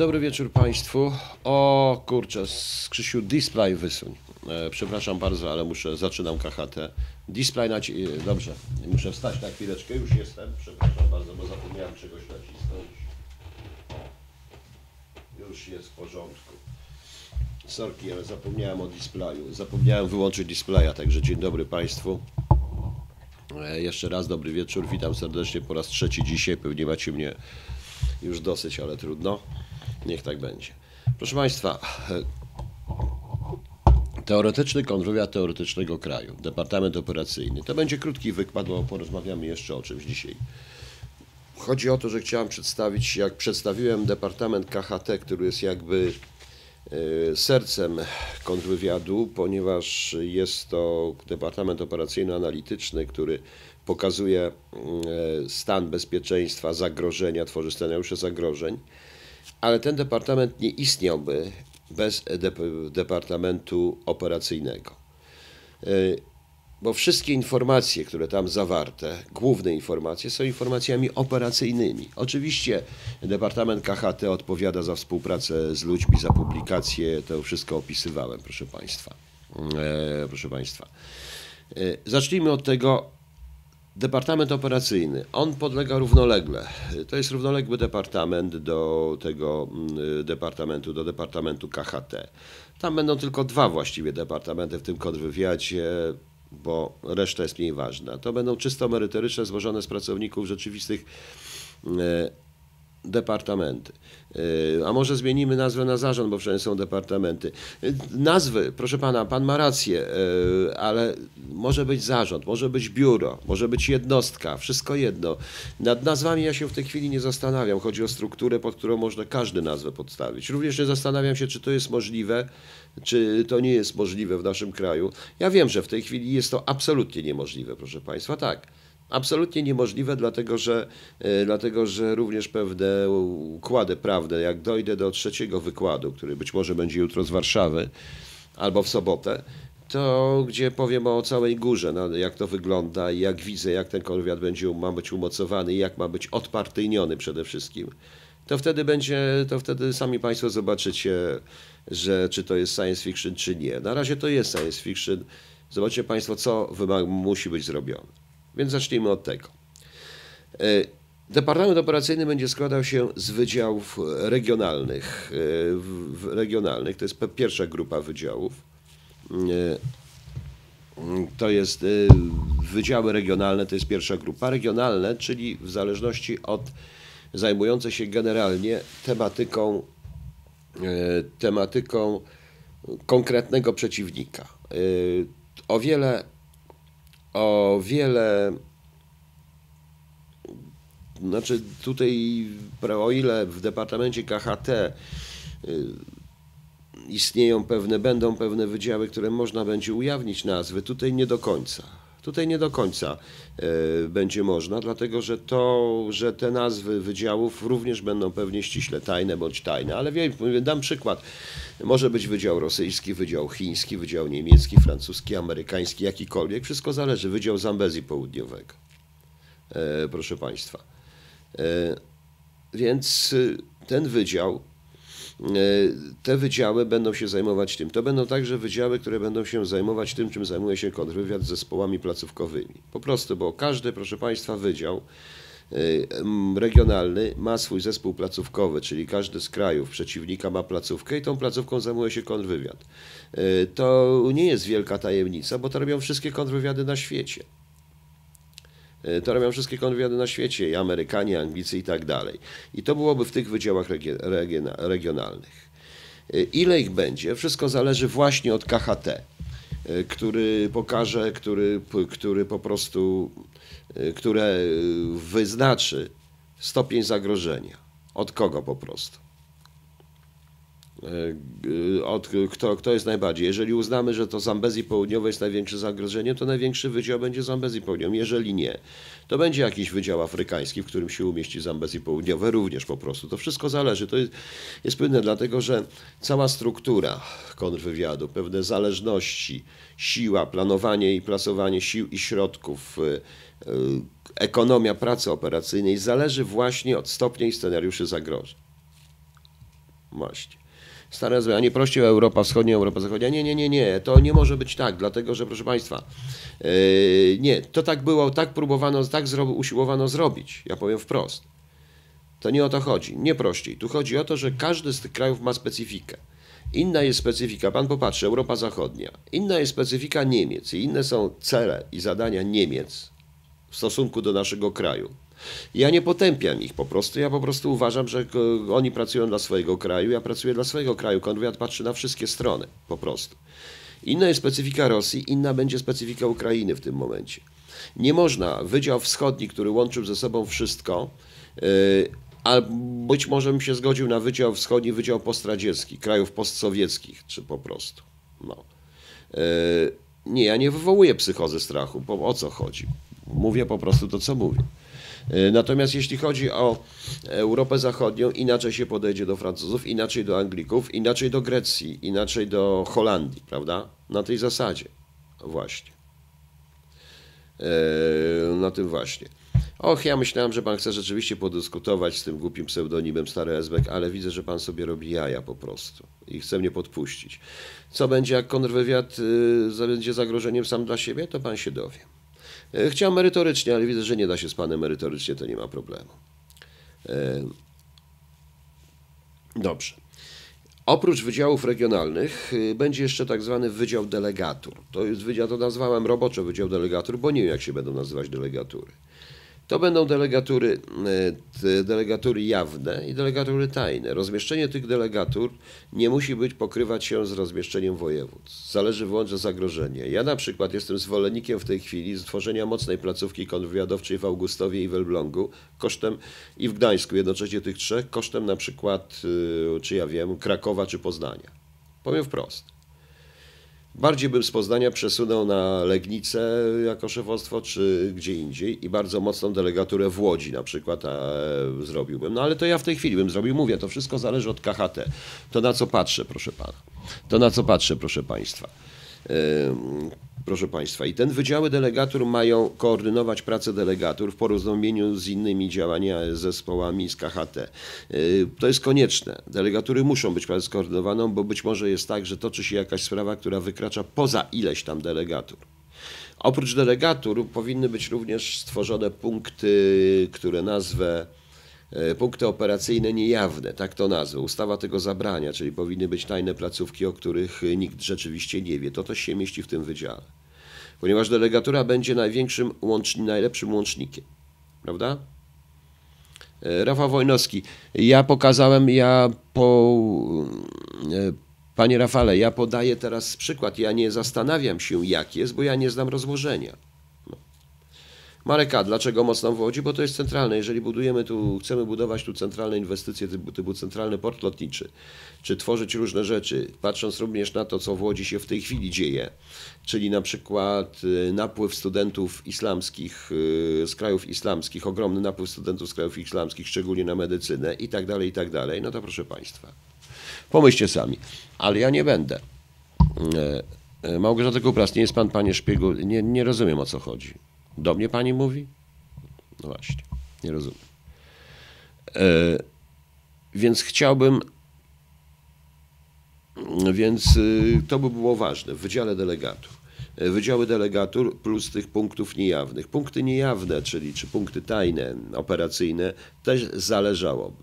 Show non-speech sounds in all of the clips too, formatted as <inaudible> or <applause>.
Dobry wieczór Państwu. O kurczę, z Krzysiu display wysuń. E, przepraszam bardzo, ale muszę, zaczynam KHT. Display naci... e, Dobrze, muszę wstać na chwileczkę, już jestem. Przepraszam bardzo, bo zapomniałem czegoś nacisnąć. Już jest w porządku. Sorki, ale zapomniałem o displayu. Zapomniałem wyłączyć displaya, także dzień dobry Państwu. E, Jeszcze raz dobry wieczór, witam serdecznie po raz trzeci dzisiaj. Pewnie macie mnie już dosyć, ale trudno. Niech tak będzie. Proszę Państwa, teoretyczny kontrwywiad teoretycznego kraju, Departament Operacyjny. To będzie krótki wykład, bo porozmawiamy jeszcze o czymś dzisiaj. Chodzi o to, że chciałem przedstawić, jak przedstawiłem Departament KHT, który jest jakby e, sercem kontrwywiadu, ponieważ jest to Departament Operacyjno-Analityczny, który pokazuje e, stan bezpieczeństwa, zagrożenia, tworzy scenariusze zagrożeń, ale ten departament nie istniałby bez dep- Departamentu Operacyjnego. E, Bo wszystkie informacje, które tam zawarte, główne informacje, są informacjami operacyjnymi. Oczywiście Departament KHT odpowiada za współpracę z ludźmi, za publikacje, to wszystko opisywałem, proszę Państwa. E, proszę Państwa. E, Zacznijmy od tego, Departament operacyjny, on podlega równolegle. To jest równoległy departament do tego mm, departamentu, do departamentu KHT. Tam będą tylko dwa właściwie departamenty w tym kontrwywiadzie, bo reszta jest mniej ważna. To będą czysto merytoryczne, złożone z pracowników rzeczywistych e, departamenty. E, A może zmienimy nazwę na zarząd, bo wszędzie są departamenty. E, Nazwy, proszę pana, pan ma rację, e, ale może być zarząd, może być biuro, może być jednostka, wszystko jedno. Nad nazwami ja się w tej chwili nie zastanawiam. Chodzi o strukturę, pod którą można każdy nazwę podstawić. Również nie zastanawiam się, czy to jest możliwe, czy to nie jest możliwe w naszym kraju. Ja wiem, że w tej chwili jest to absolutnie niemożliwe, proszę państwa, tak. Absolutnie niemożliwe, dlatego że, e, dlatego że również pewne układy prawne, jak dojdę do trzeciego wykładu, który być może będzie jutro z Warszawy albo w sobotę, to gdzie powiem o całej górze, no, jak to wygląda jak widzę, jak ten konwiat będzie, ma być umocowany i jak ma być odpartyjniony przede wszystkim, to wtedy będzie, to wtedy sami Państwo zobaczycie, że czy to jest science fiction, czy nie. Na razie to jest science fiction. Zobaczcie Państwo, co wymaga, musi być zrobione. Więc zacznijmy od tego. E, Departament operacyjny będzie składał się z wydziałów regionalnych. e, Regionalnych to jest pierwsza grupa wydziałów. E, To jest wydziały regionalne, to jest pierwsza grupa. Regionalne, czyli w zależności od zajmujące się generalnie tematyką, tematyką konkretnego przeciwnika. O wiele o wiele. Znaczy, tutaj, o ile w departamencie KHT y, istnieją pewne, będą pewne wydziały, które można będzie ujawnić nazwy, tutaj nie do końca. Tutaj nie do końca e, będzie można, dlatego że to, że te nazwy wydziałów również będą pewnie ściśle tajne bądź tajne, ale wiem, dam przykład. Może być wydział rosyjski, wydział chiński, wydział niemiecki, francuski, amerykański, jakikolwiek. Wszystko zależy. Wydział Zambezji Południowego. E, proszę Państwa. E, więc y, ten wydział, te wydziały będą się zajmować tym. To będą także wydziały, które będą się zajmować tym, czym zajmuje się kontrwywiad z zespołami placówkowymi. Po prostu, bo każdy, proszę Państwa, wydział m, regionalny ma swój zespół placówkowy, czyli każdy z krajów przeciwnika ma placówkę i tą placówką zajmuje się kontrwywiad. Y, To nie jest wielka tajemnica, bo to robią wszystkie kontrwywiady na świecie. Y, To robią wszystkie kontrwywiady na świecie, i Amerykanie, Anglicy i tak dalej. I to byłoby w tych wydziałach regionalnych. Y, Ile ich będzie? Wszystko zależy właśnie od KHT, y, który pokaże, który, który po prostu, które wyznaczy stopień zagrożenia. Od kogo po prostu? Y, Od, kto, kto jest najbardziej? Jeżeli uznamy, że to Zambezji Południowej jest największe zagrożenie, to największy wydział będzie Zambezji Południowej. Jeżeli nie, to będzie jakiś wydział afrykański, w którym się umieści Zambezji Południowe również po prostu. To wszystko zależy. To jest, jest dlatego że cała struktura kontrwywiadu, pewne zależności, siła, planowanie i plasowanie sił i środków, y, y, ekonomia pracy operacyjnej zależy właśnie od stopnia i scenariuszy zagrożeń. Właśnie. Stare złe, a nie prościej Europa Wschodnia, Europa Zachodnia. Nie, nie, nie, nie. To nie może być tak, dlatego że, proszę Państwa, yy, nie, to tak było, tak próbowano, tak zro, usiłowano zrobić. Ja powiem wprost. To nie o to chodzi, nie prościej. Tu chodzi o to, że każdy z tych krajów ma specyfikę. Inna jest specyfika, pan popatrzy, Europa Zachodnia. Inna jest specyfika Niemiec i inne są cele i zadania Niemiec w stosunku do naszego kraju. Ja nie potępiam ich po prostu, ja po prostu uważam, że oni pracują dla swojego kraju, ja pracuję dla swojego kraju. Konwiat patrzy na wszystkie strony po prostu. Inna jest specyfika Rosji, inna będzie specyfika Ukrainy w tym momencie. Nie można, Wydział Wschodni, który łączył ze sobą wszystko, yy, a być może bym się zgodził na Wydział Wschodni, Wydział Postradziecki, krajów postsowieckich, czy po prostu. No. Yy, nie, ja nie wywołuję psychozy strachu, bo o co chodzi? Mówię po prostu to, co mówię. E, natomiast jeśli chodzi o Europę Zachodnią, inaczej się podejdzie do Francuzów, inaczej do Anglików, inaczej do Grecji, inaczej do Holandii, prawda? Na tej zasadzie. Właśnie. E, na tym właśnie. Och, ja myślałem, że pan chce rzeczywiście podyskutować z tym głupim pseudonimem Stary Esbek, ale widzę, że pan sobie robi jaja po prostu i chce mnie podpuścić. Co będzie, jak kontrwywiad y, będzie zagrożeniem sam dla siebie, to pan się dowie. E, chciałem merytorycznie, ale widzę, że nie da się z panem merytorycznie, to nie ma problemu. E, dobrze. Oprócz wydziałów regionalnych y, będzie jeszcze tak zwany wydział delegatur. To jest wydział, to nazwałem roboczo wydział delegatur, bo nie wiem jak się będą nazywać delegatury. To będą delegatury, e, delegatury jawne i delegatury tajne. Rozmieszczenie tych delegatur nie musi być pokrywać się z rozmieszczeniem województw. Zależy wyłącznie od zagrożenia. Ja na przykład jestem zwolennikiem w tej chwili stworzenia mocnej placówki kontrwywiadowczej w Augustowie i w Elblągu kosztem i w Gdańsku, jednocześnie tych trzech, kosztem na przykład, y, czy ja wiem, Krakowa czy Poznania. Powiem wprost. Bardziej bym z Poznania przesunął na Legnicę jako szefostwo, czy gdzie indziej i bardzo mocną delegaturę w Łodzi na przykład a, zrobiłbym. No ale to ja w tej chwili bym zrobił, mówię, to wszystko zależy od KHT. To na co patrzę, proszę pana. To na co patrzę, proszę państwa. Proszę Państwa, i ten wydziały delegatur mają koordynować pracę delegatur w porozumieniu z innymi działaniami, zespołami z KHT. Y, to jest konieczne. Delegatury muszą być skoordynowaną, bo być może jest tak, że toczy się jakaś sprawa, która wykracza poza ileś tam delegatur. Oprócz delegatur powinny być również stworzone punkty, które nazwę E, punkty operacyjne niejawne, tak to nazwę. Ustawa tego zabrania, czyli powinny być tajne placówki, o których nikt rzeczywiście nie wie. To też się mieści w tym wydziale. Ponieważ delegatura będzie największym, łączni, najlepszym łącznikiem. Prawda? E, Rafał Wojnowski, ja pokazałem, ja po. E, panie Rafale, ja podaję teraz przykład. Ja nie zastanawiam się, jak jest, bo ja nie znam rozłożenia. Marek A, dlaczego mocno w Łodzi? Bo to jest centralne. Jeżeli budujemy tu, chcemy budować tu centralne inwestycje typu, typu centralny port lotniczy, czy tworzyć różne rzeczy, patrząc również na to, co w Łodzi się w tej chwili dzieje, czyli na przykład y, napływ studentów islamskich y, z krajów islamskich, ogromny napływ studentów z krajów islamskich, szczególnie na medycynę i tak dalej, i tak dalej, no to proszę Państwa, pomyślcie sami, ale ja nie będę. E, Małgorzata Kupras, nie jest Pan, Panie Szpiegu, nie, nie rozumiem o co chodzi. Do mnie pani mówi? No właśnie, nie rozumiem. E, więc chciałbym, więc y, to by było ważne w Wydziale Delegatów. E, wydziały delegatur plus tych punktów niejawnych. Punkty niejawne, czyli czy punkty tajne, operacyjne, też zależałoby.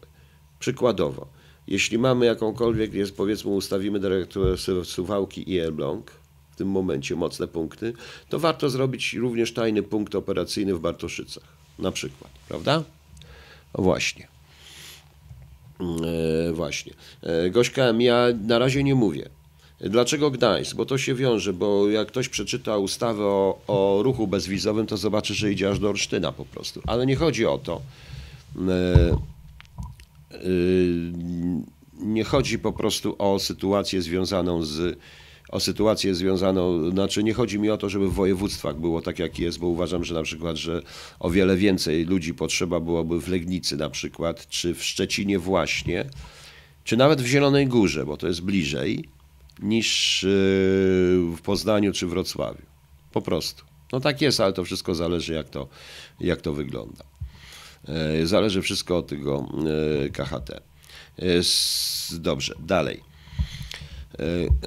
Przykładowo, jeśli mamy jakąkolwiek, jest, powiedzmy, ustawimy dyrektorę Suwałki i Elbląg, tym momencie mocne punkty, to warto zrobić również tajny punkt operacyjny w Bartoszycach, na przykład, prawda? O właśnie. E, właśnie. E, Gośka, ja na razie nie mówię. Dlaczego Gdańsk? Bo to się wiąże, bo jak ktoś przeczyta ustawę o, o ruchu bezwizowym, to zobaczy, że idzie aż do Olsztyna po prostu. Ale nie chodzi o to. E, e, nie chodzi po prostu o sytuację związaną z o sytuację związaną, znaczy nie chodzi mi o to, żeby w województwach było tak jak jest, bo uważam, że na przykład, że o wiele więcej ludzi potrzeba byłoby w Legnicy na przykład, czy w Szczecinie właśnie, czy nawet w Zielonej Górze, bo to jest bliżej, niż yy, w Poznaniu czy Wrocławiu. Po prostu. No tak jest, ale to wszystko zależy jak to, jak to wygląda. Yy, zależy wszystko od tego yy, KHT. Dobrze, dalej.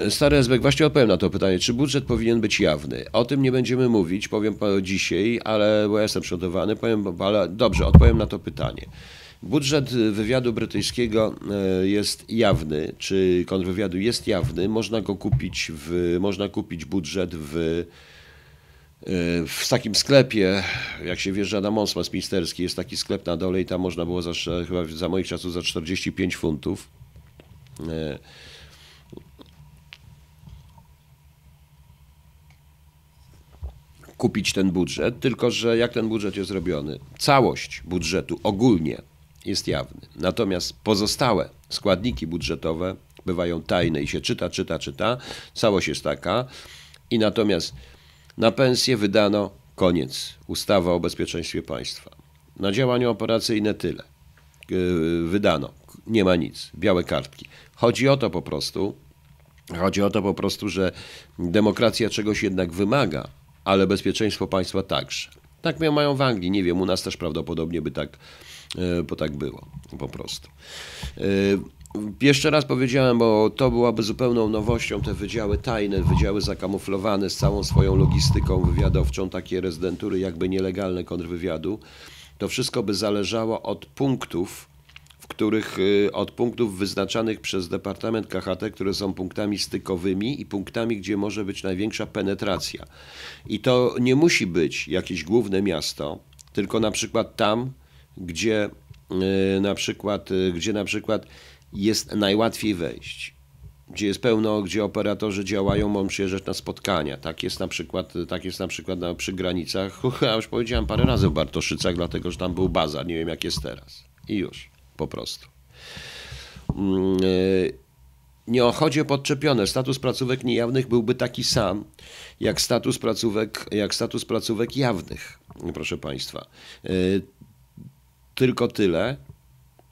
Stary Esbek, właśnie odpowiem na to pytanie, czy budżet powinien być jawny? O tym nie będziemy mówić, powiem dzisiaj, ale bo ja jestem przygotowany, powiem, ale dobrze, odpowiem na to pytanie. Budżet wywiadu brytyjskiego e, jest jawny, czy kontrwywiadu jest jawny. Można go kupić, w, można kupić budżet w, e, w takim sklepie, jak się wjeżdża na most Westminsterski, jest taki sklep na dole i tam można było za, chyba za moich czasów za 45 funtów. Kupić ten budżet, tylko że jak ten budżet jest zrobiony? Całość budżetu ogólnie jest jawny. Natomiast pozostałe składniki budżetowe bywają tajne i się czyta, czyta, czyta. Całość jest taka. I natomiast na pensję wydano koniec. Ustawa o bezpieczeństwie państwa. Na działania operacyjne tyle. Yy, wydano. Nie ma nic. Białe kartki. Chodzi o to po prostu, chodzi o to po prostu, że demokracja czegoś jednak wymaga, ale bezpieczeństwo państwa także. Tak mają w Anglii, nie wiem, u nas też prawdopodobnie by tak, e, bo tak było po prostu. E, jeszcze raz powiedziałem, bo to byłaby zupełną nowością, te wydziały tajne, wydziały zakamuflowane z całą swoją logistyką wywiadowczą, takie rezydentury jakby nielegalne kontrwywiadu. To wszystko by zależało od punktów, których y, od punktów wyznaczanych przez Departament KHT, które są punktami stykowymi i punktami, gdzie może być największa penetracja. I to nie musi być jakieś główne miasto, tylko na przykład tam, gdzie y, na przykład, y, gdzie na przykład jest najłatwiej wejść gdzie jest pełno, gdzie operatorzy działają, mogą przyjeżdżać na spotkania. Tak jest na przykład, tak jest na przykład na, przy granicach. <laughs> Ja już powiedziałem parę razy w Bartoszycach, dlatego że tam był bazar, nie wiem jak jest teraz. I już po prostu. Mm, e, nie chodzi o podczepione. Status placówek niejawnych byłby taki sam, jak status placówek, jak status placówek jawnych, proszę Państwa. E, tylko tyle,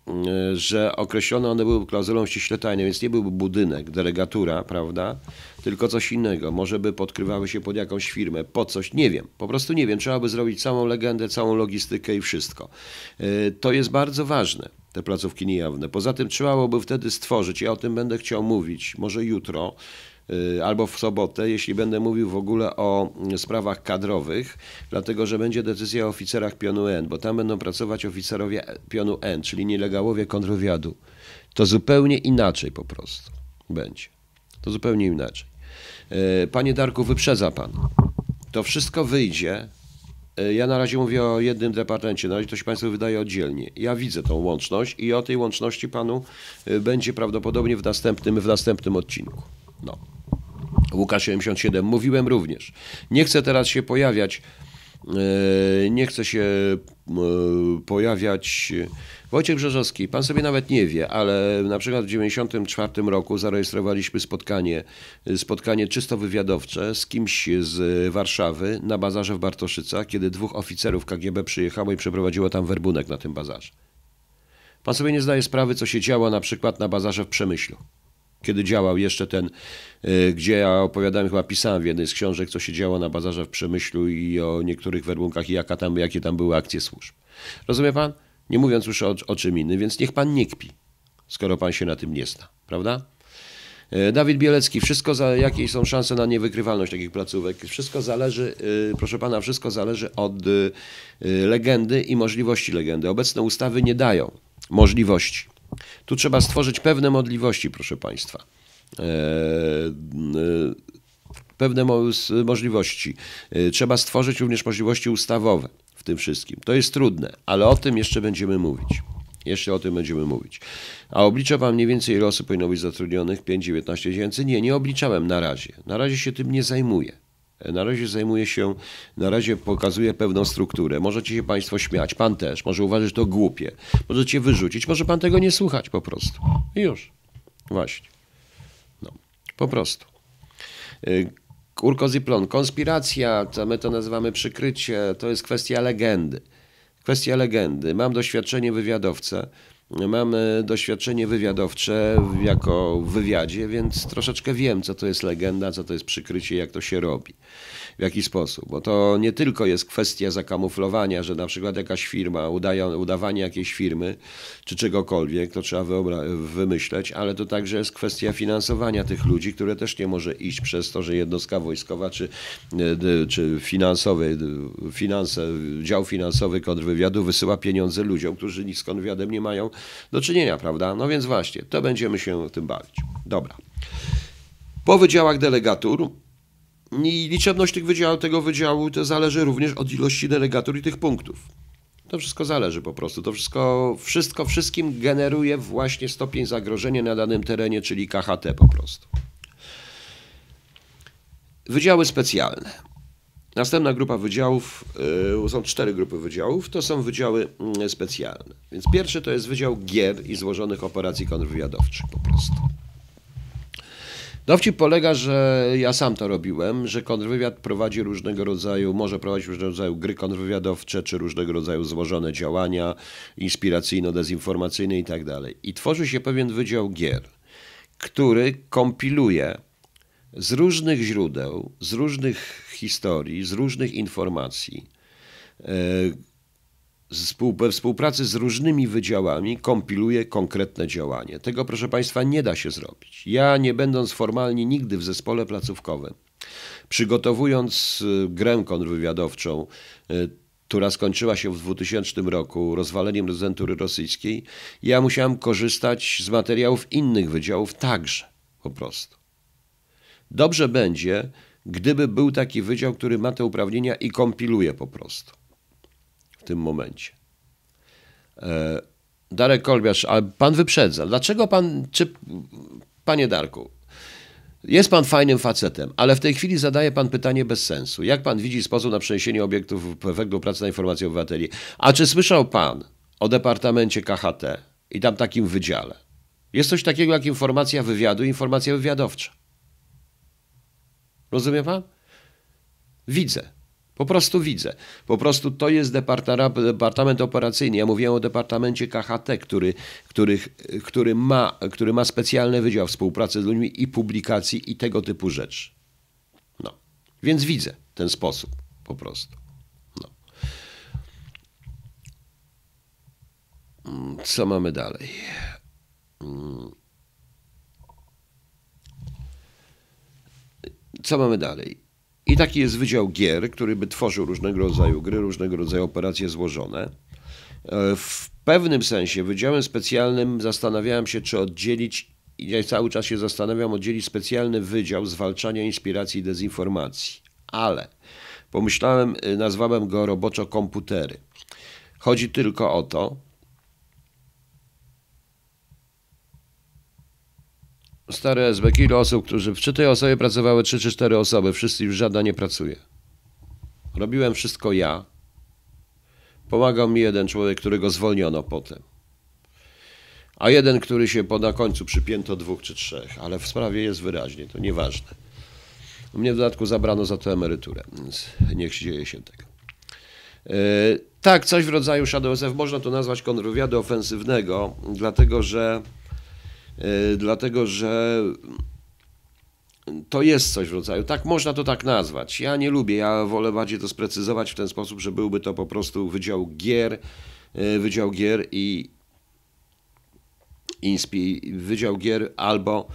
E, że określone one były klauzulą ściśle więc nie byłby budynek, delegatura, prawda, tylko coś innego. Może by podkrywały się pod jakąś firmę, po coś, nie wiem, po prostu nie wiem. Trzeba by zrobić całą legendę, całą logistykę i wszystko. To jest bardzo ważne, te placówki niejawne. Poza tym trzeba by wtedy stworzyć, ja o tym będę chciał mówić, może jutro, Y, albo w sobotę, jeśli będę mówił w ogóle o sprawach kadrowych, dlatego że będzie decyzja o oficerach pionu N, bo tam będą pracować oficerowie pionu N, czyli nielegałowie kontrwywiadu. To zupełnie inaczej po prostu będzie. To zupełnie inaczej. Y, panie Darku, wyprzedza pan. To wszystko wyjdzie. Y, ja na razie mówię o jednym departamencie, na razie to się Państwu wydaje oddzielnie. Ja widzę tą łączność i o tej łączności Panu będzie prawdopodobnie w następnym, w następnym odcinku. No. Łukasz 77. Mówiłem również. Nie chcę teraz się pojawiać, e, nie chcę się e, pojawiać. Wojciech Brzeżowski, pan sobie nawet nie wie, ale na przykład w 1994 roku zarejestrowaliśmy spotkanie, spotkanie czysto wywiadowcze z kimś z Warszawy na bazarze w Bartoszycach, kiedy dwóch oficerów KGB przyjechało i przeprowadziło tam werbunek na tym bazarze. Pan sobie nie zdaje sprawy, co się działo na przykład na bazarze w Przemyślu kiedy działał jeszcze ten, y, gdzie ja opowiadałem, chyba pisałem w jednej z książek, co się działo na bazarze w Przemyślu i o niektórych werbunkach i jaka tam, jakie tam były akcje służb. Rozumie pan? Nie mówiąc już o, o czym innym, więc niech pan nie kpi, skoro pan się na tym nie zna, prawda? Y, Dawid Bielecki, wszystko za, jakie są szanse na niewykrywalność takich placówek? Wszystko zależy, y, proszę pana, wszystko zależy od legendy i możliwości legendy. Obecne ustawy nie dają możliwości tu trzeba stworzyć pewne możliwości, proszę Państwa. E, e, pewne możliwości. E, trzeba stworzyć również możliwości ustawowe tym wszystkim. To jest trudne, ale o tym jeszcze będziemy mówić. Jeszcze o tym będziemy mówić. A oblicza Pan mniej więcej ile osób powinno być zatrudnionych? 5-19 tysięcy? Nie, nie obliczałem na razie. Na razie się tym nie zajmuję. Na razie zajmuje się, na razie pokazuje pewną strukturę. Możecie się Państwo śmiać, Pan też, może uważać to głupie, możecie wyrzucić, może Pan tego nie słuchać po prostu. I już. Właśnie. No, po prostu. Urkozyplon, konspiracja, to my to nazywamy przykrycie, to jest kwestia legendy. Kwestia legendy. Mam doświadczenie wywiadowca mam e, doświadczenie wywiadowcze jako w wywiadzie, więc troszeczkę wiem, co to jest legenda, co to jest przykrycie, jak to się robi w jaki sposób. Bo to nie tylko jest kwestia zakamuflowania, że na przykład jakaś firma, udają, udawanie jakiejś firmy czy czegokolwiek, to trzeba wymyśleć, ale to także jest kwestia finansowania tych ludzi, które też nie może iść przez to, że jednostka wojskowa czy, e, czy finansowy, finanse, dział finansowy kontrwywiadu wysyła pieniądze ludziom, którzy nic z kontrwywiadem nie mają do czynienia, prawda? No więc właśnie, to będziemy się tym bawić. Dobra. Po wydziałach delegatur i liczebność tych wydziałów, tego wydziału to zależy również od ilości delegatur i tych punktów. To wszystko zależy po prostu. To wszystko, wszystko wszystkim generuje właśnie stopień zagrożenia na danym terenie, czyli KHT po prostu. Wydziały specjalne. Następna grupa wydziałów, yy, są cztery grupy wydziałów, to są wydziały yy, specjalne. Więc pierwszy to jest wydział gier i złożonych operacji kontrwywiadowczych po prostu. Dowcip polega, że ja sam to robiłem, że kontrwywiad prowadzi różnego rodzaju, może prowadzić różnego rodzaju gry kontrwywiadowcze, czy różnego rodzaju złożone działania inspiracyjno-dezinformacyjne i tak. I tworzy się pewien wydział gier, który kompiluje z różnych źródeł, z różnych historii, z różnych informacji, e, we współpracy z różnymi wydziałami kompiluje konkretne działanie. Tego, proszę Państwa, nie da się zrobić. Ja, nie będąc formalnie nigdy w zespole placówkowym, przygotowując y, grę kontrwywiadowczą, y, która skończyła się w 2000 roku rozwaleniem rezydentury rosyjskiej, ja musiałem korzystać z materiałów innych wydziałów także, po prostu. Dobrze będzie, gdyby był taki wydział, który ma te uprawnienia i kompiluje po prostu tym momencie. E, Darek Kolbiarz, ale pan wyprzedza. Dlaczego pan, czy, panie Darku, jest pan fajnym facetem, ale w tej chwili zadaje pan pytanie bez sensu. Jak pan widzi sposób na przeniesienie obiektów efektu pracy na informacje obywateli? A czy słyszał pan o Departamencie KHT i tam takim wydziale? Jest coś takiego jak informacja wywiadu i informacja wywiadowcza. Rozumie pan? Widzę. Po prostu widzę. Po prostu to jest departament operacyjny. Ja mówiłem o departamencie KHT, który, który, który, ma, który ma specjalny wydział współpracy z ludźmi i publikacji i tego typu rzeczy. No. Więc widzę ten sposób po prostu. No. Co mamy dalej? Co mamy dalej? I taki jest Wydział Gier, który by tworzył różnego rodzaju gry, różnego rodzaju operacje złożone. E, w pewnym sensie Wydziałem Specjalnym zastanawiałem się, czy oddzielić, i ja cały czas się zastanawiam, oddzielić specjalny Wydział Zwalczania Inspiracji i Dezinformacji. Ale pomyślałem, e, nazwałem go roboczo komputery. Chodzi tylko o to, stare SB, ilu osób, którzy przy tej osobie pracowały 3 czy 4 osoby, wszyscy już żadna nie pracuje. Robiłem wszystko ja. Pomagał mi jeden człowiek, którego zwolniono potem. A jeden, który się po na końcu przypięto dwóch czy trzech, ale w sprawie jest wyraźnie, to nieważne. Mnie w dodatku zabrano za to emeryturę, więc niech się dzieje się tego. Yy, tak, coś w rodzaju Shadow SF można to nazwać kontrwywiadu ofensywnego, dlatego że E, dlatego że to jest coś w rodzaju, tak można to tak nazwać. Ja nie lubię, ja wolę bardziej to sprecyzować w ten sposób, że byłby to po prostu wydział gier, e, wydział gier i inspi, wydział gier albo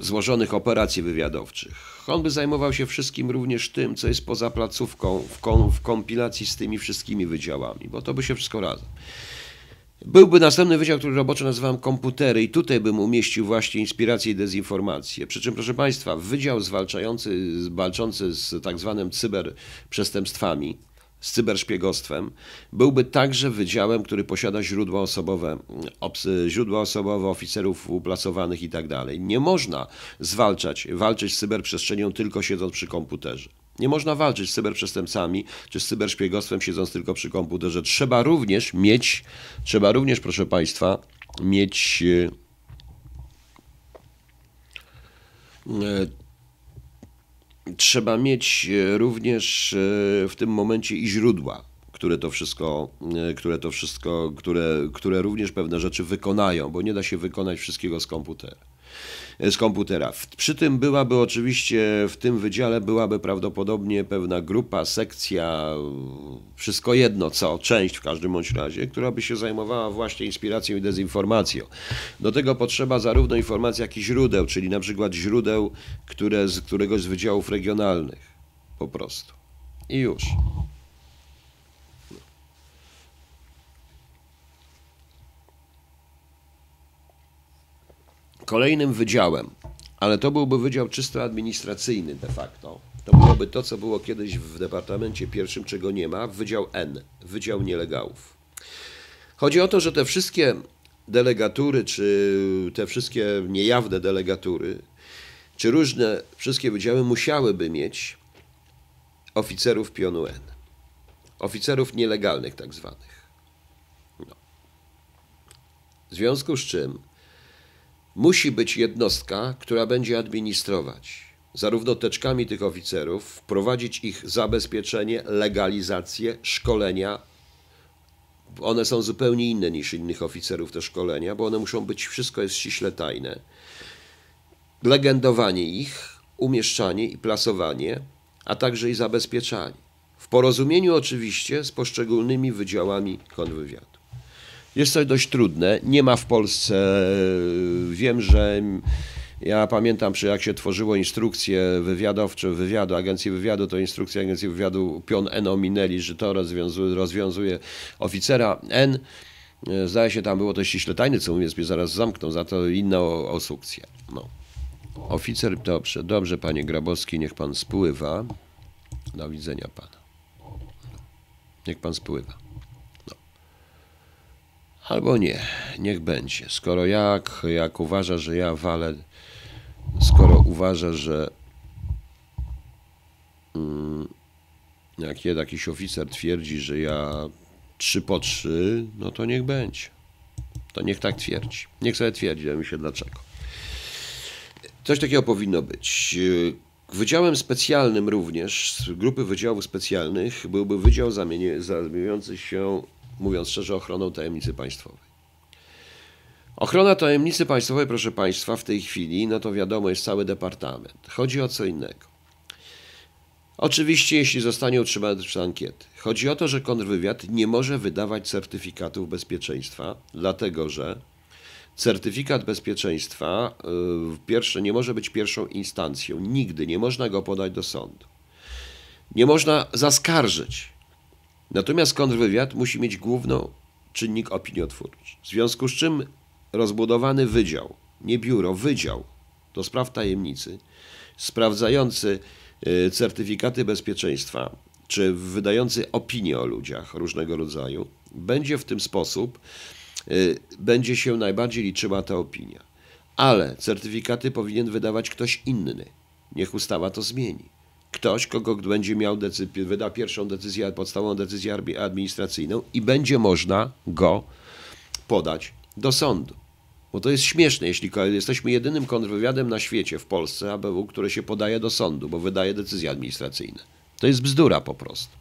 złożonych operacji wywiadowczych. On by zajmował się wszystkim również tym, co jest poza placówką, w, kom, w kompilacji z tymi wszystkimi wydziałami, bo to by się wszystko razem. Byłby następny wydział, który roboczo nazywam komputery i tutaj bym umieścił właśnie inspirację i dezinformację. Przy czym, proszę Państwa, wydział zwalczający, walczący z tak zwanym cyberprzestępstwami, z cyberszpiegostwem, byłby także wydziałem, który posiada źródła osobowe, źródła osobowe oficerów uplasowanych i tak dalej. Nie można zwalczać, walczyć z cyberprzestrzenią tylko siedząc przy komputerze. Nie można walczyć z cyberprzestępcami czy z cyberszpiegostwem siedząc tylko przy komputerze. Trzeba również mieć, trzeba również, proszę Państwa, mieć e, e, trzeba mieć e, również w tym momencie i źródła które to wszystko, które to wszystko, które, które również pewne rzeczy wykonają, bo nie da się wykonać wszystkiego z komputera z komputera. Przy tym byłaby oczywiście, w tym wydziale byłaby prawdopodobnie pewna grupa, sekcja, wszystko jedno co, część w każdym bądź razie, która by się zajmowała właśnie inspiracją i dezinformacją. Do tego potrzeba zarówno informacji, jak i źródeł, czyli na przykład źródeł, które z któregoś z wydziałów regionalnych. Po prostu. I już. Kolejnym wydziałem, ale to byłby wydział czysto administracyjny de facto. To byłoby to, co było kiedyś w Departamencie Pierwszym, czego nie ma, Wydział N, Wydział Nielegałów. Chodzi o to, że te wszystkie delegatury, czy te wszystkie niejawne delegatury, czy różne wszystkie wydziały musiałyby mieć oficerów pionu N. Oficerów nielegalnych tak zwanych. No. W związku z czym Musi być jednostka, która będzie administrować zarówno teczkami tych oficerów, wprowadzić ich zabezpieczenie, legalizację, szkolenia. One są zupełnie inne niż innych oficerów te szkolenia, bo one muszą być, wszystko jest ściśle tajne. Legendowanie ich, umieszczanie i plasowanie, a także i zabezpieczanie. W porozumieniu oczywiście z poszczególnymi wydziałami kontrwywiadu. Jest to dość trudne. Nie ma w Polsce, wiem, że ja pamiętam, przy jak się tworzyło instrukcje wywiadowcze, wywiadu, agencji wywiadu, to instrukcja agencji wywiadu pion N ominęli, że to rozwiązuje, rozwiązuje oficera N. Zdaje się, tam było to ściśle tajne, co mówiąc, mnie zaraz zamkną, za to inna osukcja. No. Oficer, dobrze, dobrze, panie Grabowski, niech pan spływa. Do widzenia pana. Niech pan spływa. Albo nie, niech będzie. Skoro jak, jak uważa, że ja walę, skoro uważa, że mm, jak jakiś oficer twierdzi, że ja trzy po trzy, no to niech będzie. To niech tak twierdzi. Niech sobie twierdzi, ja mi się dlaczego. Coś takiego powinno być. Wydziałem specjalnym również, z grupy wydziałów specjalnych, byłby wydział zamieniający się mówiąc szczerze, ochroną tajemnicy państwowej. Ochrona tajemnicy państwowej, proszę Państwa, w tej chwili, no to wiadomo, jest cały departament. Chodzi o co innego. Oczywiście, jeśli zostanie utrzymany przez ankiety. Chodzi o to, że kontrwywiad nie może wydawać certyfikatów bezpieczeństwa, dlatego że certyfikat bezpieczeństwa yy, pierwsze, nie może być pierwszą instancją. Nigdy nie można go podać do sądu. Nie można zaskarżyć Natomiast kontrwywiad musi mieć główną czynnik opiniotwórczy. W związku z czym rozbudowany wydział, nie biuro, wydział do spraw tajemnicy, sprawdzający y, certyfikaty bezpieczeństwa, czy wydający opinie o ludziach różnego rodzaju, będzie w tym sposób, y, będzie się najbardziej liczyła ta opinia. Ale certyfikaty powinien wydawać ktoś inny. Niech ustawa to zmieni ktoś, kogo będzie miał decyzję, wyda pierwszą decyzję, podstawową decyzję administracyjną i będzie można go podać do sądu. Bo to jest śmieszne, jeśli jesteśmy jedynym kontrwywiadem na świecie, w Polsce, ABW, które się podaje do sądu, bo wydaje decyzje administracyjne. To jest bzdura po prostu.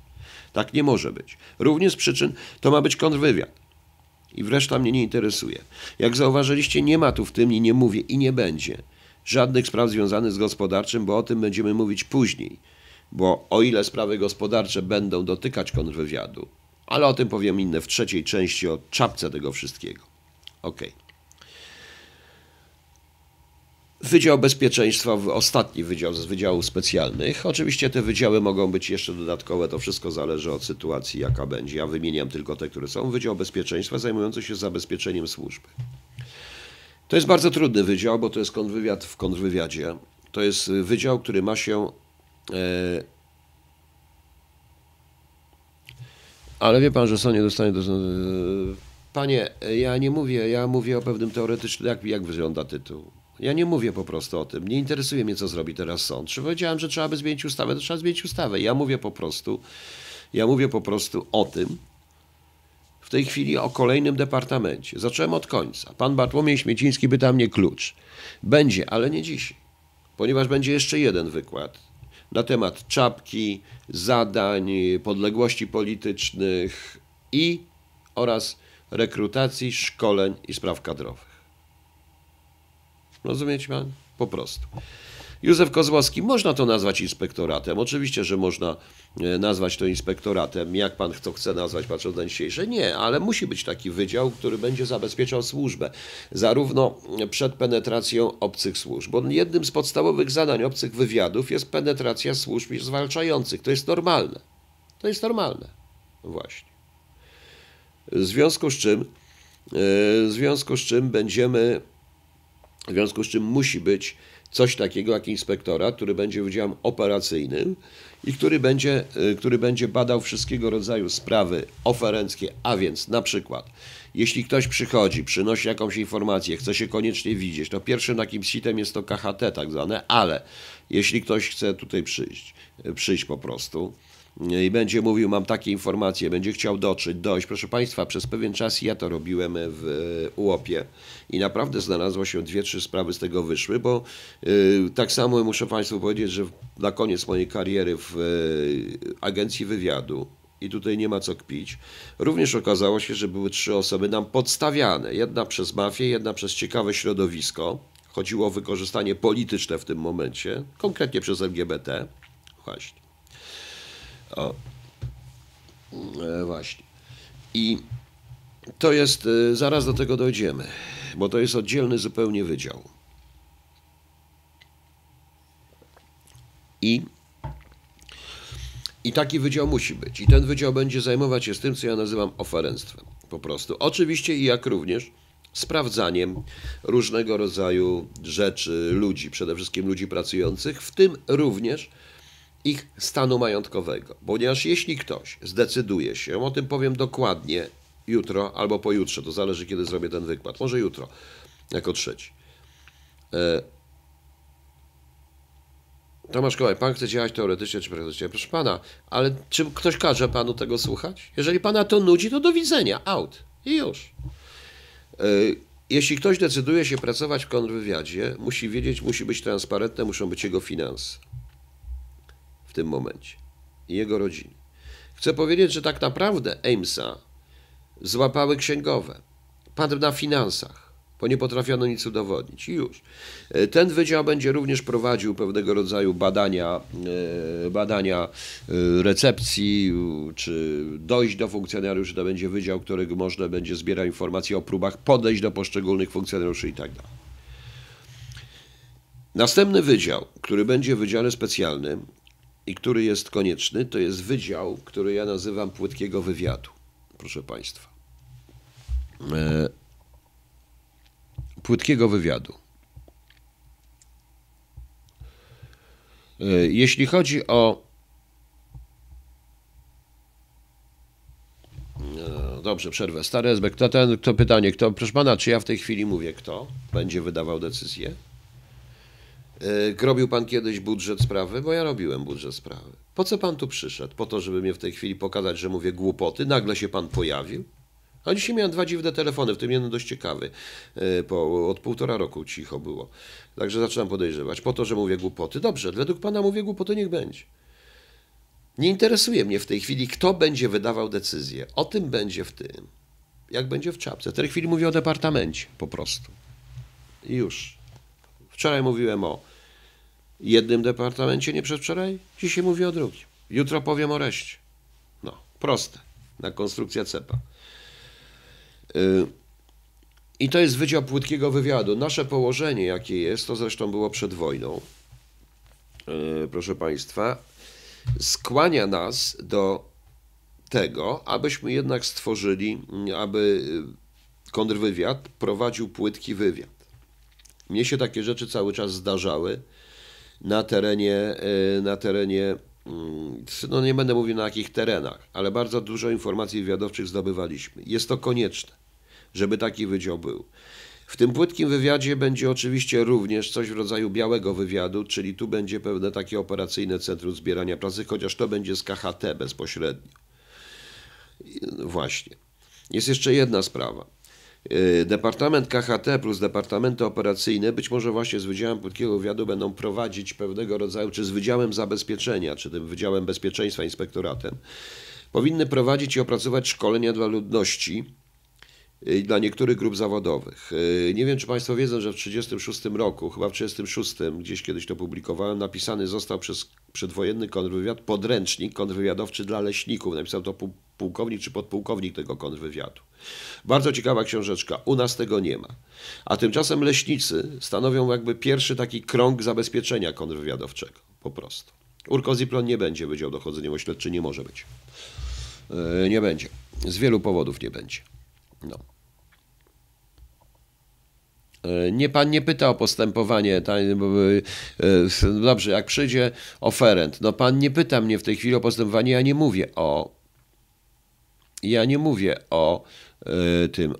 Tak nie może być. Również z przyczyn to ma być kontrwywiad. I wreszcie mnie nie interesuje. Jak zauważyliście, nie ma tu w tym i nie mówię i nie będzie żadnych spraw związanych z gospodarczym, bo o tym będziemy mówić później. Bo o ile sprawy gospodarcze będą dotykać kontrwywiadu, ale o tym powiem inne w trzeciej części o czapce tego wszystkiego. Ok. Wydział Bezpieczeństwa, ostatni wydział z wydziałów specjalnych. Oczywiście te wydziały mogą być jeszcze dodatkowe, to wszystko zależy od sytuacji, jaka będzie. Ja wymieniam tylko te, które są. Wydział Bezpieczeństwa zajmujący się zabezpieczeniem służby. To jest bardzo trudny wydział, bo to jest kontrwywiad w kontrwywiadzie. To jest wydział, który ma się. E, ale wie pan, że są nie dostanie do. E, panie, ja nie mówię, ja mówię o pewnym teoretycznym, jak, jak wygląda tytuł. Ja nie mówię po prostu o tym. Nie interesuje mnie, co zrobi teraz sąd. Czy powiedziałem, że trzeba by zmienić ustawę, to trzeba zmienić ustawę. Ja mówię po prostu, ja mówię po prostu o tym, tej chwili o kolejnym departamencie. Zacząłem od końca. Pan Bartłomiej Śmieciński pyta mnie klucz. Będzie, ale nie dzisiaj, ponieważ będzie jeszcze jeden wykład na temat czapki, zadań, podległości politycznych i oraz rekrutacji, szkoleń i spraw kadrowych. Rozumiecie pan? Po prostu. Józef Kozłowski, można to nazwać inspektoratem. Oczywiście, że można nazwać to inspektoratem, jak pan to chce nazwać, patrząc na dzisiejsze. Nie, ale musi być taki wydział, który będzie zabezpieczał służbę, zarówno przed penetracją obcych służb. Bo jednym z podstawowych zadań obcych wywiadów jest penetracja służb zwalczających. To jest normalne. To jest normalne. Właśnie. W związku z czym, e, w związku z czym będziemy, w związku z czym musi być coś takiego jak inspektora, który będzie wydziałem operacyjnym i który będzie, y, który będzie badał wszystkiego rodzaju sprawy oferenckie, a więc na przykład jeśli ktoś przychodzi, przynosi jakąś informację, chce się koniecznie widzieć, to pierwszym takim sitem jest to KHT tak zwane, ale jeśli ktoś chce tutaj przyjść, y, przyjść po prostu, i będzie mówił, mam takie informacje, będzie chciał dotrzeć, dojść. Proszę Państwa, przez pewien czas ja to robiłem w UOP-ie i naprawdę znalazło się dwie, trzy sprawy z tego wyszły, bo y, tak samo muszę Państwu powiedzieć, że na koniec mojej kariery w y, agencji wywiadu i tutaj nie ma co kpić. Również okazało się, że były trzy osoby nam podstawiane. Jedna przez mafię, jedna przez ciekawe środowisko. Chodziło o wykorzystanie polityczne w tym momencie, konkretnie przez LGBT. Właśnie. O. E, właśnie. I to jest, e, zaraz do tego dojdziemy, bo to jest oddzielny zupełnie wydział. I, I taki wydział musi być. I ten wydział będzie zajmować się z tym, co ja nazywam oferenstwem. Po prostu. Oczywiście i jak również sprawdzaniem różnego rodzaju rzeczy, ludzi, przede wszystkim ludzi pracujących, w tym również ich stanu majątkowego. Ponieważ jeśli ktoś zdecyduje się, o tym powiem dokładnie jutro albo pojutrze, to zależy kiedy zrobię ten wykład, może jutro, jako trzeci. E, Tomasz Kołaj, pan chce działać teoretycznie czy praktycznie? Proszę pana, ale czy ktoś każe panu tego słuchać? Jeżeli pana to nudzi, to do widzenia, out i już. E, jeśli ktoś decyduje się pracować w kontrwywiadzie, musi wiedzieć, musi być transparentne, muszą być jego finanse w tym momencie i jego rodziny. Chcę powiedzieć, że tak naprawdę Amesa złapały księgowe, padł na finansach, bo nie potrafiono nic udowodnić. I już. E, ten wydział będzie również prowadził pewnego rodzaju badania, e, badania e, recepcji, czy dojść do funkcjonariuszy. To będzie wydział, którego można będzie zbierać informacje o próbach podejść do poszczególnych funkcjonariuszy i tak dalej. Następny wydział, który będzie wydziale specjalnym, i który jest konieczny, to jest wydział, który ja nazywam płytkiego wywiadu, proszę Państwa. E, płytkiego wywiadu. E, jeśli chodzi o. E, dobrze, przerwę. Stary SB, kto ten, kto pytanie, kto, proszę pana, czy ja w tej chwili mówię, kto będzie wydawał decyzję? E, robił pan kiedyś budżet sprawy? Bo ja robiłem budżet sprawy. Po co pan tu przyszedł? Po to, żeby mnie w tej chwili pokazać, że mówię głupoty? Nagle się pan pojawił? A dzisiaj miałem dwa dziwne telefony, w tym jeden dość ciekawy. E, po, od półtora roku cicho było. Także zaczynam podejrzewać. Po to, że mówię głupoty. Dobrze, według pana mówię głupoty, niech będzie. Nie interesuje mnie w tej chwili, kto będzie wydawał decyzję. O tym będzie w tym. Jak będzie w czapce. W tej chwili mówię o departamencie po prostu. I już. Wczoraj mówiłem o jednym departamencie, nie przedwczoraj. Dzisiaj mówię o drugim. Jutro powiem o reszcie. No, proste. Na konstrukcja cepa. Y, I to jest Wydział Płytkiego Wywiadu. Nasze położenie, jakie jest, to zresztą było przed wojną, y, proszę Państwa, skłania nas do tego, abyśmy jednak stworzyli, aby kontrwywiad prowadził płytki wywiad. Mnie się takie rzeczy cały czas zdarzały na terenie, e, na terenie mm, no nie będę mówił na jakich terenach, ale bardzo dużo informacji wywiadowczych zdobywaliśmy. Jest to konieczne, żeby taki wydział był. W tym płytkim wywiadzie będzie oczywiście również coś w rodzaju białego wywiadu, czyli tu będzie pewne takie operacyjne centrum zbierania pracy, chociaż to będzie z KHT bezpośrednio. Właśnie. Jest jeszcze jedna sprawa. Y, Departament KHT plus departamenty operacyjne, być może właśnie z Wydziałem Płytkiego Wywiadu będą prowadzić pewnego rodzaju, czy z Wydziałem Zabezpieczenia, czy tym Wydziałem Bezpieczeństwa, Inspektoratem, powinny prowadzić i opracować szkolenia dla ludności, dla niektórych grup zawodowych. Y, Nie wiem, czy Państwo wiedzą, że w 1936 roku, chyba w 1936, gdzieś kiedyś to publikowałem, napisany został przez przedwojenny kontrwywiad podręcznik kontrwywiadowczy dla leśników. Napisał to pułkownik czy podpułkownik tego kontrwywiadu. Bardzo ciekawa książeczka. U nas tego nie ma. A tymczasem leśnicy stanowią jakby pierwszy taki krąg zabezpieczenia kontrwywiadowczego. Po prostu. Urkoziplon nie będzie Wydział Dochodzeniowo-Śledczy, nie może być. Yy, Nie będzie. Z wielu powodów nie będzie. No. E, Nie, pan nie pyta o postępowanie. e, e, Dobrze, jak przyjdzie oferent, no pan nie pyta mnie w tej chwili o postępowanie, ja nie mówię o. Ja nie mówię o tym,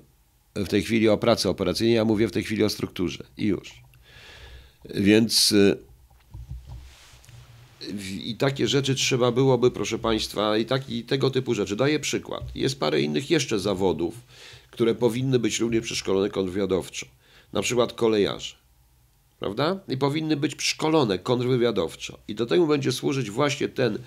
w tej chwili o pracy operacyjnej, ja mówię w tej chwili o strukturze i już. Więc i takie rzeczy trzeba byłoby, proszę Państwa, i, tak, i tego typu rzeczy. Daję przykład. Jest parę innych jeszcze zawodów, które powinny być również przeszkolone kontrwywiadowczo. Na przykład kolejarze. Prawda? I powinny być szkolone kontrwywiadowczo. I do tego będzie służyć właśnie ten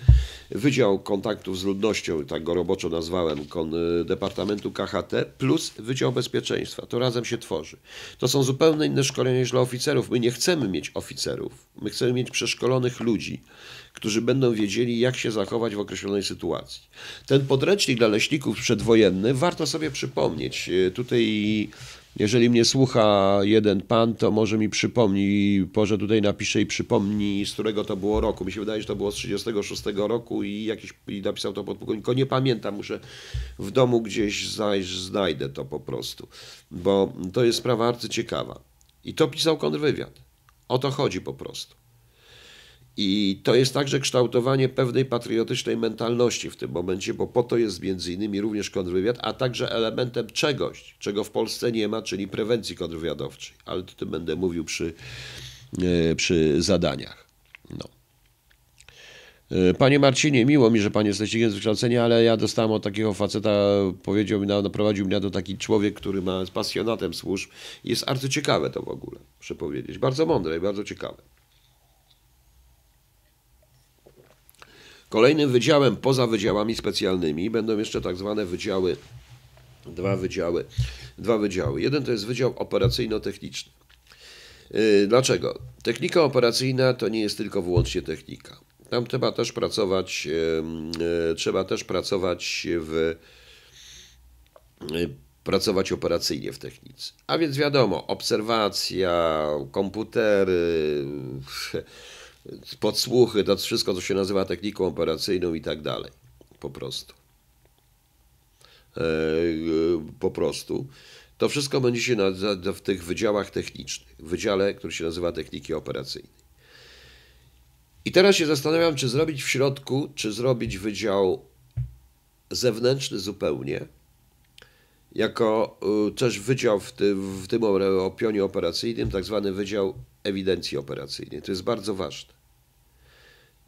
Wydział Kontaktów z Ludnością, tak go roboczo nazwałem, kon, Departamentu KHT, plus Wydział Bezpieczeństwa. To razem się tworzy. To są zupełnie inne szkolenia niż dla oficerów. My nie chcemy mieć oficerów. My chcemy mieć przeszkolonych ludzi, którzy będą wiedzieli, jak się zachować w określonej sytuacji. Ten podręcznik dla leśników przedwojenny warto sobie przypomnieć. E, Tutaj jeżeli mnie słucha jeden pan, to może mi przypomni, może tutaj napisze i przypomni, z którego to było roku. Mi się wydaje, że to było z 36 roku i jakiś i napisał to podpułkownik. Nie pamiętam, muszę w domu gdzieś zajść, znajdę to po prostu, bo to jest sprawa arcyciekawa. I to pisał kontrwywiad. O to chodzi po prostu. I to jest także kształtowanie pewnej patriotycznej mentalności w tym momencie, bo po to jest między innymi również kontrwywiad, a także elementem czegoś, czego w Polsce nie ma, czyli prewencji kontrwywiadowczej. Ale o tym będę mówił przy, e, przy zadaniach. No. E, Panie Marcinie, miło mi, że Pan jest leśnikiem z wykształcenia, ale ja dostałem od takiego faceta, powiedział mi, naprowadził mnie do taki człowiek, który ma z pasjonatem służb. Jest arcyciekawe to w ogóle, muszę powiedzieć. Bardzo mądre i bardzo ciekawe. Kolejnym wydziałem poza wydziałami specjalnymi będą jeszcze tak zwane wydziały, dwa wydziały, dwa wydziały. Jeden to jest wydział operacyjno-techniczny. Yy, Dlaczego? Technika operacyjna to nie jest tylko wyłącznie technika. Tam trzeba też pracować, yy, trzeba też pracować w yy, pracować operacyjnie w technice. A więc wiadomo, obserwacja, komputery, podsłuchy, to wszystko, co się nazywa techniką operacyjną i tak dalej. Po prostu. E, Po prostu. To wszystko będzie się nazywa w tych wydziałach technicznych. W wydziale, który się nazywa techniki operacyjnej. I teraz się zastanawiam, czy zrobić w środku, czy zrobić wydział zewnętrzny zupełnie, jako y, też wydział w tym, w tym operacyjnym, tak zwany wydział ewidencji operacyjnej. To jest bardzo ważne.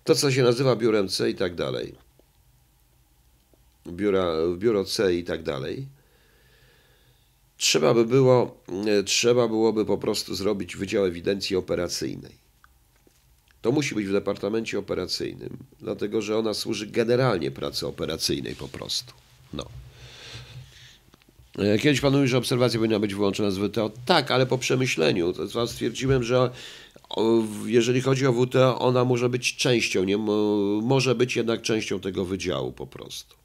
To, co się nazywa biurem C i tak dalej, biura, biuro C i tak dalej, trzeba by było, e, trzeba byłoby po prostu zrobić wydział ewidencji operacyjnej. To musi być w departamencie operacyjnym, dlatego że ona służy generalnie pracy operacyjnej po prostu. No. E, Kiedyś pan mówił, że obserwacja powinna być wyłączona z WTO. Tak, ale po przemyśleniu. To stwierdziłem, że jeżeli chodzi o WTO, ona może być częścią, nie, mo- może być jednak częścią tego wydziału po prostu.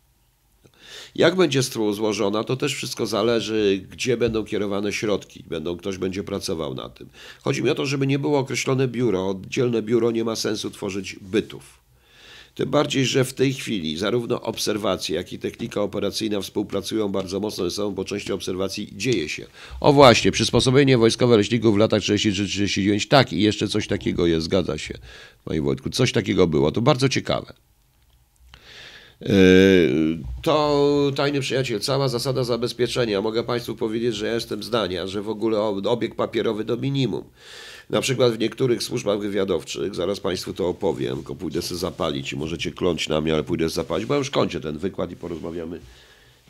Jak będzie złożona, to też wszystko zależy, gdzie będą kierowane środki. Będą, ktoś będzie pracował na tym. Chodzi mi o to, żeby nie było określone biuro. Oddzielne biuro nie ma sensu tworzyć bytów. Tym bardziej, że w tej chwili zarówno obserwacje, jak i technika operacyjna współpracują bardzo mocno ze sobą, bo część obserwacji dzieje się. O właśnie, przysposobienie wojskowe leśników w latach 33-39, tak i jeszcze coś takiego jest, zgadza się, panie Wojtku, coś takiego było, to bardzo ciekawe. Yy, To tajny przyjaciel, cała zasada zabezpieczenia. Mogę Państwu powiedzieć, że ja jestem zdania, że w ogóle obieg papierowy do minimum. Na przykład w niektórych służbach wywiadowczych, zaraz Państwu to opowiem, tylko pójdę sobie zapalić i możecie kląć na mnie, ale pójdę zapalić, bo już kończę ten wykład i porozmawiamy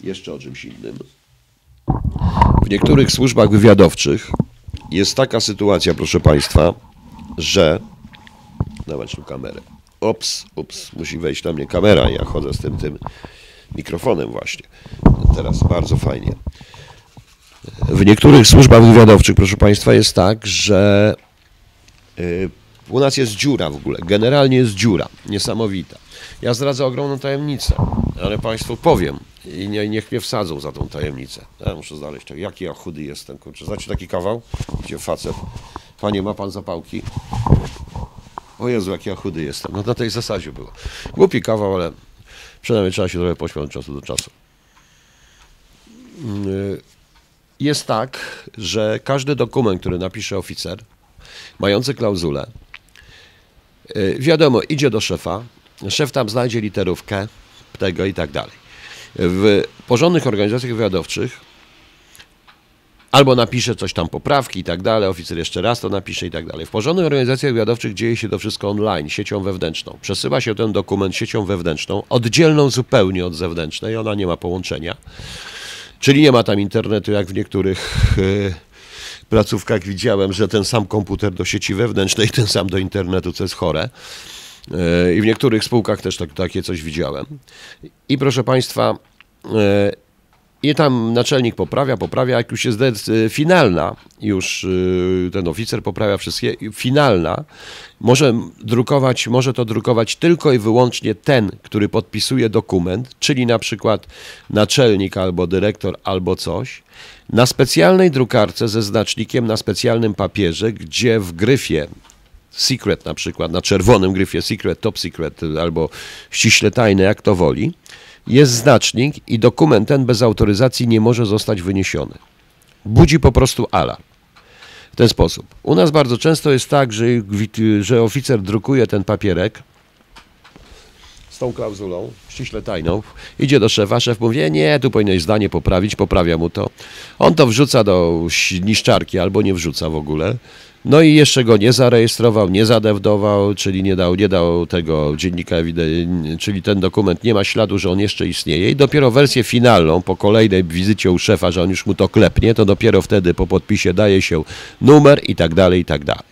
jeszcze o czymś innym. w niektórych służbach wywiadowczych jest taka sytuacja, proszę Państwa, że. Dawać tu kamerę. Ops, ups, musi wejść na mnie kamera. Ja chodzę z tym, tym mikrofonem właśnie. Teraz bardzo fajnie. W niektórych służbach wywiadowczych, proszę Państwa, jest tak, że y, u nas jest dziura w ogóle. Generalnie jest dziura. Niesamowita. Ja zdradzę ogromną tajemnicę, ale Państwu powiem i nie, niech mnie wsadzą za tą tajemnicę. Ja muszę znaleźć to. Jaki ja chudy jestem, kurczę. Znacie taki kawał? Gdzie facet. Panie, ma Pan zapałki? O Jezu, jaki ja chudy jestem. No na tej zasadzie było. Głupi kawał, ale przynajmniej trzeba się trochę pośmiać od czasu do czasu. Yy, Jest tak, że każdy dokument, który napisze oficer, mający klauzulę, yy, wiadomo, idzie do szefa, szef tam znajdzie literówkę tego i tak dalej. W porządnych organizacjach wywiadowczych albo napisze coś tam poprawki i tak dalej, oficer jeszcze raz to napisze i tak dalej. W porządnych organizacjach wywiadowczych dzieje się to wszystko online, siecią wewnętrzną. Przesyła się ten dokument siecią wewnętrzną, oddzielną zupełnie od zewnętrznej, ona nie ma połączenia. Czyli nie ma tam internetu, jak w niektórych yy, placówkach widziałem, że ten sam komputer do sieci wewnętrznej, ten sam do internetu, co jest chore. Yy, I w niektórych spółkach też tak, takie coś widziałem. I proszę Państwa, yy, i tam naczelnik poprawia, poprawia, jak już jest finalna, już ten oficer poprawia wszystkie, finalna, może drukować, może to drukować tylko i wyłącznie ten, który podpisuje dokument, czyli na przykład naczelnik albo dyrektor albo coś, na specjalnej drukarce ze znacznikiem na specjalnym papierze, gdzie w gryfie secret na przykład, na czerwonym gryfie secret, top secret albo ściśle tajne, jak to woli, jest znacznik i dokument ten bez autoryzacji nie może zostać wyniesiony. Budzi po prostu alarm. W ten sposób. U nas bardzo często jest tak, że, że oficer drukuje ten papierek z tą klauzulą, ściśle tajną, idzie do szefa, szef mówi, nie, tu powinieneś zdanie poprawić, poprawia mu to. On to wrzuca do niszczarki albo nie wrzuca w ogóle. No i jeszcze go nie zarejestrował, nie zadewdował, czyli nie dał, nie dał tego dziennika, czyli ten dokument nie ma śladu, że on jeszcze istnieje i dopiero wersję finalną po kolejnej wizycie u szefa, że on już mu to klepnie, to dopiero wtedy po podpisie daje się numer i tak dalej, i tak dalej.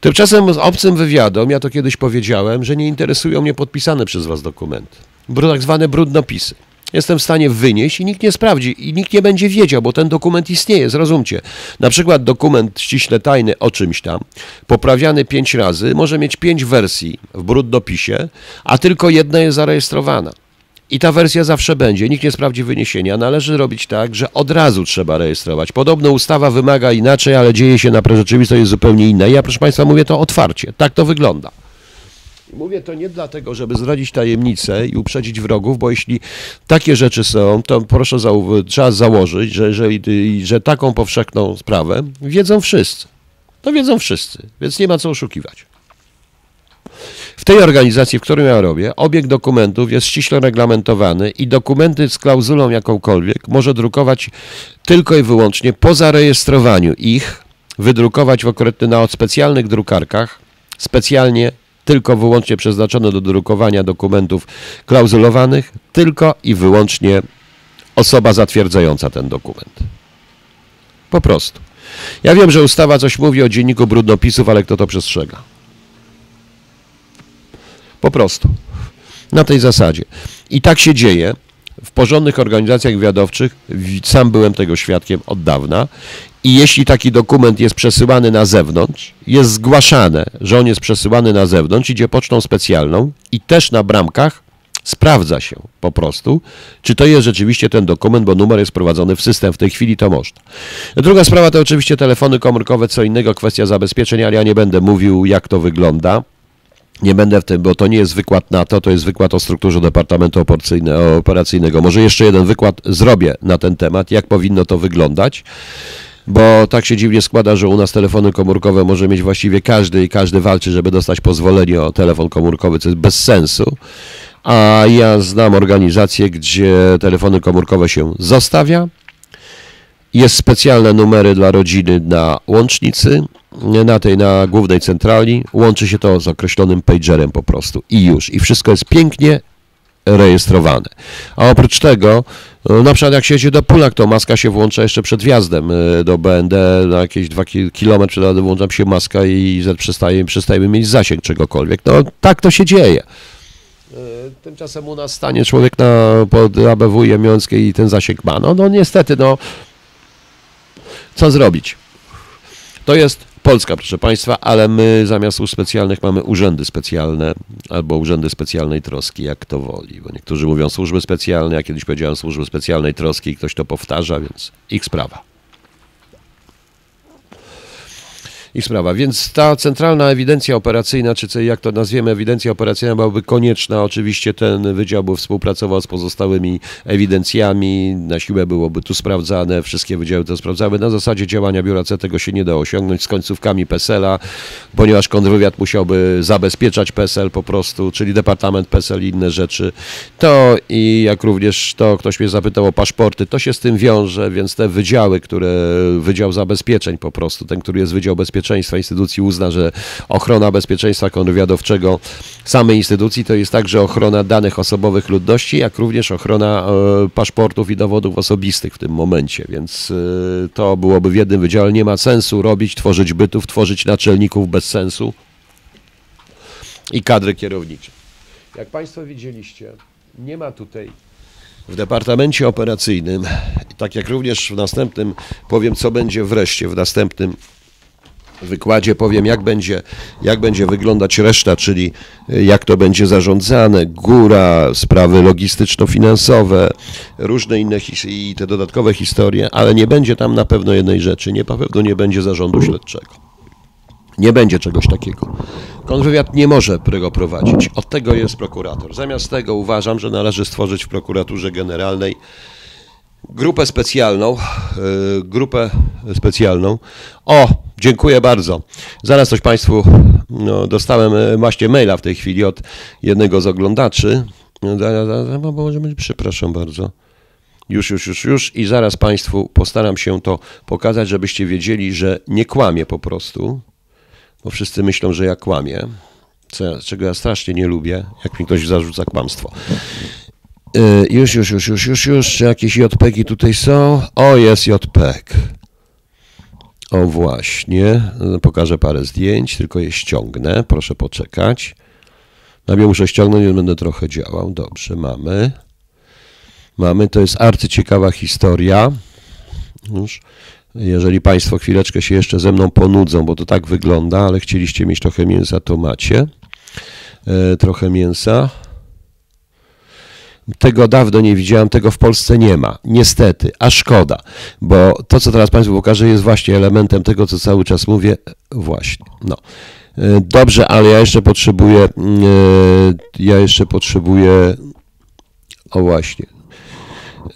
Tymczasem z obcym wywiadom, ja to kiedyś powiedziałem, że nie interesują mnie podpisane przez was dokumenty. Tak zwane brudnopisy. Jestem w stanie wynieść i nikt nie sprawdzi i nikt nie będzie wiedział, bo ten dokument istnieje, zrozumcie. Na przykład dokument ściśle tajny o czymś tam, poprawiany pięć razy, może mieć pięć wersji w brudnopisie, a tylko jedna jest zarejestrowana. I ta wersja zawsze będzie, nikt nie sprawdzi wyniesienia. Należy robić tak, że od razu trzeba rejestrować. Podobno ustawa wymaga inaczej, ale dzieje się na rzeczywistość jest zupełnie inna. Ja, proszę Państwa, mówię to otwarcie. Tak to wygląda. Mówię to nie dlatego, żeby zdradzić tajemnicę i uprzedzić wrogów, bo jeśli takie rzeczy są, to proszę zau- trzeba założyć, że, że, że taką powszechną sprawę wiedzą wszyscy. To wiedzą wszyscy, więc nie ma co oszukiwać. W tej organizacji, w której ja robię, obieg dokumentów jest ściśle reglamentowany i dokumenty z klauzulą jakąkolwiek może drukować tylko i wyłącznie po zarejestrowaniu ich, wydrukować w okretny na specjalnych drukarkach, specjalnie tylko wyłącznie przeznaczone do drukowania dokumentów klauzulowanych, tylko i wyłącznie osoba zatwierdzająca ten dokument. Po prostu. Ja wiem, że ustawa coś mówi o dzienniku brudnopisów, ale kto to przestrzega? Po prostu. Na tej zasadzie. I tak się dzieje w porządnych organizacjach wywiadowczych. Wi- Sam byłem tego świadkiem od dawna. I jeśli taki dokument jest przesyłany na zewnątrz, jest zgłaszane, że on jest przesyłany na zewnątrz, idzie pocztą specjalną i też na bramkach sprawdza się po prostu, czy to jest rzeczywiście ten dokument, bo numer jest wprowadzony w system. W tej chwili to można. Druga sprawa to oczywiście telefony komórkowe, co innego, kwestia zabezpieczenia, ale ja nie będę mówił, jak to wygląda. Nie będę w tym, bo to nie jest wykład NATO, to jest wykład o strukturze Departamentu Operacyjne- Operacyjnego. Może jeszcze jeden wykład zrobię na ten temat, jak powinno to wyglądać, bo tak się dziwnie składa, że u nas telefony komórkowe może mieć właściwie każdy i każdy walczy, żeby dostać pozwolenie o telefon komórkowy, co jest bez sensu. A ja znam organizacje, gdzie telefony komórkowe się zostawia, jest specjalne numery dla rodziny na łącznicy, na tej, na głównej centrali. Łączy się to z określonym pagerem po prostu i już. I wszystko jest pięknie rejestrowane. A oprócz tego No, na przykład jak się jedzie do Pulak, to maska się włącza jeszcze przed wjazdem y, do BND, na jakieś 2 km przed włącza się maska i przestaje, przestajemy mieć zasięg czegokolwiek. No tak to się dzieje. Y, tymczasem u nas stanie człowiek na, pod ABW Jemiąckiej i ten zasięg ma. No, no niestety, no co zrobić? To jest Polska, proszę Państwa, ale my zamiast służb specjalnych mamy urzędy specjalne albo urzędy specjalnej troski, jak to woli. Bo niektórzy mówią służby specjalne, ja kiedyś powiedziałem służby specjalnej troski i ktoś to powtarza, więc ich sprawa. Ich sprawa. Więc ta centralna ewidencja operacyjna, czy jak to nazwiemy, ewidencja operacyjna byłaby konieczna. Oczywiście ten wydział by współpracował z pozostałymi ewidencjami, na siłę byłoby tu sprawdzane, wszystkie wydziały to sprawdzały. Na zasadzie działania biura C tego się nie da osiągnąć z końcówkami PESEL-a, ponieważ kontrwywiad musiałby zabezpieczać PESEL po prostu, czyli Departament PESEL i inne rzeczy. To i jak również to, ktoś mnie zapytał o paszporty, to się z tym wiąże, więc te wydziały, które, Wydział Zabezpieczeń po prostu, ten, który jest Wydział Bezpieczeństwa, bezpieczeństwa instytucji uzna, że ochrona bezpieczeństwa kontrwywiadowczego samej instytucji to jest także ochrona danych osobowych ludności, jak również ochrona e, paszportów i dowodów osobistych w tym momencie, więc e, to byłoby w jednym wydziale. Nie ma sensu robić, tworzyć bytów, tworzyć naczelników bez sensu i kadry kierownicze. Jak Państwo widzieliście, nie ma tutaj w Departamencie Operacyjnym, tak jak również w następnym, powiem co będzie wreszcie w następnym wykładzie powiem, jak będzie, jak będzie wyglądać reszta, czyli e, jak to będzie zarządzane, góra, sprawy logistyczno-finansowe, różne inne i te dodatkowe historie, ale nie będzie tam na pewno jednej rzeczy, nie, na pewno nie będzie zarządu śledczego. Nie będzie czegoś takiego. Kontrwywiad nie może tego prowadzić. Od tego jest prokurator. Zamiast tego uważam, że należy stworzyć w prokuraturze generalnej grupę specjalną, yy, grupę specjalną. O, dziękuję bardzo. Zaraz coś Państwu, no, dostałem e, właśnie maila w tej chwili od jednego z oglądaczy. Przepraszam bardzo. Już, już, już, już i zaraz Państwu postaram się to pokazać, żebyście wiedzieli, że nie kłamię po prostu, bo wszyscy myślą, że ja kłamię, czego ja strasznie nie lubię, jak mi ktoś zarzuca kłamstwo. Yy, już, już, już, już, już, już. Czy jakieś JPEGi tutaj są? O, jest JPEG. O, właśnie. Pokażę parę zdjęć, tylko je ściągnę. Proszę poczekać. Najpierw muszę ściągnąć, więc będę trochę działał. Dobrze, mamy. Mamy, to jest arcyciekawa historia. Już. Jeżeli Państwo chwileczkę się jeszcze ze mną ponudzą, bo to tak wygląda, ale chcieliście mieć trochę mięsa, to macie. E, trochę mięsa. Tego dawno nie widziałem, tego w Polsce nie ma. Niestety, a szkoda, bo to, co teraz Państwu pokażę, jest właśnie elementem tego, co cały czas mówię. Właśnie, no. E, dobrze, ale ja jeszcze potrzebuję, e, ja jeszcze potrzebuję, o właśnie,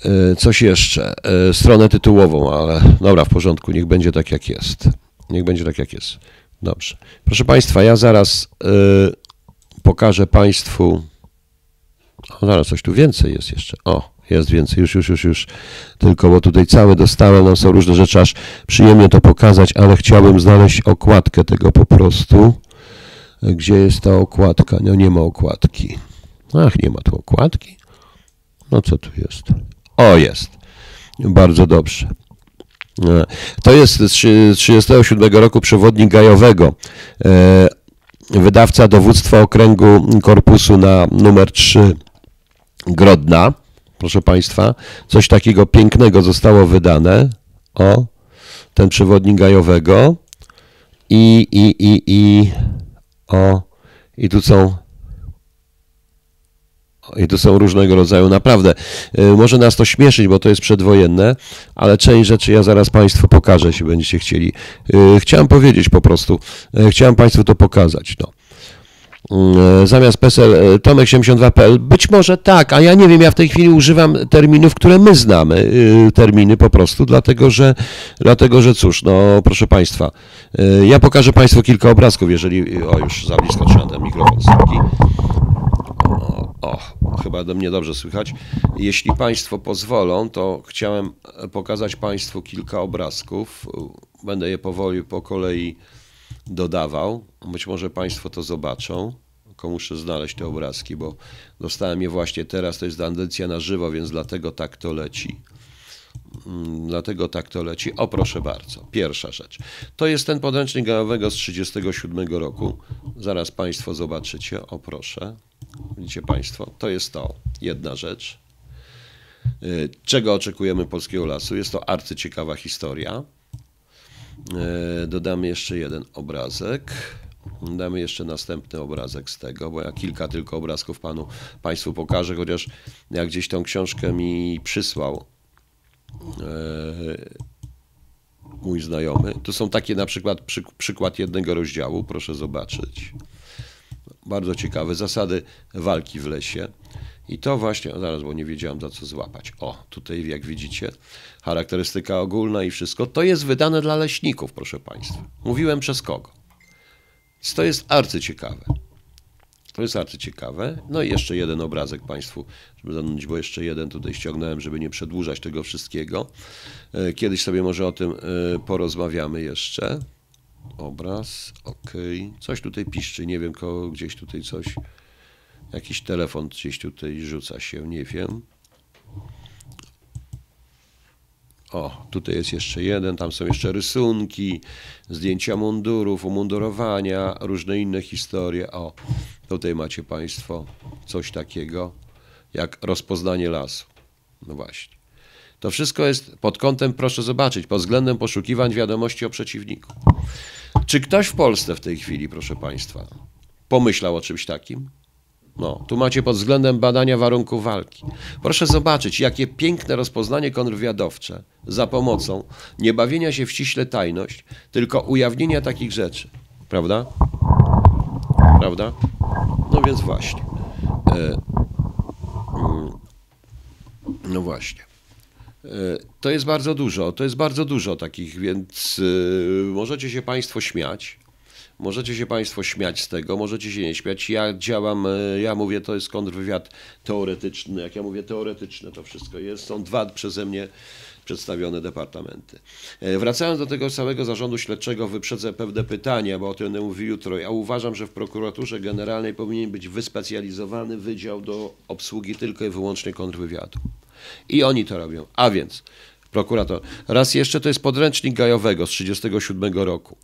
e, coś jeszcze, stronę tytułową, ale dobra, w porządku, niech będzie tak, jak jest. Niech będzie tak, jak jest. Dobrze. Proszę Państwa, ja zaraz pokażę Państwu, o, zaraz, coś tu więcej jest jeszcze. O, jest więcej, już, już, już, już. Tylko, bo tutaj całe dostałem, no są różne rzeczy, aż przyjemnie to pokazać, ale chciałbym znaleźć okładkę tego po prostu. Gdzie jest ta okładka? No nie ma okładki. Ach, nie ma tu okładki. No co tu jest? O, jest. Bardzo dobrze. E, to jest z 1937 roku przewodnik gajowego. E, wydawca dowództwa okręgu korpusu na numer 3 Grodna, proszę Państwa, coś takiego pięknego zostało wydane. O, ten przewodnik gajowego. I, i, i, i, o, i tu są i tu są różnego rodzaju, naprawdę. Y, może nas to śmieszyć, bo to jest przedwojenne, ale część rzeczy ja zaraz Państwu pokażę, jeśli będziecie chcieli. Y, chciałem powiedzieć po prostu, y, chciałem Państwu to pokazać. No. Mm, zamiast PESEL e, Tomek72.pl. Być może tak, a ja nie wiem, ja w tej chwili używam terminów, które my znamy, y, terminy po prostu, dlatego że, dlatego że cóż, no proszę Państwa, y, ja pokażę Państwu kilka obrazków, jeżeli, o już za blisko trzeba ten mikrofon stąki. O, o, chyba do mnie dobrze słychać. Jeśli Państwo pozwolą, to chciałem pokazać Państwu kilka obrazków. Będę je powoli po kolei dodawał. Być może Państwo to zobaczą. Tylko muszę znaleźć te obrazki, bo dostałem je właśnie teraz. To jest audycja na żywo, więc dlatego tak to leci. Mm, Dlatego tak to leci. O, proszę bardzo. Pierwsza rzecz. To jest ten podręcznik gałowego z 1937 roku. Zaraz Państwo zobaczycie. O, proszę. Widzicie Państwo? To jest to. Jedna rzecz. Y, Czego oczekujemy polskiego lasu? Jest to arcyciekawa historia. Y, Dodamy jeszcze jeden obrazek. Damy jeszcze następny obrazek z tego, bo ja kilka tylko obrazków panu, Państwu pokażę, chociaż jak gdzieś tą książkę mi przysłał e, mój znajomy. To są takie na przykład przy, przykład jednego rozdziału, proszę zobaczyć. Bardzo ciekawe. Zasady walki w lesie. I to właśnie, o, zaraz, bo nie wiedziałem za co złapać. O, tutaj jak widzicie, charakterystyka ogólna i wszystko. To jest wydane dla leśników, proszę Państwa. Mówiłem przez kogo. To jest arcyciekawe. To jest arcyciekawe. No i jeszcze jeden obrazek Państwu, żeby zanudzić, bo jeszcze jeden tutaj ściągnąłem, żeby nie przedłużać tego wszystkiego. E, Kiedyś sobie może o tym e, porozmawiamy jeszcze. Obraz, ok. Coś tutaj piszczy, nie wiem, gdzieś tutaj coś, jakiś telefon gdzieś tutaj rzuca się, nie wiem. O, tutaj jest jeszcze jeden, tam są jeszcze rysunki, zdjęcia mundurów, umundurowania, różne inne historie. O, tutaj macie Państwo coś takiego jak rozpoznanie lasu. No właśnie. To wszystko jest pod kątem, proszę zobaczyć, pod względem poszukiwań wiadomości o przeciwniku. Czy ktoś w Polsce w tej chwili, proszę Państwa, pomyślał o czymś takim? No, tu macie pod względem badania warunków walki. Proszę zobaczyć, jakie piękne rozpoznanie kontrwywiadowcze za pomocą nie bawienia się w ściśle tajność, tylko ujawnienia takich rzeczy. Prawda? Prawda? No więc właśnie. E, mm, no właśnie. E, To jest bardzo dużo, to jest bardzo dużo takich, więc e, możecie się Państwo śmiać. Możecie się Państwo śmiać z tego, możecie się nie śmiać. Ja działam, e, ja mówię, to jest kontrwywiad teoretyczny. Jak ja mówię teoretyczne, to wszystko jest. Są dwa przeze mnie przedstawione departamenty. E, Wracając do tego całego zarządu śledczego, wyprzedzę pewne pytania, bo o tym mówił jutro. Ja uważam, że w prokuraturze generalnej powinien być wyspecjalizowany wydział do obsługi tylko i wyłącznie kontrwywiadu. I oni to robią. A więc, prokurator, raz jeszcze to jest podręcznik Gajowego z 1937 roku.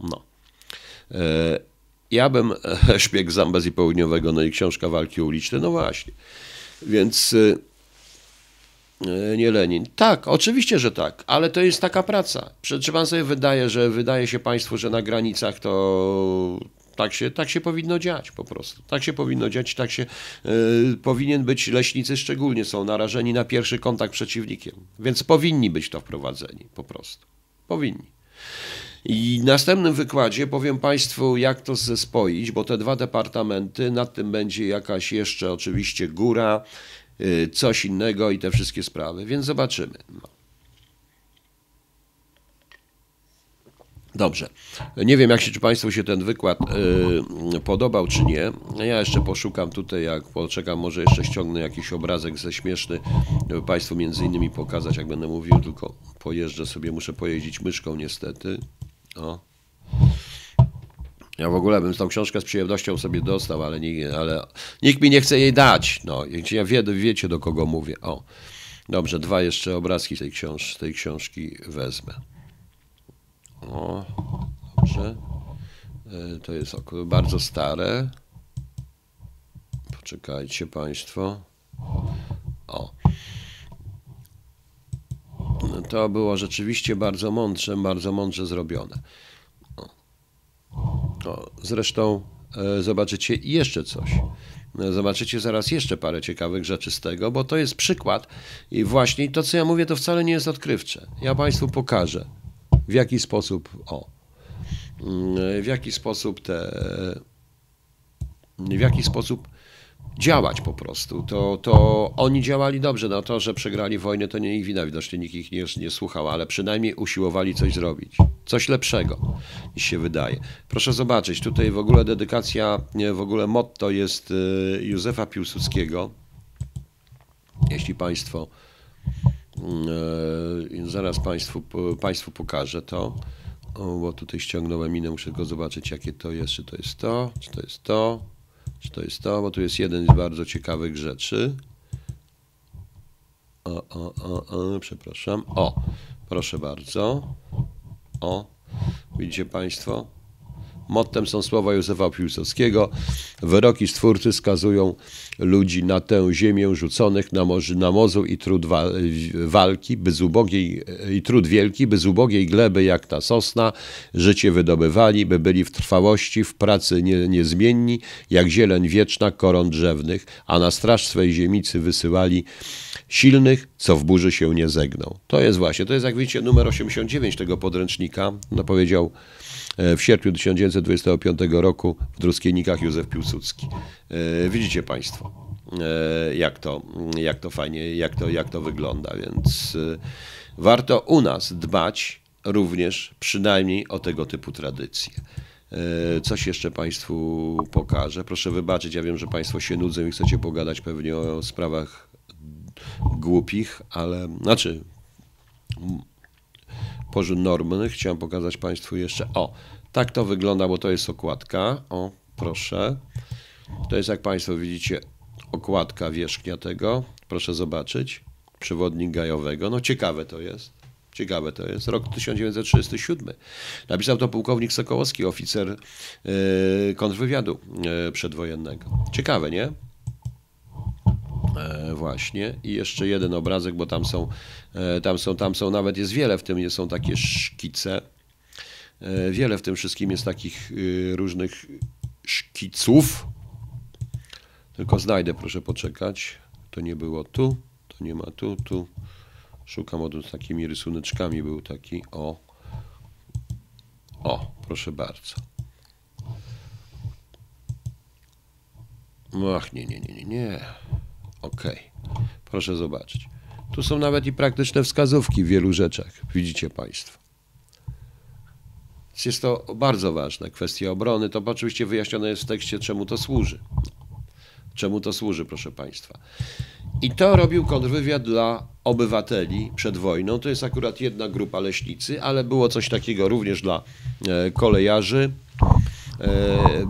No. E, Ja bym e, <laughs> szpieg Zambezji Południowego, no i książka walki uliczne, no właśnie. Więc e, nie Lenin. Tak, oczywiście, że tak, ale to jest taka praca. Czy, pan sobie wydaje, że wydaje się państwu, że na granicach to tak się, tak się powinno dziać po prostu. Tak się powinno dziać, tak się e, powinien być, leśnicy szczególnie są narażeni na pierwszy kontakt z przeciwnikiem, więc powinni być to wprowadzeni po prostu. Powinni. I w następnym wykładzie powiem Państwu, jak to zespoić, bo te dwa departamenty, nad tym będzie jakaś jeszcze oczywiście góra, y, coś innego i te wszystkie sprawy, więc zobaczymy. No. Dobrze. Nie wiem, jak się, czy Państwu się ten wykład y, podobał, czy nie. Ja jeszcze poszukam tutaj, jak poczekam, może jeszcze ściągnę jakiś obrazek ze śmieszny, żeby Państwu między innymi pokazać, jak będę mówił, tylko pojeżdżę sobie, muszę pojeździć myszką niestety. O. Ja w ogóle bym tą książkę z przyjemnością sobie dostał, ale, nie, ale nikt mi nie chce jej dać. No, ja wie, wiecie do kogo mówię. O. Dobrze, dwa jeszcze obrazki tej, książ tej książki wezmę. O, dobrze. E, To jest bardzo stare. Poczekajcie Państwo. O. To było rzeczywiście bardzo mądrze, bardzo mądrze zrobione. O. Zresztą e, zobaczycie jeszcze coś. E, Zobaczycie zaraz jeszcze parę ciekawych rzeczy z tego, bo to jest przykład i właśnie to, co ja mówię, to wcale nie jest odkrywcze. Ja Państwu pokażę, w jaki sposób, o, mm, w jaki sposób te, w jaki sposób działać po prostu. To, to oni działali dobrze. No to, że przegrali wojnę, to nie ich wina. Widocznie nikt ich nie, nie słuchał, ale przynajmniej usiłowali coś zrobić. Coś lepszego niż się wydaje. Proszę zobaczyć, tutaj w ogóle dedykacja, w ogóle motto jest y, Józefa Piłsudskiego. Jeśli Państwo, y, zaraz Państwu, Państwu pokażę to. Bo tutaj ściągnąłem inne, muszę go zobaczyć, jakie to jest. Czy to jest to, czy to jest to. Czy to jest to? Bo tu jest jeden z bardzo ciekawych rzeczy. O, o, o, o, przepraszam. O, proszę bardzo. O, widzicie Państwo? Mottem są słowa Józefa Piłsudskiego. Wyroki stwórcy skazują ludzi na tę ziemię rzuconych na, morze, na mozur i trud wa walki, by z ubogiej, i trud wielki, by z ubogiej gleby jak ta sosna życie wydobywali, by byli w trwałości, w pracy nie, niezmienni, jak zieleń wieczna koron drzewnych, a na straż swej ziemicy wysyłali silnych, co w burzy się nie zegną. To jest właśnie, to jest jak widzicie numer 89 tego podręcznika, no powiedział w sierpniu 1925 roku w Druskienikach Józef Piłsudski. E, widzicie Państwo, e, jak to, jak to fajnie, jak to, jak to wygląda, więc e, warto u nas dbać również przynajmniej o tego typu tradycje. Coś jeszcze Państwu pokażę. Proszę wybaczyć, ja wiem, że Państwo się nudzą i chcecie pogadać pewnie o sprawach głupich, ale znaczy porząd normy. Chciałem pokazać Państwu jeszcze. O, tak to wygląda, bo to jest okładka. O, proszę. To jest, jak Państwo widzicie, okładka wierzchnia tego. Proszę zobaczyć. Przewodnik gajowego. No ciekawe to jest. Ciekawe to jest. Rok 1937. Napisał to pułkownik Sokołowski, oficer yy, kontrwywiadu yy, przedwojennego. Ciekawe, nie? E, właśnie. I jeszcze jeden obrazek, bo tam są, e, tam są, tam są, nawet jest wiele w tym, są takie szkice. E, wiele w tym wszystkim jest takich różnych szkiców. Tylko znajdę, proszę poczekać. To nie było tu, to nie ma tu, tu. Szukam od takimi rysuneczkami był taki. O. O, proszę bardzo. Ach, nie, nie, nie, nie, nie. OK. Proszę zobaczyć. Tu są nawet i praktyczne wskazówki w wielu rzeczach. Widzicie Państwo. Jest to bardzo ważne. Kwestia obrony to oczywiście wyjaśnione jest w tekście, czemu to służy. Czemu to służy, proszę Państwa. I to robił kontrwywiad dla obywateli przed wojną. To jest akurat jedna grupa leśnicy, ale było coś takiego również dla e, kolejarzy,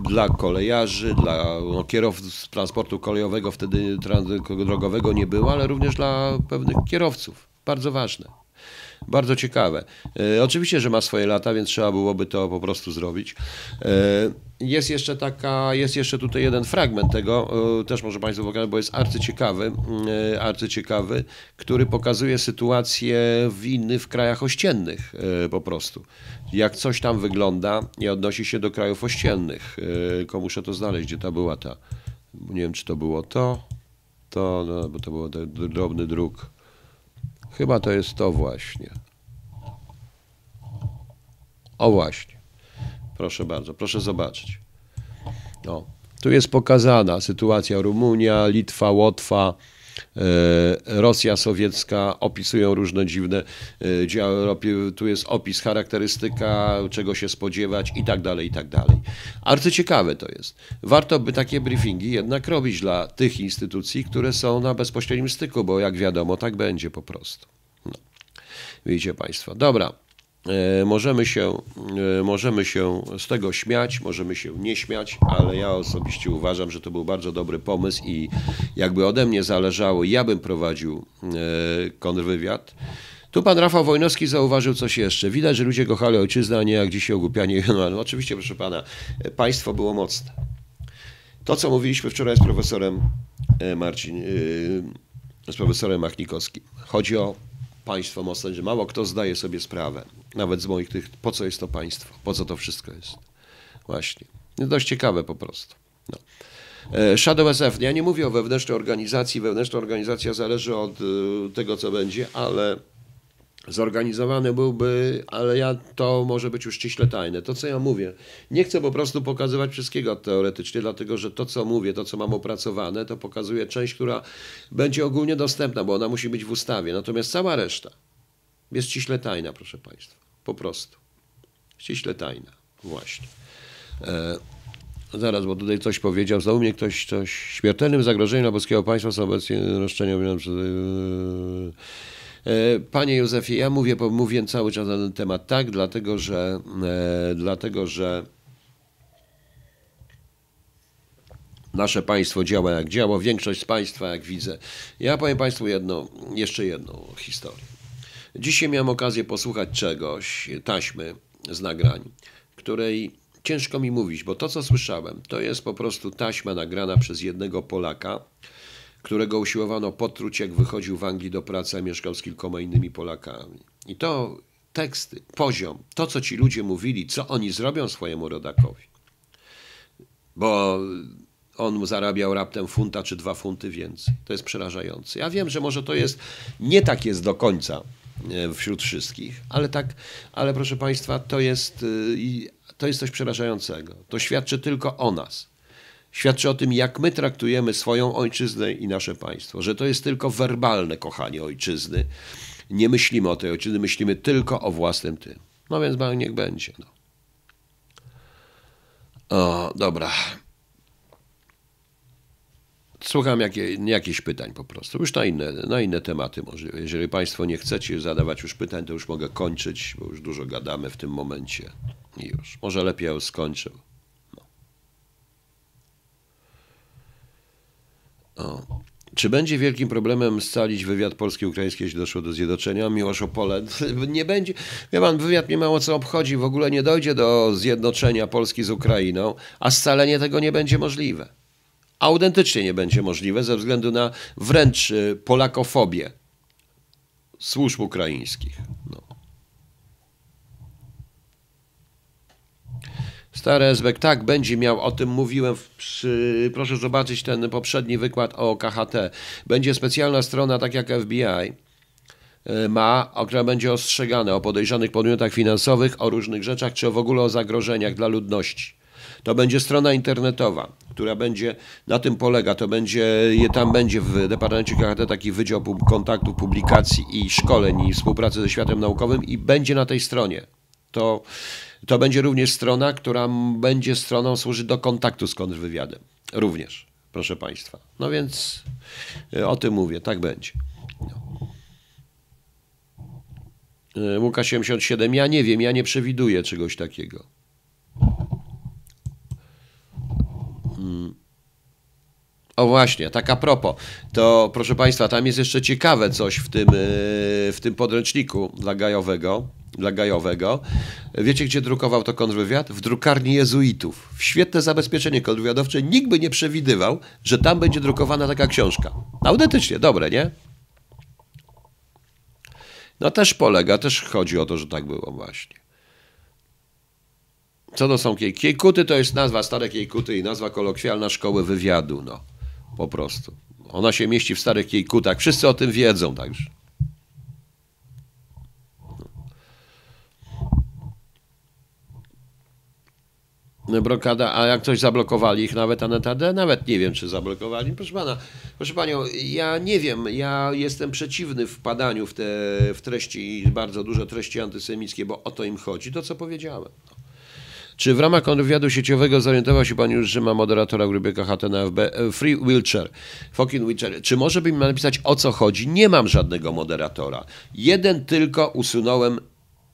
dla kolejarzy, dla no, kierowców transportu kolejowego, wtedy drogowego nie było, ale również dla pewnych kierowców. Bardzo ważne. Bardzo ciekawe. E, oczywiście, że ma swoje lata, więc trzeba byłoby to po prostu zrobić. E, jest jeszcze taka, jest jeszcze tutaj jeden fragment tego, e, też może Państwu pokazać, bo jest arcyciekawy, arcyciekawy, który pokazuje sytuację w innych w krajach ościennych po prostu. Jak coś tam wygląda i odnosi się do krajów ościennych. Tylko muszę to znaleźć, gdzie ta była ta. Nie wiem, czy to było to, to, no, bo to był drobny druk. Chyba to jest to właśnie. O właśnie. Proszę bardzo, proszę zobaczyć. No, tu jest pokazana sytuacja Rumunia, Litwa, Łotwa, Rosja sowiecka, opisują różne dziwne e, działy, tu jest opis, charakterystyka, czego się spodziewać i tak dalej, i tak dalej. Arcyciekawe to jest. Warto by takie briefingi jednak robić dla tych instytucji, które są na bezpośrednim styku, bo jak wiadomo, tak będzie po prostu. No. Widzicie Państwo. Dobra. E, możemy się, e, możemy się z tego śmiać, możemy się nie śmiać, ale ja osobiście uważam, że to był bardzo dobry pomysł i jakby ode mnie zależało, ja bym prowadził e, kontrwywiad. Tu pan Rafał Wojnowski zauważył coś jeszcze. Widać, że ludzie kochali ojczyznę, a nie jak dzisiaj ogłupianie. <laughs> No, oczywiście, proszę pana, państwo było mocne. To, co mówiliśmy wczoraj z profesorem Marcin, z profesorem Machnikowskim. Chodzi o państwo mocne, że mało kto zdaje sobie sprawę, nawet z moich tych, po co jest to państwo, po co to wszystko jest. Właśnie. Dość ciekawe po prostu. No. E, Shadow SF. Ja nie mówię o wewnętrznej organizacji. Wewnętrzna organizacja zależy od e, tego, co będzie, ale zorganizowany byłby, ale ja to może być już ściśle tajne. To, co ja mówię, nie chcę po prostu pokazywać wszystkiego teoretycznie, dlatego że to, co mówię, to, co mam opracowane, to pokazuje część, która będzie ogólnie dostępna, bo ona musi być w ustawie. Natomiast cała reszta jest ściśle tajna, proszę Państwa. Po prostu. Ściśle tajna. Właśnie. E, zaraz, bo tutaj coś powiedział. Znowu mnie ktoś coś. Śmiertelnym zagrożeniem dla polskiego państwa są obecnie roszczenia. Yy, panie Józefie, ja mówię, mówię cały czas na ten temat tak, dlatego że, e, dlatego że nasze państwo działa jak działa, większość z państwa jak widzę. Ja powiem Państwu jedno, jeszcze jedną historię. Dzisiaj miałem okazję posłuchać czegoś, taśmy z nagrań, której ciężko mi mówić, bo to co słyszałem, to jest po prostu taśma nagrana przez jednego Polaka, którego usiłowano potruć, jak wychodził w Anglii do pracy, a mieszkał z kilkoma innymi Polakami. I to teksty, poziom, to co ci ludzie mówili, co oni zrobią swojemu rodakowi. Bo on zarabiał raptem funta czy dwa funty więcej. To jest przerażające. Ja wiem, że może to jest, nie tak jest do końca e, wśród wszystkich, ale tak, ale proszę Państwa, to jest, y, to jest coś przerażającego. To świadczy tylko o nas. Świadczy o tym, jak my traktujemy swoją ojczyznę i nasze państwo. Że to jest tylko werbalne kochanie ojczyzny. Nie myślimy o tej ojczyzny, myślimy tylko o własnym tym. No więc niech będzie. No. O, dobra. Słucham jakie, jakieś pytań po prostu. Już na inne, na inne tematy może. Jeżeli Państwo nie chcecie zadawać już pytań, to już mogę kończyć, bo już dużo gadamy w tym momencie. I już. Może lepiej ja już skończę. No. O. Czy będzie wielkim problemem scalić wywiad polski-ukraiński, jeśli doszło do zjednoczenia? Miłosz Opole. <laughs> Nie będzie. Wie pan, wywiad mnie mało co obchodzi. W ogóle nie dojdzie do zjednoczenia Polski z Ukrainą, a scalenie tego nie będzie możliwe autentycznie nie będzie możliwe ze względu na wręcz y, polakofobię służb ukraińskich. No. Stary Ezbek, tak, będzie miał, o tym mówiłem, przy, proszę zobaczyć ten poprzedni wykład o KHT. Będzie specjalna strona, tak jak FBI y, ma, która będzie ostrzegane o podejrzanych podmiotach finansowych, o różnych rzeczach, czy w ogóle o zagrożeniach dla ludności. To będzie strona internetowa, która będzie, na tym polega, to będzie, tam będzie w Departamencie KHT taki Wydział Kontaktów, Publikacji i Szkoleń i Współpracy ze Światem Naukowym i będzie na tej stronie. To, to będzie również strona, która będzie stroną służyć do kontaktu z kontrwywiadem. Również, proszę Państwa. No więc e, o tym mówię, tak będzie. E, Łukasz 77, ja nie wiem, ja nie przewiduję czegoś takiego. O właśnie, tak a propos, to proszę Państwa, tam jest jeszcze ciekawe coś w tym, e, w tym podręczniku dla Gajowego, dla Gajowego. Wiecie, gdzie drukował to kontrwywiad? W drukarni jezuitów. Świetne zabezpieczenie kontrwywiadowcze. Nikt by nie przewidywał, że tam będzie drukowana taka książka. Autentycznie, dobre, nie? No też polega, też chodzi o to, że tak było właśnie. Co to są kiejkuty? Kiejkuty to jest nazwa, stare kiejkuty i nazwa kolokwialna szkoły wywiadu, no. Po prostu. Ona się mieści w starych kiejkutach. Wszyscy o tym wiedzą także. Blokada, a jak coś zablokowali ich nawet ANETAD? Nawet nie wiem, czy zablokowali. Proszę pana, proszę panią, ja nie wiem, ja jestem przeciwny wpadaniu w te w treści, bardzo duże treści antysemickie, bo o to im chodzi, to co powiedziałem. Czy w ramach kontrwywiadu sieciowego zorientował się Pan już, że ma moderatora grupy KHT na FB? E, Free Wheelchair. Fucking Wheelchair. Czy może by mi napisać o co chodzi? Nie mam żadnego moderatora. Jeden tylko usunąłem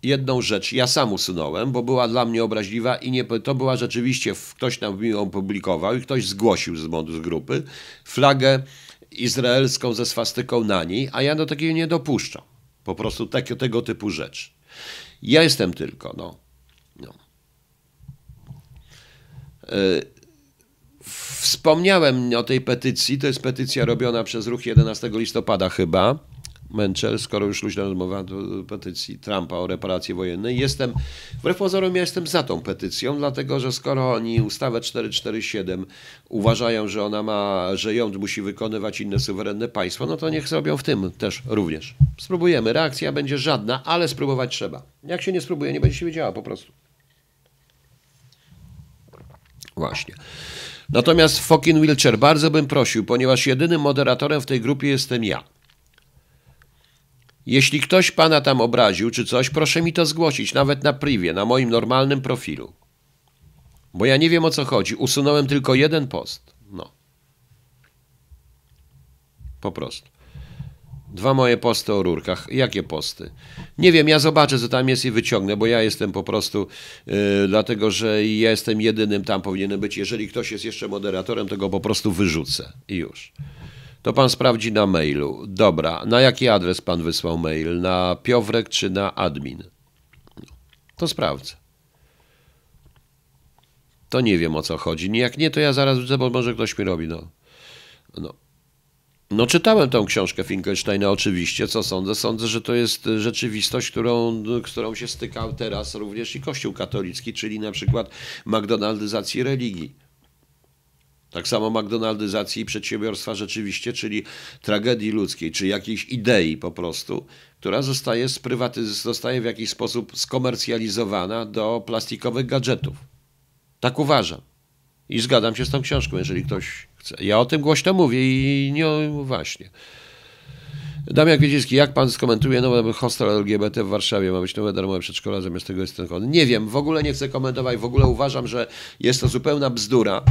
jedną rzecz ja sam usunąłem, bo była dla mnie obraźliwa i nie, to była rzeczywiście, ktoś nam ją publikował i ktoś zgłosił z, z grupy flagę izraelską ze swastyką na niej, a ja do takiego nie dopuszczam. Po prostu takie, tego typu rzecz. Ja jestem tylko, no. no. E, wspomniałem o tej petycji. To jest petycja robiona przez ruch 11 listopada chyba. Męczel, skoro już luźna rozmowa o petycji Trumpa o reparacje wojenne. Jestem, wbrew pozorom, ja jestem za tą petycją, dlatego że skoro oni ustawę 447 uważają, że ona ma, że ją musi wykonywać inne suwerenne państwo, no to niech zrobią w tym też również. Spróbujemy. Reakcja będzie żadna, ale spróbować trzeba. Jak się nie spróbuje, nie będzie się wiedziała po prostu. Właśnie. Natomiast Fokin Wilcher bardzo bym prosił, ponieważ jedynym moderatorem w tej grupie jestem ja. Jeśli ktoś pana tam obraził czy coś, proszę mi to zgłosić, nawet na privie, na moim normalnym profilu. Bo ja nie wiem o co chodzi. Usunąłem tylko jeden post. No. Po prostu. Dwa moje posty o rurkach. Jakie posty? Nie wiem, ja zobaczę, co tam jest i wyciągnę, bo ja jestem po prostu, yy, dlatego że ja jestem jedynym tam powinienem być. Jeżeli ktoś jest jeszcze moderatorem, to go po prostu wyrzucę i już. To pan sprawdzi na mailu. Dobra, na jaki adres pan wysłał mail? Na Piowrek czy na admin? To sprawdzę. To nie wiem o co chodzi. Jak nie, to ja zaraz wrzucę, bo może ktoś mi robi. No. No. No czytałem tą książkę Finkelsteina oczywiście, co sądzę? Sądzę, że to jest rzeczywistość, którą, którą się stykał teraz również i Kościół katolicki, czyli na przykład McDonaldyzacji religii. Tak samo McDonaldyzacji przedsiębiorstwa rzeczywiście, czyli tragedii ludzkiej, czy jakiejś idei po prostu, która zostaje, zostaje w jakiś sposób skomercjalizowana do plastikowych gadżetów. Tak uważam. I zgadzam się z tą książką, jeżeli ktoś chce. Ja o tym głośno mówię i nie właśnie. Damian Kwieciński, jak pan skomentuje nowy hostel LGBT w Warszawie? Ma być nowe darmowe przedszkola, zamiast tego jest ten. Nie wiem, w ogóle nie chcę komentować, w ogóle uważam, że jest to zupełna bzdura.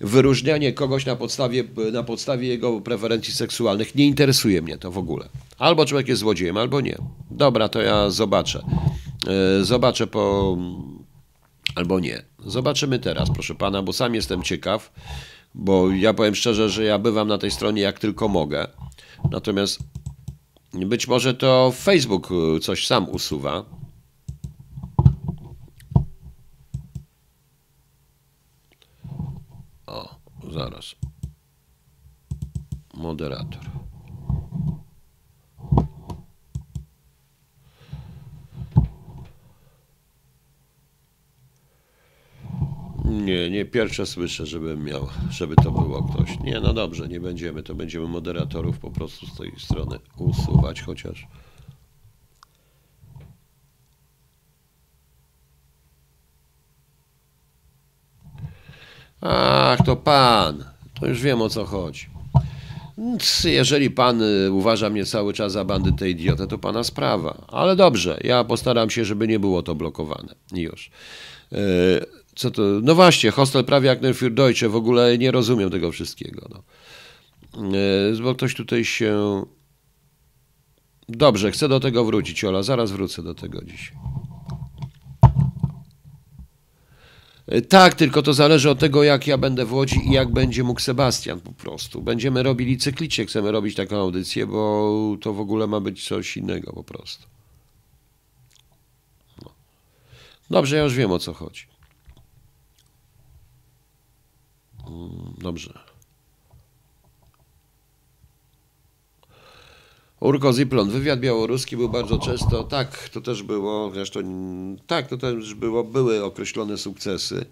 Wyróżnianie kogoś na podstawie, na podstawie jego preferencji seksualnych nie interesuje mnie to w ogóle. Albo człowiek jest złodziejem, albo nie. Dobra, to ja zobaczę. E, zobaczę po... albo nie. Zobaczymy teraz, proszę pana, bo sam jestem ciekaw, bo ja powiem szczerze, że ja bywam na tej stronie jak tylko mogę. Natomiast być może to Facebook y, coś sam usuwa. O, zaraz. Moderator. Nie, nie pierwsze słyszę, żebym miał, żeby to było ktoś. Nie, no dobrze, nie będziemy, to będziemy moderatorów po prostu z tej strony usuwać, chociaż. Ach, to pan. To już wiem o co chodzi. Jeżeli pan y, uważa mnie cały czas za bandytę idiotę, to pana sprawa. Ale dobrze, ja postaram się, żeby nie było to blokowane. Już. Yy, co to? No właśnie, hostel prawie jak für Deutsche, w ogóle nie rozumiem tego wszystkiego. No. Yy, bo ktoś tutaj się... Dobrze, chcę do tego wrócić, Ola, zaraz wrócę do tego dzisiaj. Yy, tak, tylko to zależy od tego, jak ja będę w Łodzi i jak będzie mógł Sebastian po prostu. Będziemy robili cyklicznie, chcemy robić taką audycję, bo to w ogóle ma być coś innego po prostu. No. Dobrze, ja już wiem o co chodzi. Dobrze. Urko Ziplon, wywiad białoruski był bardzo często, tak, to też było, zresztą, tak, to też było, były określone sukcesy,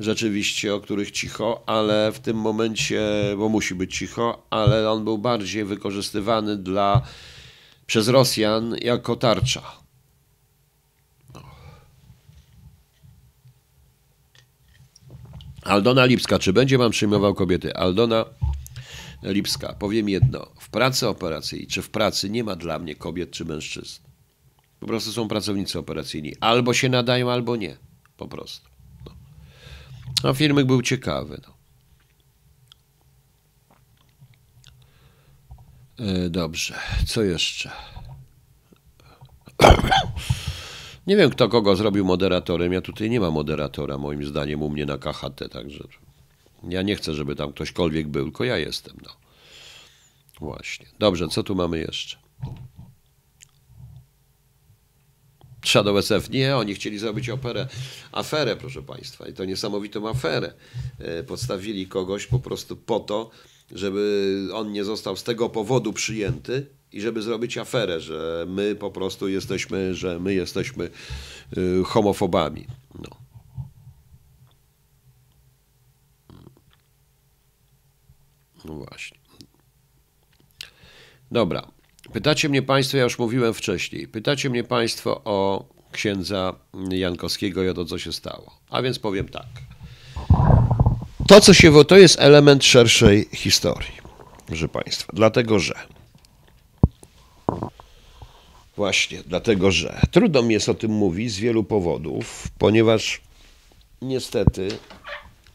rzeczywiście, o których cicho, ale w tym momencie, bo musi być cicho, ale on był bardziej wykorzystywany dla, przez Rosjan jako tarcza. Aldona Lipska, czy będzie pan przyjmował kobiety? Aldona Lipska, powiem jedno. W pracy operacyjnej, czy w pracy nie ma dla mnie kobiet czy mężczyzn. Po prostu są pracownicy operacyjni. Albo się nadają, albo nie. Po prostu. No, no filmik był ciekawy. No. E, dobrze, co jeszcze? Nie wiem, kto kogo zrobił moderatorem. Ja tutaj nie ma moderatora, moim zdaniem, u mnie na KHT, także ja nie chcę, żeby tam ktośkolwiek był, tylko ja jestem. No. Właśnie. Dobrze, co tu mamy jeszcze? Shadow SF. Nie, oni chcieli zrobić operę, aferę, proszę Państwa. I to niesamowitą aferę. E, podstawili kogoś po prostu po to, żeby on nie został z tego powodu przyjęty, i żeby zrobić aferę, że my po prostu jesteśmy, że my jesteśmy y, homofobami. No. no właśnie. Dobra. Pytacie mnie Państwo, ja już mówiłem wcześniej, pytacie mnie Państwo o księdza Jankowskiego i o to, co się stało. A więc powiem tak. To, co się, to jest element szerszej historii, proszę Państwa. Dlatego, że Właśnie, dlatego że trudno mi jest o tym mówić z wielu powodów, ponieważ niestety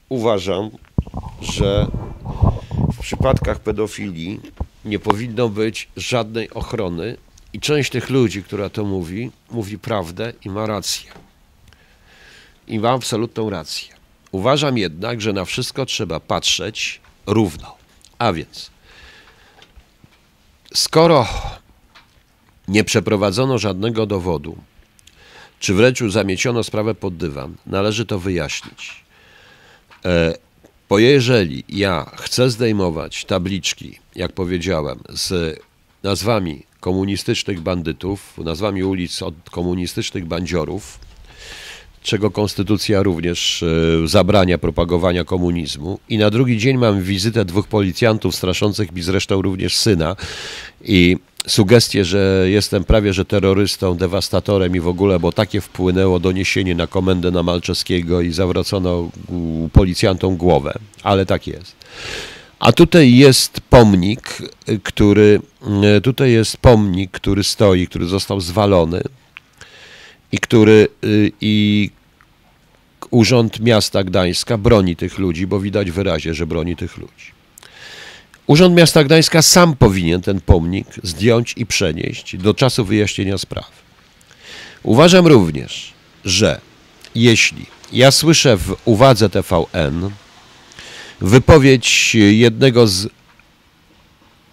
uważam, że w przypadkach pedofilii nie powinno być żadnej ochrony i część tych ludzi, która to mówi, mówi prawdę i ma rację. I ma absolutną rację. Uważam jednak, że na wszystko trzeba patrzeć równo. A więc, skoro nie przeprowadzono żadnego dowodu, czy wręcz zamieciono sprawę pod dywan, należy to wyjaśnić. E, bo jeżeli ja chcę zdejmować tabliczki, jak powiedziałem, z nazwami komunistycznych bandytów, nazwami ulic od komunistycznych bandziorów, czego konstytucja również e, zabrania propagowania komunizmu. I na drugi dzień mam wizytę dwóch policjantów straszących mi zresztą również syna i sugestie, że jestem prawie że terrorystą, dewastatorem i w ogóle, bo takie wpłynęło doniesienie na komendę na Malczewskiego i zawrócono policjantom głowę, ale tak jest. A tutaj jest pomnik, który tutaj jest pomnik, który stoi, który został zwalony i który i Urząd Miasta Gdańska broni tych ludzi, bo widać wyraźnie, że broni tych ludzi. Urząd Miasta Gdańska sam powinien ten pomnik zdjąć i przenieść do czasu wyjaśnienia sprawy. Uważam również, że jeśli ja słyszę w uwadze TVN wypowiedź jednego z,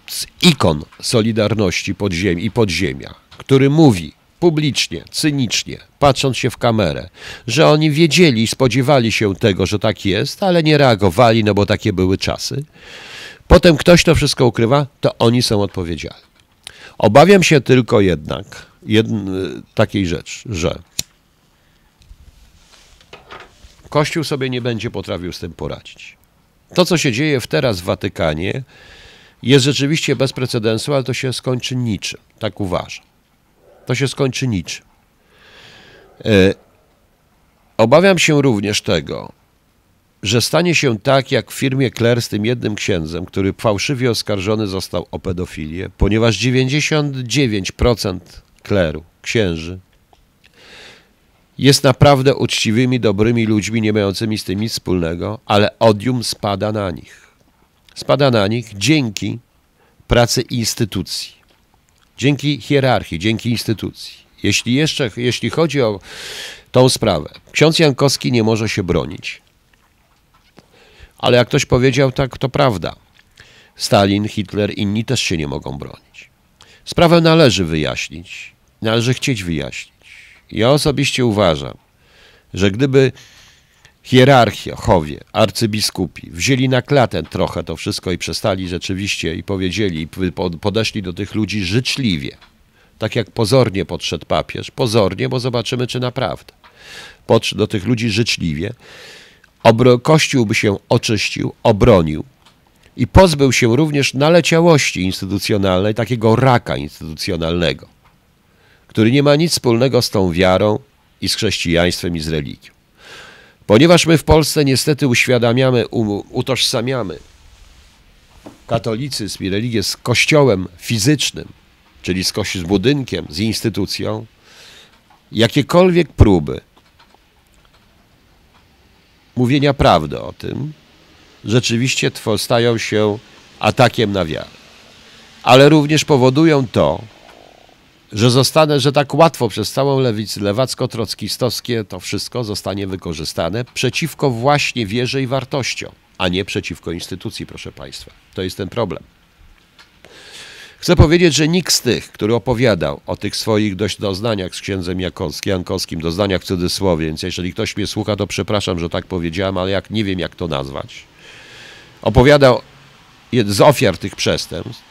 z ikon Solidarności podziemi i podziemia, który mówi publicznie, cynicznie, patrząc się w kamerę, że oni wiedzieli, spodziewali się tego, że tak jest, ale nie reagowali, no bo takie były czasy potem ktoś to wszystko ukrywa, to oni są odpowiedzialni. Obawiam się tylko jednak takiej rzeczy, że Kościół sobie nie będzie potrafił z tym poradzić. To, co się dzieje w teraz w Watykanie, jest rzeczywiście bez precedensu, ale to się skończy niczym. Tak uważam. To się skończy niczym. E, obawiam się również tego, że stanie się tak jak w firmie Kler z tym jednym księdzem, który fałszywie oskarżony został o pedofilię, ponieważ 99% kleru, księży, jest naprawdę uczciwymi, dobrymi ludźmi, nie mającymi z tym nic wspólnego, ale odium spada na nich. Spada na nich dzięki pracy instytucji, dzięki hierarchii, dzięki instytucji. Jeśli jeszcze, jeśli chodzi o tą sprawę, ksiądz Jankowski nie może się bronić ale jak ktoś powiedział, tak to prawda. Stalin, Hitler, inni też się nie mogą bronić. Sprawę należy wyjaśnić, należy chcieć wyjaśnić. Ja osobiście uważam, że gdyby hierarchowie, arcybiskupi wzięli na klatę trochę to wszystko i przestali rzeczywiście i powiedzieli, podeszli do tych ludzi życzliwie, tak jak pozornie podszedł papież, pozornie, bo zobaczymy, czy naprawdę. Podszedł do tych ludzi życzliwie, Obro Kościół by się oczyścił, obronił i pozbył się również naleciałości instytucjonalnej, takiego raka instytucjonalnego, który nie ma nic wspólnego z tą wiarą i z chrześcijaństwem i z religią. Ponieważ my w Polsce niestety uświadamiamy, utożsamiamy katolicyzm i religię z kościołem fizycznym, czyli z, z budynkiem, z instytucją, jakiekolwiek próby mówienia prawdy o tym, rzeczywiście stają się atakiem na wiarę. Ale również powodują to, że zostanę, że tak łatwo przez całą lewicę lewacko-trockistowskie to wszystko zostanie wykorzystane przeciwko właśnie wierze i wartościom, a nie przeciwko instytucji, proszę Państwa. To jest ten problem. Chcę powiedzieć, że nikt z tych, który opowiadał o tych swoich dość doznaniach z księdzem Jankowskim, Jankowskim, doznaniach w cudzysłowie, więc jeżeli ktoś mnie słucha, to przepraszam, że tak powiedziałem, ale jak nie wiem, jak to nazwać, opowiadał z ofiar tych przestępstw,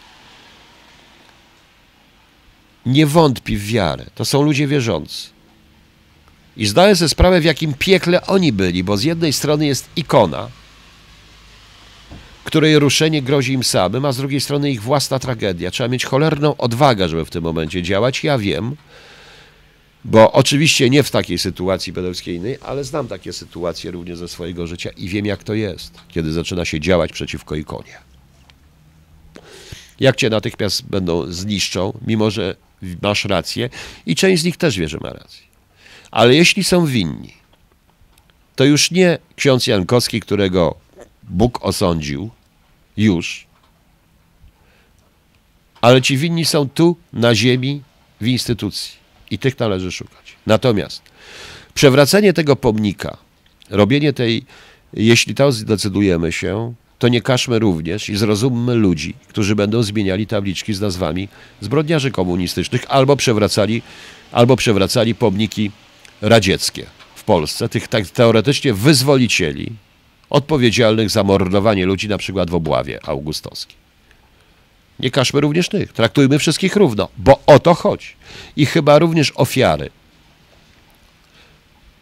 nie wątpi w wiarę. To są ludzie wierzący. I zdaję sobie sprawę, w jakim piekle oni byli, bo z jednej strony jest ikona, której ruszenie grozi im samym, a z drugiej strony ich własna tragedia. Trzeba mieć cholerną odwagę, żeby w tym momencie działać. Ja wiem, bo oczywiście nie w takiej sytuacji pedofilskiej, ale znam takie sytuacje również ze swojego życia i wiem, jak to jest, kiedy zaczyna się działać przeciwko ikonie. Jak cię natychmiast będą zniszczą, mimo że masz rację, i część z nich też wie, że ma rację. Ale jeśli są winni, to już nie ksiądz Jankowski, którego Bóg osądził już, Ale ci winni są tu, na ziemi, w instytucji. I tych należy szukać. Natomiast przewracanie tego pomnika, robienie tej, jeśli to zdecydujemy się, to nie każmy również i zrozummy ludzi, którzy będą zmieniali tabliczki z nazwami zbrodniarzy komunistycznych albo przewracali, albo przewracali pomniki radzieckie w Polsce, tych tak teoretycznie wyzwolicieli odpowiedzialnych za mordowanie ludzi na przykład w Obławie augustowskiej. Nie każmy również tych, traktujmy wszystkich równo, bo o to chodzi. I chyba również ofiary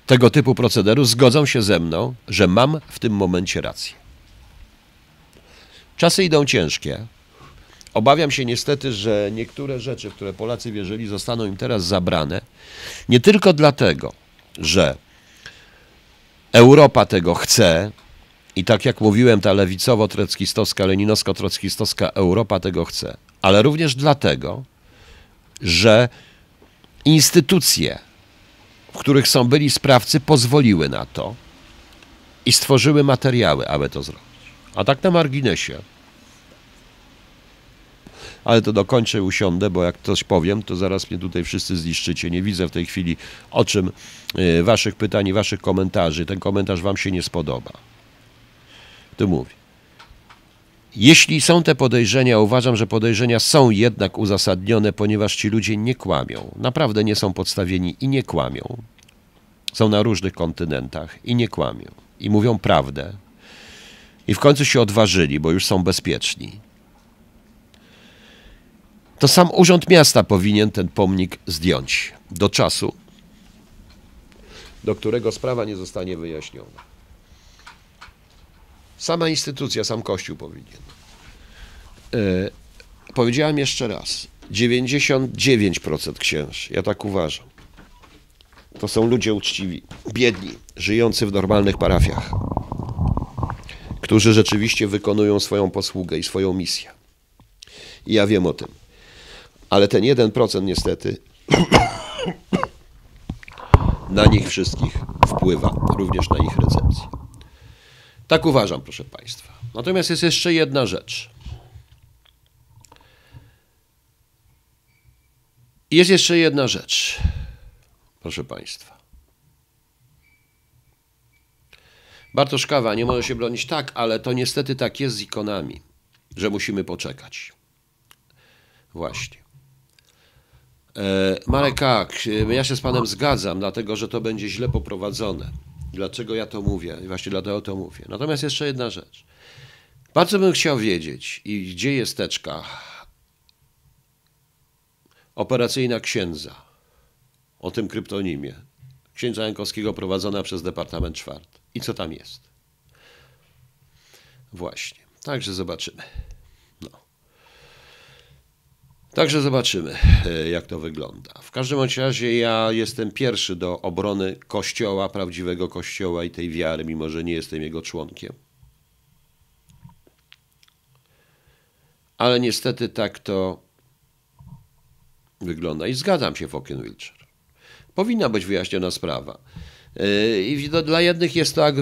tego typu procederu zgodzą się ze mną, że mam w tym momencie rację. Czasy idą ciężkie. Obawiam się niestety, że niektóre rzeczy, w które Polacy wierzyli, zostaną im teraz zabrane. Nie tylko dlatego, że Europa tego chce i tak jak mówiłem, ta lewicowo-trockistowska, leninowsko-trockistowska Europa tego chce, ale również dlatego, że instytucje, w których są byli sprawcy, pozwoliły na to i stworzyły materiały, aby to zrobić. A tak na marginesie. Ale to dokończę usiądę, bo jak coś powiem, to zaraz mnie tutaj wszyscy zniszczycie. Nie widzę w tej chwili o czym y, waszych pytań waszych komentarzy. Ten komentarz wam się nie spodoba. Tu mówię. Jeśli są te podejrzenia, uważam, że podejrzenia są jednak uzasadnione, ponieważ ci ludzie nie kłamią. Naprawdę nie są podstawieni i nie kłamią. Są na różnych kontynentach i nie kłamią. I mówią prawdę. I w końcu się odważyli, bo już są bezpieczni. To sam Urząd Miasta powinien ten pomnik zdjąć do czasu, do którego sprawa nie zostanie wyjaśniona. Sama instytucja, sam Kościół powinien. E, powiedziałem jeszcze raz, 99% księży, ja tak uważam, to są ludzie uczciwi, biedni, żyjący w normalnych parafiach, którzy rzeczywiście wykonują swoją posługę i swoją misję. I ja wiem o tym. Ale ten 1% niestety <coughs> na nich wszystkich wpływa, również na ich recepcję. Tak uważam, proszę Państwa. Natomiast jest jeszcze jedna rzecz. Jest jeszcze jedna rzecz, proszę Państwa. Bartosz Kawa nie może się bronić tak, ale to niestety tak jest z ikonami, że musimy poczekać. Właśnie. E, Marek Kak, ja się z Panem zgadzam, dlatego że to będzie źle poprowadzone. Dlaczego ja to mówię? Właśnie dlatego to mówię. Natomiast jeszcze jedna rzecz. Bardzo bym chciał wiedzieć, i gdzie jest teczka operacyjna księdza o tym kryptonimie, księdza Jankowskiego prowadzona przez Departament Czwarty. I co tam jest? Właśnie. Także zobaczymy. Także zobaczymy, e, jak to wygląda. W każdym razie ja jestem pierwszy do obrony Kościoła, prawdziwego Kościoła i tej wiary, mimo że nie jestem jego członkiem. Ale niestety tak to wygląda. I zgadzam się, Fokken Wilczek. Powinna być wyjaśniona sprawa. E, I dla jednych jest to akt,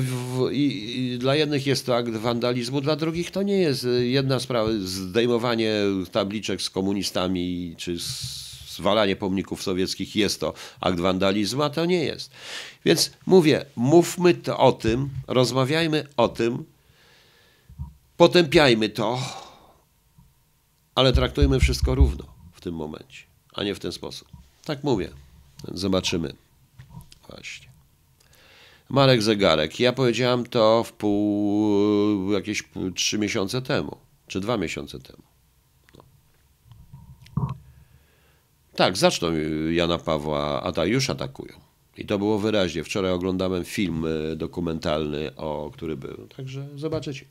dla jednych jest to akt wandalizmu, dla drugich to nie jest jedna sprawa, zdejmowanie tabliczek z komunistami czy zwalanie pomników sowieckich jest to akt wandalizmu, a to nie jest. Więc mówię, mówmy to o tym, rozmawiajmy o tym, potępiajmy to, ale traktujmy wszystko równo w tym momencie, a nie w ten sposób. Tak mówię. Zobaczymy. Właśnie. Marek Zegarek. Ja powiedziałem to w pół, jakieś trzy miesiące temu, czy dwa miesiące temu. No. Tak, zaczną Jana Pawła, a tak już atakują. I to było wyraźnie. Wczoraj oglądałem film e, dokumentalny, o który był. Także zobaczycie.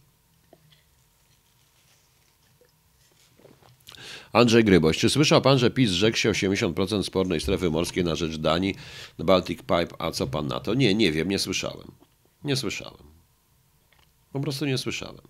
Andrzej Gryboś. Czy słyszał pan, że PiS zrzekł się 80% spornej strefy morskiej na rzecz Danii, Baltic Pipe, a co pan na to? Nie, nie wiem, nie słyszałem. Nie słyszałem. Po prostu nie słyszałem.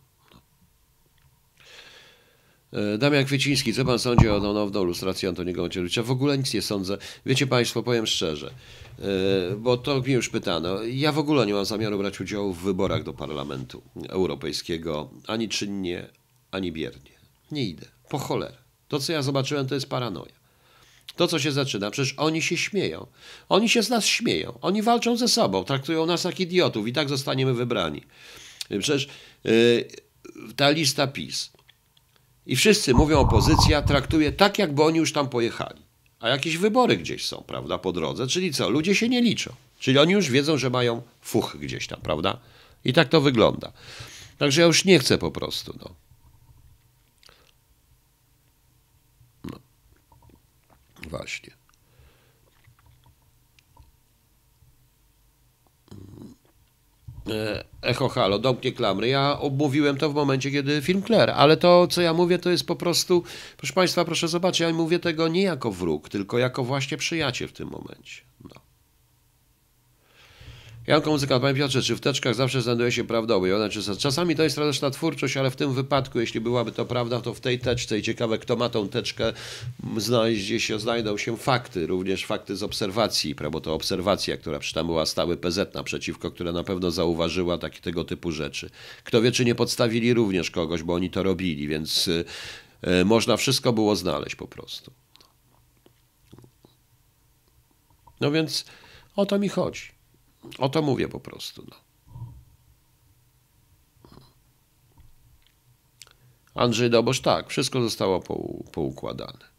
E, Damian Kwieciński, co pan sądzi o nową lustrację Antoniego Macierewicza? W ogóle nic nie sądzę. Wiecie państwo, powiem szczerze, e, bo to mnie już pytano. Ja w ogóle nie mam zamiaru brać udziału w wyborach do Parlamentu Europejskiego, ani czynnie, ani biernie. Nie idę. Po cholerę. To, co ja zobaczyłem, to jest paranoja. To, co się zaczyna, przecież oni się śmieją. Oni się z nas śmieją. Oni walczą ze sobą, traktują nas jak idiotów i tak zostaniemy wybrani. Przecież yy, ta lista PiS i wszyscy mówią, opozycja traktuje tak, jakby oni już tam pojechali. A jakieś wybory gdzieś są, prawda, po drodze. Czyli co? Ludzie się nie liczą. Czyli oni już wiedzą, że mają fuch gdzieś tam, prawda? I tak to wygląda. Także ja już nie chcę po prostu, no. Właśnie. E, Echo Halo, domknie klamry. Ja omówiłem to w momencie, kiedy film Claire, ale to, co ja mówię, to jest po prostu, proszę Państwa, proszę zobaczyć, ja mówię tego nie jako wróg, tylko jako właśnie przyjaciel w tym momencie. Janko Muzyka, Panie Piotrze, czy w teczkach zawsze znajduje się prawda objawiona? Czy czasami to jest radosna twórczość, ale w tym wypadku, jeśli byłaby to prawda, to w tej teczce i ciekawe, kto ma tą teczkę, znajdzie się, znajdą się fakty, również fakty z obserwacji, bo to obserwacja, która przy tam była stały PZ naprzeciwko, która na pewno zauważyła takie tego typu rzeczy. Kto wie, czy nie podstawili również kogoś, bo oni to robili, więc y, można wszystko było znaleźć po prostu. No więc o to mi chodzi. O to mówię po prostu. No. Andrzej Dobosz, tak, wszystko zostało poukładane.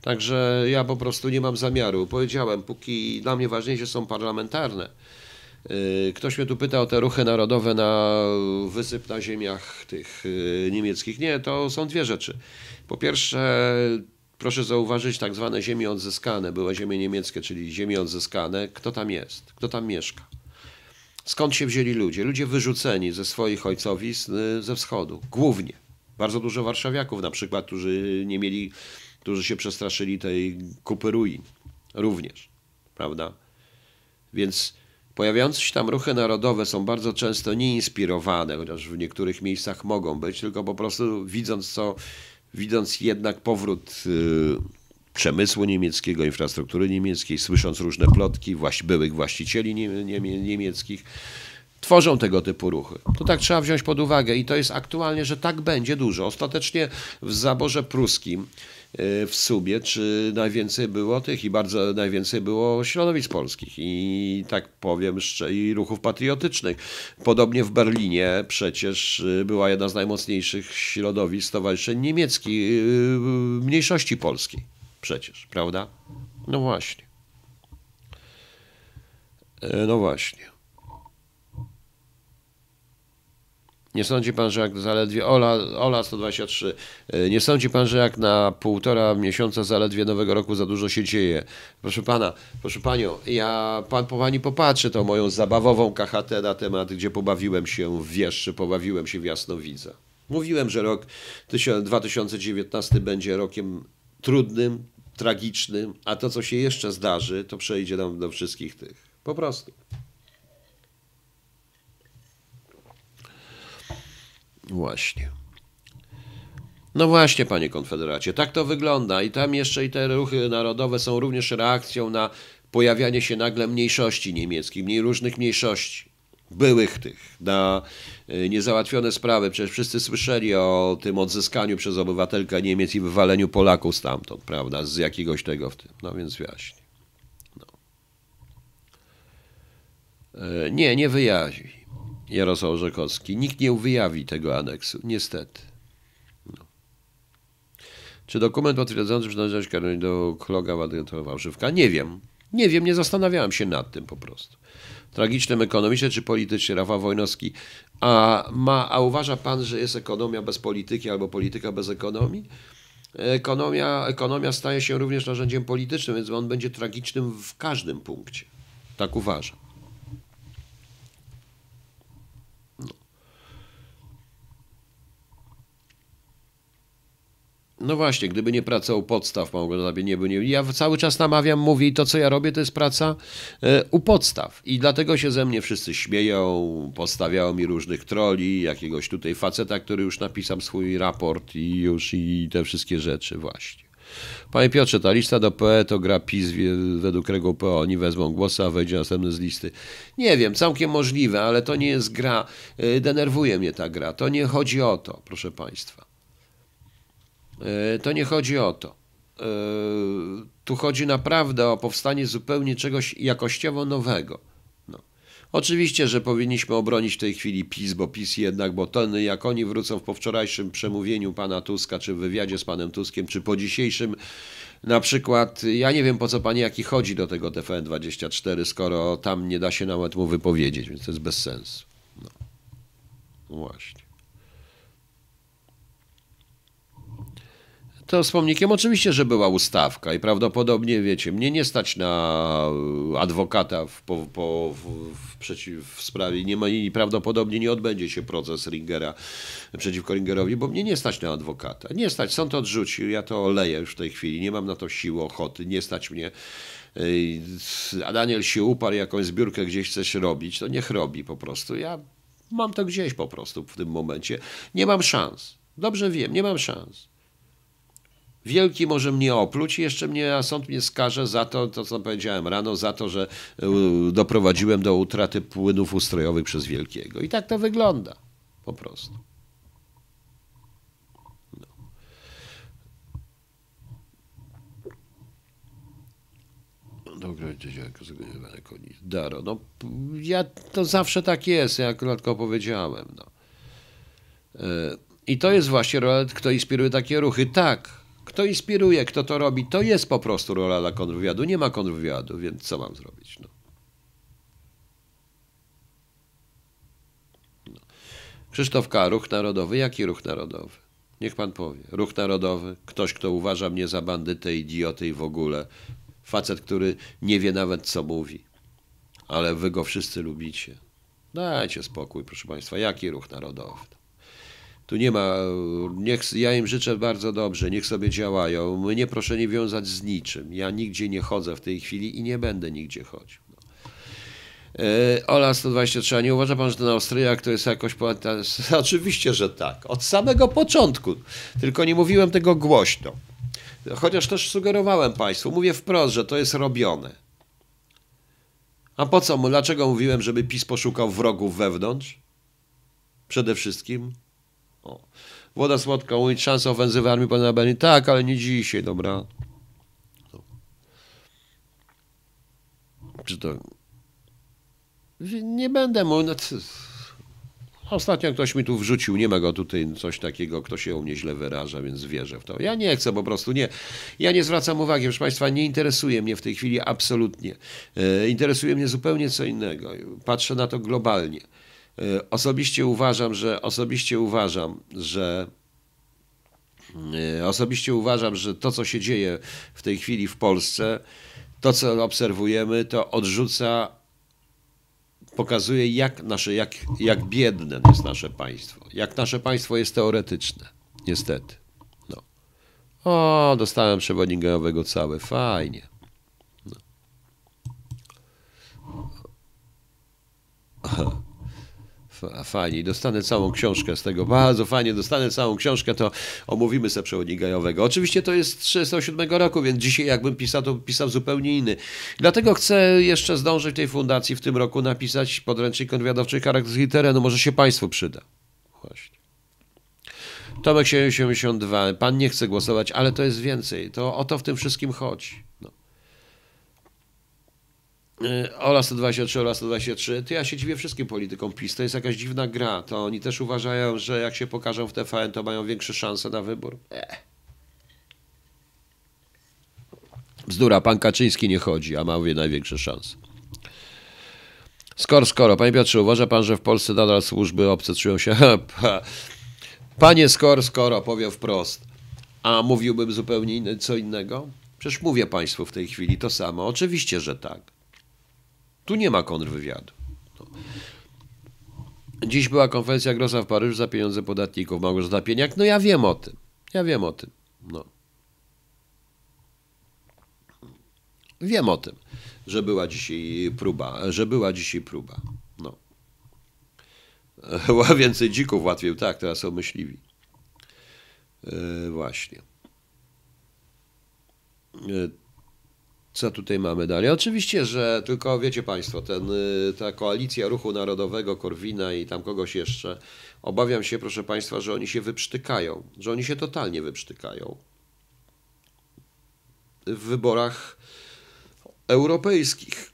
Także ja po prostu nie mam zamiaru. Powiedziałem, póki dla mnie ważniejsze są parlamentarne. Y, ktoś mnie tu pyta o te ruchy narodowe na wysyp na ziemiach tych y, niemieckich. Nie, to są dwie rzeczy. Po pierwsze, proszę zauważyć tak zwane ziemie odzyskane, były ziemie niemieckie, czyli ziemie odzyskane. Kto tam jest? Kto tam mieszka? Skąd się wzięli ludzie? Ludzie wyrzuceni ze swoich ojcowisk y, ze wschodu. Głównie. Bardzo dużo warszawiaków na przykład, którzy nie mieli, którzy się przestraszyli tej kupy ruin. Również. Prawda? Więc pojawiające się tam ruchy narodowe są bardzo często nieinspirowane, chociaż w niektórych miejscach mogą być, tylko po prostu widząc co widząc jednak powrót y, przemysłu niemieckiego, infrastruktury niemieckiej, słysząc różne plotki właś, byłych właścicieli niemieckich, tworzą tego typu ruchy. To tak trzeba wziąć pod uwagę i to jest aktualnie, że tak będzie dużo. Ostatecznie w zaborze pruskim w Subie, czy najwięcej było tych i bardzo najwięcej było środowisk polskich i tak powiem i ruchów patriotycznych. Podobnie w Berlinie przecież y, była jedna z najmocniejszych środowisk stowarzyszeń niemieckich, y, mniejszości polskiej przecież, prawda? No właśnie. E, no właśnie. Nie sądzi pan, że jak zaledwie Ola, Ola 123, e, nie sądzi pan, że jak na półtora miesiąca zaledwie nowego roku za dużo się dzieje? Proszę pana, proszę panią, ja pan po pani popatrzy tą moją zabawową KHT na temat, gdzie pobawiłem się w Wieszczy, pobawiłem się w Jasnowidza. Mówiłem, że rok 2019 będzie rokiem trudnym, tragicznym, a to, co się jeszcze zdarzy, to przejdzie nam do wszystkich tych. Po prostu. Właśnie. No właśnie, panie konfederacie, tak to wygląda. I tam jeszcze i te ruchy narodowe są również reakcją na pojawianie się nagle mniejszości niemieckich, mniej różnych mniejszości byłych tych, na e, niezałatwione sprawy. Przecież wszyscy słyszeli o tym odzyskaniu przez obywatelkę Niemiec i wywaleniu Polaków stamtąd, prawda, z jakiegoś tego w tym. No więc właśnie. No. E, nie, nie wyjawi Jarosław Rzekowski. Nikt nie wyjawi tego aneksu, niestety. No. Czy dokument potwierdzający przynależność Karoliny do Kloga Wałżywka? Nie wiem. Nie wiem, nie zastanawiałem się nad tym po prostu tragicznym ekonomicznie czy politycznie, Rafał Wojnowski. A, ma, a uważa pan, że jest ekonomia bez polityki albo polityka bez ekonomii? Ekonomia, ekonomia staje się również narzędziem politycznym, więc on będzie tragicznym w każdym punkcie. Tak uważam. No właśnie, gdyby nie praca u podstaw, Małgorzata nie by nie. Ja cały czas namawiam, mówię i to, co ja robię, to jest praca e, u podstaw. I dlatego się ze mnie wszyscy śmieją, postawiają mi różnych troli, jakiegoś tutaj faceta, który już napisał swój raport i już i te wszystkie rzeczy właśnie. Panie Piotrze, ta lista do PE to gra PiS według którego PO oni wezmą głosy, a wejdzie następny z listy. Nie wiem, całkiem możliwe, ale to nie jest gra. E, denerwuje mnie ta gra. To nie chodzi o to, proszę Państwa. E, to nie chodzi o to. E, tu chodzi naprawdę o powstanie zupełnie czegoś jakościowo nowego. No. Oczywiście, że powinniśmy obronić w tej chwili PiS, bo PiS jednak, bo ten, jak oni wrócą po wczorajszym przemówieniu pana Tuska, czy w wywiadzie z panem Tuskiem, czy po dzisiejszym na przykład, ja nie wiem po co pani jaki chodzi do tego TVN24, skoro tam nie da się nawet mu wypowiedzieć, więc to jest bez sensu. No. Właśnie. To z pomnikiem oczywiście, że była ustawka i prawdopodobnie, wiecie, mnie nie stać na adwokata w, po, po, w, przeciw, w sprawie nie ma, i prawdopodobnie nie odbędzie się proces Ringera przeciwko Ringerowi, bo mnie nie stać na adwokata. Nie stać, sąd odrzucił, ja to oleję już w tej chwili, nie mam na to siły, ochoty, nie stać mnie. A Daniel się uparł, jakąś zbiórkę gdzieś chcesz robić, to niech robi po prostu. Ja mam to gdzieś po prostu w tym momencie. Nie mam szans. Dobrze wiem, nie mam szans. Wielki może mnie opluć i jeszcze mnie, a sąd mnie skaże za to, to co powiedziałem rano, za to, że e, doprowadziłem do utraty płynów ustrojowych przez Wielkiego. I tak to wygląda. Po prostu. No. Dobra, Daro, no ja to zawsze tak jest, jak krótko powiedziałem. No. E, I to jest właśnie rola, kto inspiruje takie ruchy. Tak, kto inspiruje, kto to robi, to jest po prostu rola dla kontrwywiadu. Nie ma kontrwywiadu, więc co mam zrobić? No. No. Krzysztof K., ruch narodowy. Jaki ruch narodowy? Niech pan powie. Ruch narodowy, ktoś, kto uważa mnie za bandytę, idiotę i w ogóle. Facet, który nie wie nawet, co mówi. Ale wy go wszyscy lubicie. Dajcie spokój, proszę państwa. Jaki ruch narodowy? Tu nie ma, niech, ja im życzę bardzo dobrze, niech sobie działają. Mnie proszę nie wiązać z niczym. Ja nigdzie nie chodzę w tej chwili i nie będę nigdzie chodził. No. E, Ola 123, a nie uważa pan, że ten Austriak to jest jakoś... <laughs> Oczywiście, że tak. Od samego początku. Tylko nie mówiłem tego głośno. Chociaż też sugerowałem państwu, mówię wprost, że to jest robione. A po co? Dlaczego mówiłem, żeby PiS poszukał wrogów wewnątrz? Przede wszystkim o. Woda słodka, mówić szansa ofensywy armii pana Berlin. Tak, ale nie dzisiaj, dobra. No. Czy to... Nie będę mówił... No, Ostatnio ktoś mi tu wrzucił, nie ma go tutaj coś takiego, kto się u mnie źle wyraża, więc wierzę w to. Ja nie chcę po prostu, nie. Ja nie zwracam uwagi, proszę Państwa, nie interesuje mnie w tej chwili absolutnie. E, interesuje mnie zupełnie co innego. Patrzę na to globalnie. E, osobiście uważam, że osobiście uważam, że e, osobiście uważam, że to, co się dzieje w tej chwili w Polsce, to, co obserwujemy, to odrzuca, pokazuje, jak, nasze, jak, jak biedne jest nasze państwo. Jak nasze państwo jest teoretyczne. Niestety. No. O, dostałem przewodnik gejowego całe. Fajnie. No. Fajnie. Dostanę całą książkę z tego. Bardzo fajnie. Dostanę całą książkę, to omówimy sobie przewodnik gajowego. Oczywiście to jest z 1937 roku, więc dzisiaj jakbym pisał, to pisał zupełnie inny. Dlatego chcę jeszcze zdążyć tej fundacji w tym roku napisać podręcznik kontrwywiadowczy charakterystyki terenu. Może się Państwu przyda. Właśnie. Tomek 72. Pan nie chce głosować, ale to jest więcej. To o to w tym wszystkim chodzi. No. Y, Ola 123, Ola 123, to ja się dziwię wszystkim politykom PiS, to jest jakaś dziwna gra, to oni też uważają, że jak się pokażą w TVN, to mają większe szanse na wybór. Ech. Bzdura, pan Kaczyński nie chodzi, a ma wie największe szanse. Skoro, skoro, panie Piotrze, uważa pan, że w Polsce nadal służby obce czują się... <laughs> Panie Skor, skoro, powiem wprost, a mówiłbym zupełnie co innego? Przecież mówię państwu w tej chwili to samo. Oczywiście, że tak. Tu nie ma kontrwywiadu. No. Dziś była konferencja Grossa w Paryżu za pieniądze podatników. Małgorzata Pieniak. No ja wiem o tym. Ja wiem o tym. No. Wiem o tym, że była dzisiaj próba, że była dzisiaj próba. No. <laughs> Więcej dzików łatwiej, tak, teraz są myśliwi. Yy, właśnie. Yy, Co tutaj mamy dalej? Oczywiście, że tylko wiecie Państwo, ten, y, ta koalicja Ruchu Narodowego, Korwina i tam kogoś jeszcze, obawiam się, proszę Państwa, że oni się wyprztykają, że oni się totalnie wyprztykają w wyborach europejskich.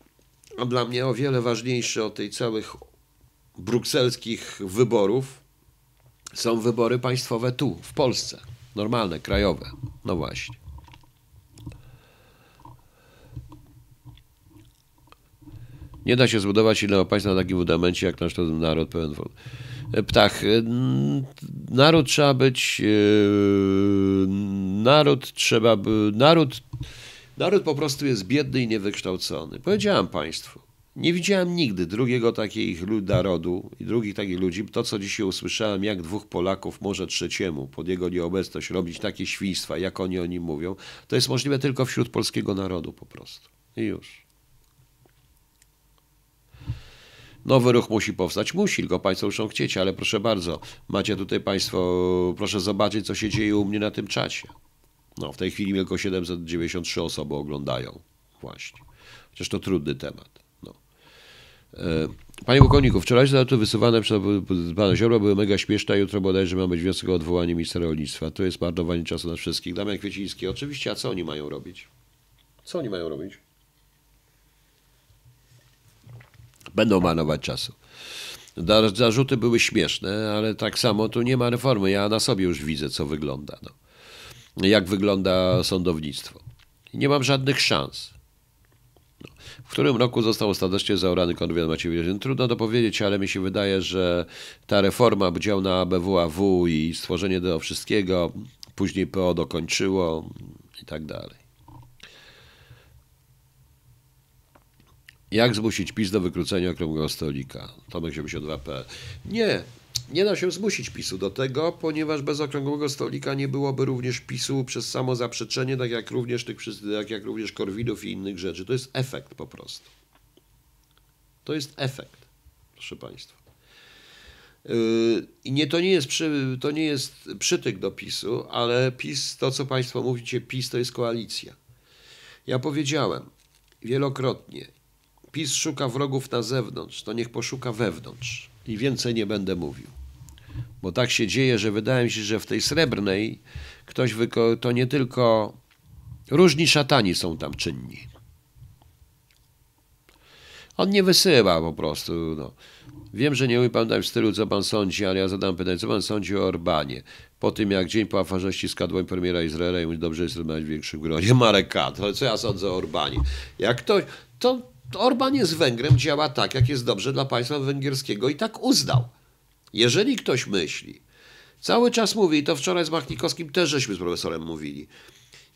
A dla mnie o wiele ważniejsze od tych całych brukselskich wyborów są wybory państwowe tu, w Polsce. Normalne, krajowe. No właśnie. Nie da się zbudować silnego państwa na takim fundamencie, jak nasz naród pełen wol. Ptach. Naród trzeba być. Yy, naród trzeba. Naród, naród po prostu jest biedny i niewykształcony. Powiedziałem Państwu. Nie widziałem nigdy drugiego takiego narodu i drugich takich ludzi. To, co dzisiaj usłyszałem, jak dwóch Polaków może trzeciemu pod jego nieobecność robić takie świństwa, jak oni o nim mówią, to jest możliwe tylko wśród polskiego narodu po prostu. I już. Nowy ruch musi powstać. Musi, tylko Państwo muszą chcieć, ale proszę bardzo, macie tutaj Państwo, proszę zobaczyć, co się dzieje u mnie na tym czacie. No, w tej chwili tylko 793 osoby oglądają. Właśnie. Chociaż to trudny temat. No. E, panie Pułkowniku, wczorajsze zarzuty wysuwane przez pana Ziobro były mega śmieszne, jutro bodajże ma być wniosek o odwołanie ministra rolnictwa. To jest marnowanie czasu na wszystkich. Damian Kwieciński, oczywiście, a co oni mają robić? Co oni mają robić? Będą marnować czasu. Zarzuty były śmieszne, ale tak samo tu nie ma reformy. Ja na sobie już widzę, co wygląda. No. Jak wygląda sądownictwo. Nie mam żadnych szans. No. W którym roku został ostatecznie zaorany konwent Macierewicz? Trudno to powiedzieć, ale mi się wydaje, że ta reforma, dział na ABWAW i stworzenie tego wszystkiego, później PO dokończyło i tak dalej. Jak zmusić PiS do wykrócenia okrągłego stolika? Tomek 72.pl. Nie, nie da się zmusić PiSu do tego, ponieważ bez okrągłego stolika nie byłoby również PiSu przez samo zaprzeczenie, tak jak również tych, tak jak również Korwinów i innych rzeczy. To jest efekt po prostu. To jest efekt, proszę Państwa. Yy, I nie, to, nie jest przy, to nie jest przytyk do PiSu, ale PiS, to co Państwo mówicie, PiS to jest koalicja. Ja powiedziałem wielokrotnie, PiS szuka wrogów na zewnątrz, to niech poszuka wewnątrz. I więcej nie będę mówił. Bo tak się dzieje, że wydaje mi się, że w tej srebrnej ktoś to nie tylko różni szatani są tam czynni. On nie wysyła po prostu. No. Wiem, że nie mówi pan tak w stylu, co pan sądzi, ale ja zadam pytanie, co pan sądzi o Orbanie? Po tym, jak dzień po afarześci skadłem premiera Izraela i mówi, dobrze jest rozmawiać w większym gronie. <laughs> Marek Kat, ale co ja sądzę o Orbanie? Jak ktoś, to Orban jest Węgrem, działa tak, jak jest dobrze dla państwa węgierskiego i tak uznał. Jeżeli ktoś myśli, cały czas mówi, i to wczoraj z Machnikowskim też żeśmy z profesorem mówili,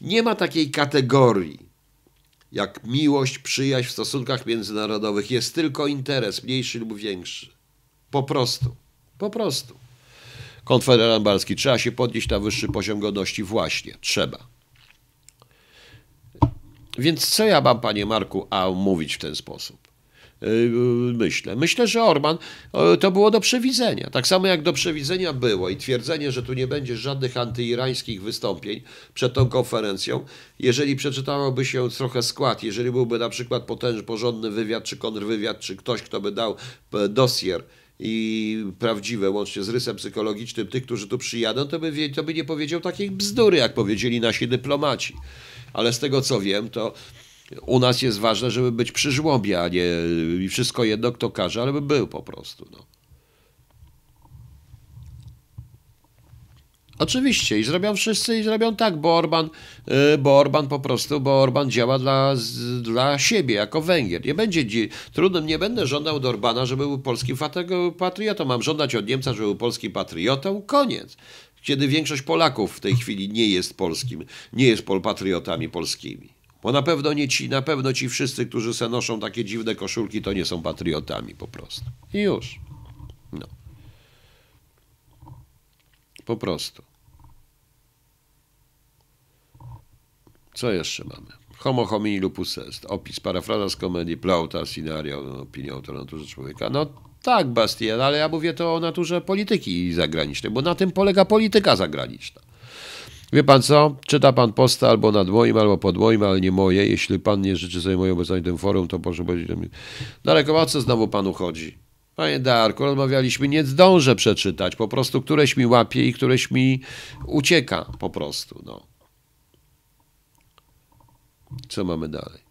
nie ma takiej kategorii jak miłość, przyjaźń w stosunkach międzynarodowych. Jest tylko interes, mniejszy lub większy. Po prostu. Po prostu. Konfederat Balski. Trzeba się podnieść na wyższy poziom godności. Właśnie. Trzeba. Więc co ja mam, panie Marku, a mówić w ten sposób? Yy, myślę. Myślę, że Orban to było do przewidzenia. Tak samo jak do przewidzenia było i twierdzenie, że tu nie będzie żadnych antyirańskich wystąpień przed tą konferencją. Jeżeli przeczytałoby się trochę skład, jeżeli byłby na przykład potężny, porządny wywiad, czy kontrwywiad, czy ktoś, kto by dał e, dosier i prawdziwe, łącznie z rysem psychologicznym tych, którzy tu przyjadą, to by, to by nie powiedział takich bzdury, jak powiedzieli nasi dyplomaci ale z tego co wiem, to u nas jest ważne, żeby być przy żłobie, a nie wszystko jedno, kto każe, ale by był po prostu. No. Oczywiście i zrobią wszyscy i zrobią tak, bo Orban, y, bo Orban po prostu, bo Orban działa dla, dla siebie jako Węgier. Nie będzie, trudno, nie będę żądał od Orbana, żeby był polskim patriotą. Mam żądać od Niemca, żeby był polskim patriotą. Koniec kiedy większość Polaków w tej chwili nie jest polskim, nie jest patriotami polskimi. Bo na pewno nie ci, na pewno ci wszyscy, którzy se noszą takie dziwne koszulki, to nie są patriotami po prostu. I już. No. Po prostu. Co jeszcze mamy? Homo homini lupus est. Opis, parafraza z komedii, plauta, scenario, opinia autora naturze człowieka. No tak, Bastian, ale ja mówię to o naturze polityki zagranicznej, bo na tym polega polityka zagraniczna. Wie pan co? Czyta pan posta albo nad moim, albo pod moim, ale nie moje. Jeśli pan nie życzy sobie mojej obecności tym forum, to proszę powiedzieć do mnie. Darek, o co znowu panu chodzi? Panie Darku, rozmawialiśmy, nie zdążę przeczytać. Po prostu któreś mi łapie i któreś mi ucieka. Po prostu, no. Co mamy dalej?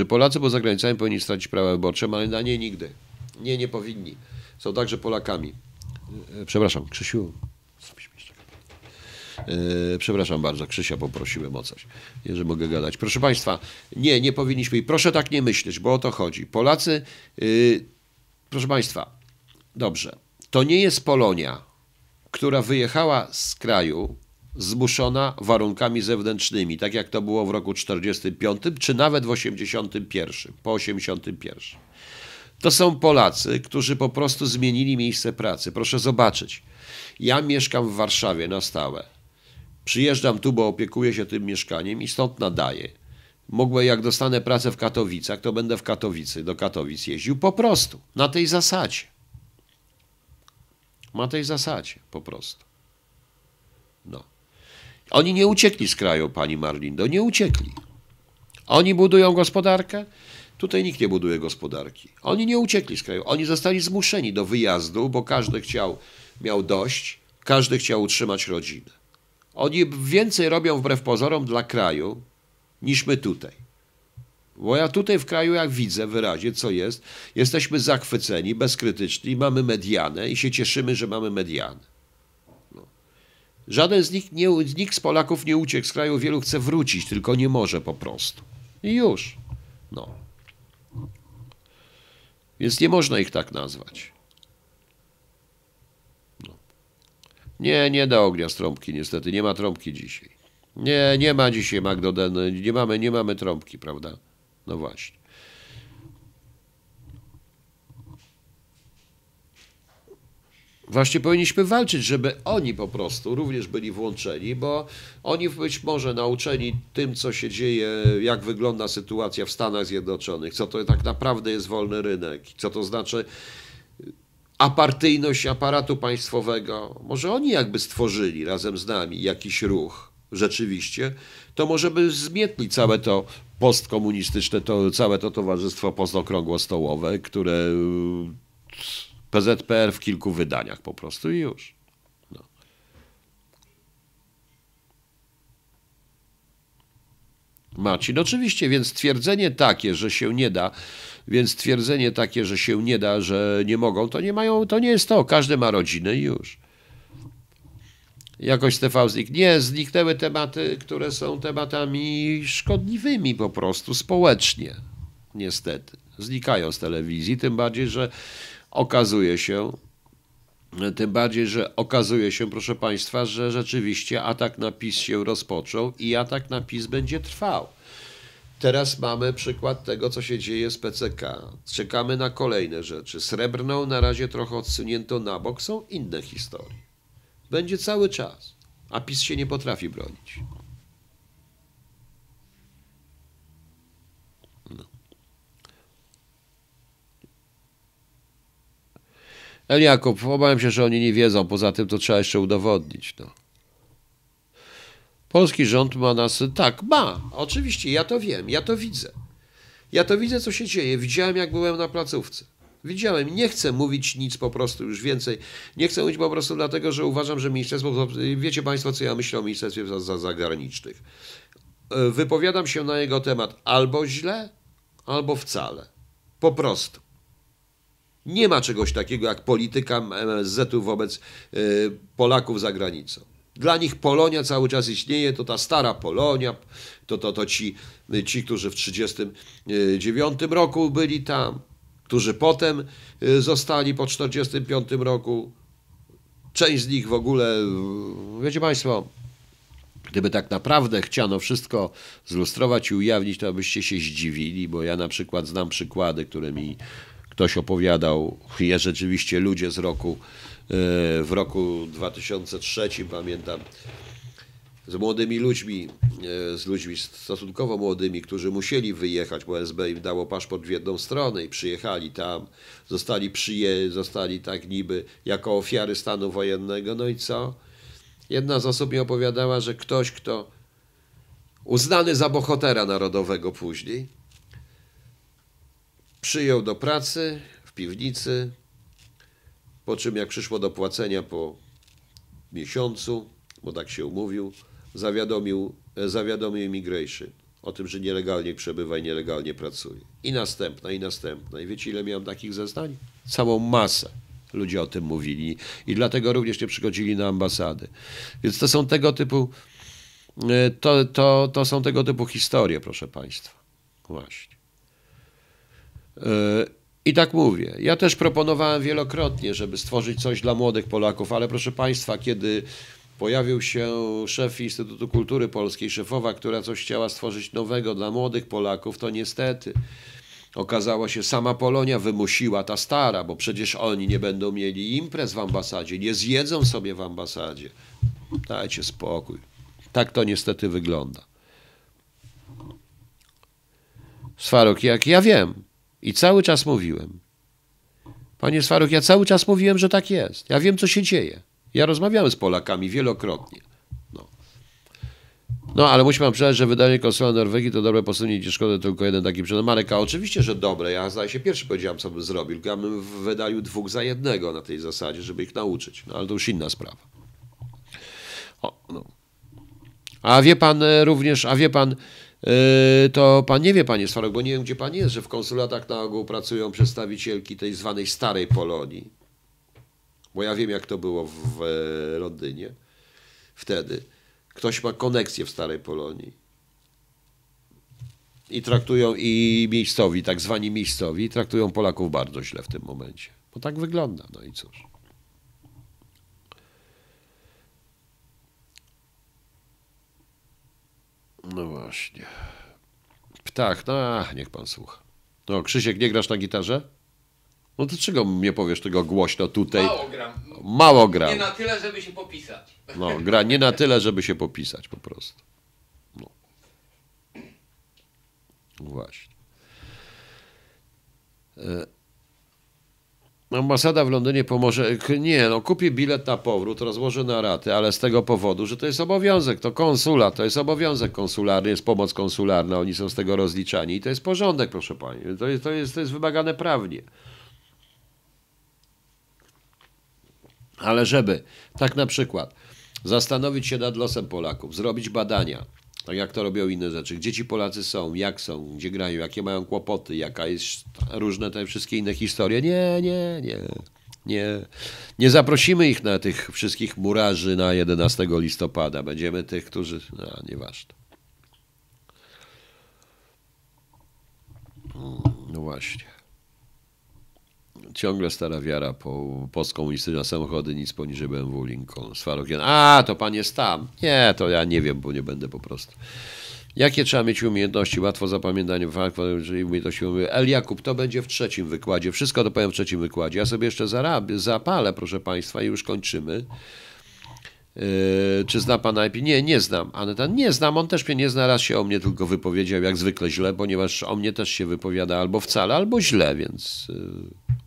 Czy Polacy poza granicami powinni stracić prawa wyborcze? Ale na nie nigdy. Nie, nie powinni. Są także Polakami. E, Przepraszam, Krzysiu. E, Przepraszam bardzo, Krzysia poprosiłem o coś, jeżeli mogę gadać. Proszę Państwa, nie, nie powinniśmy i proszę tak nie myśleć, bo o to chodzi. Polacy, yy, proszę Państwa, dobrze, to nie jest Polonia, która wyjechała z kraju zmuszona warunkami zewnętrznymi, tak jak to było w roku 45, czy nawet w 81, po 81. To są Polacy, którzy po prostu zmienili miejsce pracy. Proszę zobaczyć. Ja mieszkam w Warszawie na stałe. Przyjeżdżam tu, bo opiekuję się tym mieszkaniem i stąd nadaję. Mogłem, jak dostanę pracę w Katowicach, to będę w Katowicy, do Katowic jeździł po prostu, na tej zasadzie. Na tej zasadzie, po prostu. Oni nie uciekli z kraju, pani Marlindo, nie uciekli. Oni budują gospodarkę, tutaj nikt nie buduje gospodarki. Oni nie uciekli z kraju, oni zostali zmuszeni do wyjazdu, bo każdy chciał, miał dość, każdy chciał utrzymać rodzinę. Oni więcej robią wbrew pozorom dla kraju niż my tutaj. Bo ja tutaj w kraju, jak widzę wyraźnie, co jest, jesteśmy zachwyceni, bezkrytyczni, mamy medianę i się cieszymy, że mamy medianę. No. Żaden z nich, nie, nikt z Polaków nie uciekł z kraju, wielu chce wrócić, tylko nie może po prostu. I już. No. Więc nie można ich tak nazwać. Nie, nie da ognia z trąbki, niestety. Nie ma trąbki dzisiaj. Nie, nie ma dzisiaj Magdoden. Nie mamy, nie mamy trąbki, prawda? No właśnie. Właśnie powinniśmy walczyć, żeby oni po prostu również byli włączeni, bo oni być może nauczeni tym, co się dzieje, jak wygląda sytuacja w Stanach Zjednoczonych, co to tak naprawdę jest wolny rynek, co to znaczy apartyjność aparatu państwowego, może oni jakby stworzyli razem z nami jakiś ruch rzeczywiście, to może by zmietli całe to postkomunistyczne, to, całe to towarzystwo postokrągłostołowe, które PZPR w kilku wydaniach po prostu i już. No. Oczywiście, więc twierdzenie takie, że się nie da, więc twierdzenie takie, że się nie da, że nie mogą, to nie mają, to nie jest to. Każdy ma rodzinę i już. Jakoś Stefan znikł. Nie, zniknęły tematy, które są tematami szkodliwymi po prostu społecznie. Niestety. Znikają z telewizji, tym bardziej, że okazuje się, tym bardziej, że okazuje się, proszę Państwa, że rzeczywiście atak na PiS się rozpoczął i atak na PiS będzie trwał. Teraz mamy przykład tego, co się dzieje z PCK. Czekamy na kolejne rzeczy. Srebrną na razie trochę odsunięto na bok, są inne historie. Będzie cały czas, a PiS się nie potrafi bronić. El obawiam się, że oni nie wiedzą, poza tym to trzeba jeszcze udowodnić. No. Polski rząd ma nas. Tak, ma. Oczywiście, ja to wiem, ja to widzę. Ja to widzę, co się dzieje. Widziałem, jak byłem na placówce. Widziałem, nie chcę mówić nic po prostu już więcej. Nie chcę mówić po prostu dlatego, że uważam, że ministerstwo. Wiecie Państwo, co ja myślę o Ministerstwie Zagranicznych. Wypowiadam się na jego temat albo źle, albo wcale. Po prostu. Nie ma czegoś takiego jak polityka MSZ-u wobec y, Polaków za granicą. Dla nich Polonia cały czas istnieje, to ta stara Polonia, to, to, to ci, ci, którzy w 1939 roku byli tam, którzy potem y, zostali po 1945 roku. Część z nich w ogóle, wiecie Państwo, gdyby tak naprawdę chciano wszystko zlustrować i ujawnić, to byście się zdziwili, bo ja na przykład znam przykłady, które mi ktoś opowiadał, je rzeczywiście ludzie z roku w roku 2003, pamiętam, z młodymi ludźmi, e, z ludźmi stosunkowo młodymi, którzy musieli wyjechać, bo SB im dało paszport w jedną stronę i przyjechali tam, zostali, przyje, zostali tak niby jako ofiary stanu wojennego, no i co? Jedna z osób mi opowiadała, że ktoś, kto uznany za bohatera narodowego później, przyjął do pracy w piwnicy, po czym jak przyszło do płacenia po miesiącu, bo tak się umówił, zawiadomił, e, zawiadomił immigration o tym, że nielegalnie przebywa i nielegalnie pracuje. I następna, i następna. I wiecie, ile miałem takich zeznań? Całą masę. Ludzie o tym mówili i dlatego również nie przychodzili na ambasady. Więc to są tego typu, e, to, to, to są tego typu historie, proszę Państwa. Właśnie. E, I tak mówię. Ja też proponowałem wielokrotnie, żeby stworzyć coś dla młodych Polaków, ale proszę Państwa, kiedy pojawił się szef Instytutu Kultury Polskiej, szefowa, która coś chciała stworzyć nowego dla młodych Polaków, to niestety okazało się, sama Polonia wymusiła, ta stara, bo przecież oni nie będą mieli imprez w ambasadzie, nie zjedzą sobie w ambasadzie. Dajcie spokój. Tak to niestety wygląda. Swarok, jak ja wiem i cały czas mówiłem. Panie Swarok, ja cały czas mówiłem, że tak jest. Ja wiem, co się dzieje. Ja rozmawiałem z Polakami wielokrotnie. No, no ale musi pan przyznać, że wydanie konsula Norwegii to dobre posunięcie szkody, tylko jeden taki przykład. Marek, a oczywiście, że dobre. Ja zdaje się pierwszy powiedziałem, co bym zrobił. Ja bym wydalił dwóch za jednego na tej zasadzie, żeby ich nauczyć. No ale to już inna sprawa. O, no. A wie pan e, również, a wie pan, to pan nie wie, panie Swarok, bo nie wiem, gdzie pan jest, że w konsulatach na ogół pracują przedstawicielki tej zwanej starej Polonii. Bo ja wiem, jak to było w e, Londynie wtedy. Ktoś ma koneksję w starej Polonii. I traktują i miejscowi, tak zwani miejscowi, traktują Polaków bardzo źle w tym momencie. Bo tak wygląda, no i cóż. No właśnie. Ptach, no ach, niech pan słucha. No, Krzysiek, nie grasz na gitarze? No to czego mnie powiesz tego głośno tutaj? Mało gram. Mało gram. Nie na tyle, żeby się popisać. No, gra nie na tyle, żeby się popisać po prostu. No. Właśnie. E, Ambasada w Londynie pomoże. Nie, no kupię bilet na powrót, rozłożę na raty, ale z tego powodu, że to jest obowiązek, to konsula, to jest obowiązek konsularny, jest pomoc konsularna, oni są z tego rozliczani i to jest porządek, proszę pani. To jest, to jest, to jest wymagane prawnie. Ale żeby tak na przykład zastanowić się nad losem Polaków, zrobić badania, tak jak to robią inne rzeczy, gdzie ci Polacy są, jak są, gdzie grają, jakie mają kłopoty, jaka jest różne te wszystkie inne historie. Nie, nie, nie. Nie, nie zaprosimy ich na tych wszystkich murarzy na 11 listopada. Będziemy tych, którzy. No, nieważne. No właśnie. Ciągle stara wiara po postkomunistyczne na samochody, nic poniżej BMW Lincoln. Swarokian. A, to pan jest tam. Nie, to ja nie wiem, bo nie będę po prostu. Jakie trzeba mieć umiejętności? Łatwo zapamiętanie jeżeli umiejętności. El Jakub, to będzie w trzecim wykładzie. Wszystko to powiem w trzecim wykładzie. Ja sobie jeszcze zarabię, zapalę, proszę państwa, i już kończymy. Yy, czy zna pan IP? Nie, nie znam. Aneta, nie znam. On też mnie nie zna. Raz się o mnie tylko wypowiedział, jak zwykle źle, ponieważ o mnie też się wypowiada albo wcale, albo źle, więc. Yy,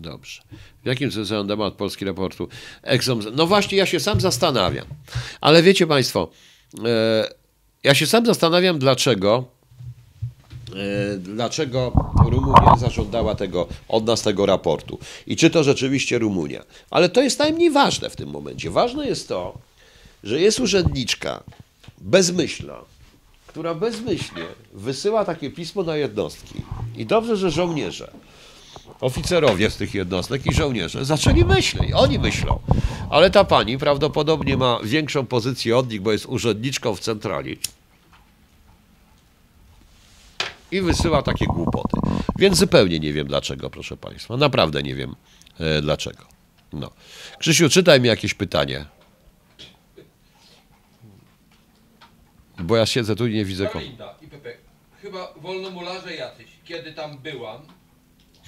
Dobrze. W jakim sensie temat Polski raportu? Exom... No właśnie, ja się sam zastanawiam. Ale wiecie Państwo, e, ja się sam zastanawiam, dlaczego e, dlaczego Rumunia zażądała tego, od nas tego raportu. I czy to rzeczywiście Rumunia. Ale to jest najmniej ważne w tym momencie. Ważne jest to, że jest urzędniczka bezmyślna, która bezmyślnie wysyła takie pismo na jednostki. I dobrze, że żołnierze oficerowie z tych jednostek i żołnierze zaczęli myśleć. Oni myślą. Ale ta pani prawdopodobnie ma większą pozycję od nich, bo jest urzędniczką w centrali. I wysyła takie głupoty. Więc zupełnie nie wiem dlaczego, proszę Państwa. Naprawdę nie wiem e, dlaczego. No. Krzysiu, czytaj mi jakieś pytanie. Bo ja siedzę tu i nie widzę kogo. Chyba wolnomularze jacyś. Kiedy tam byłam,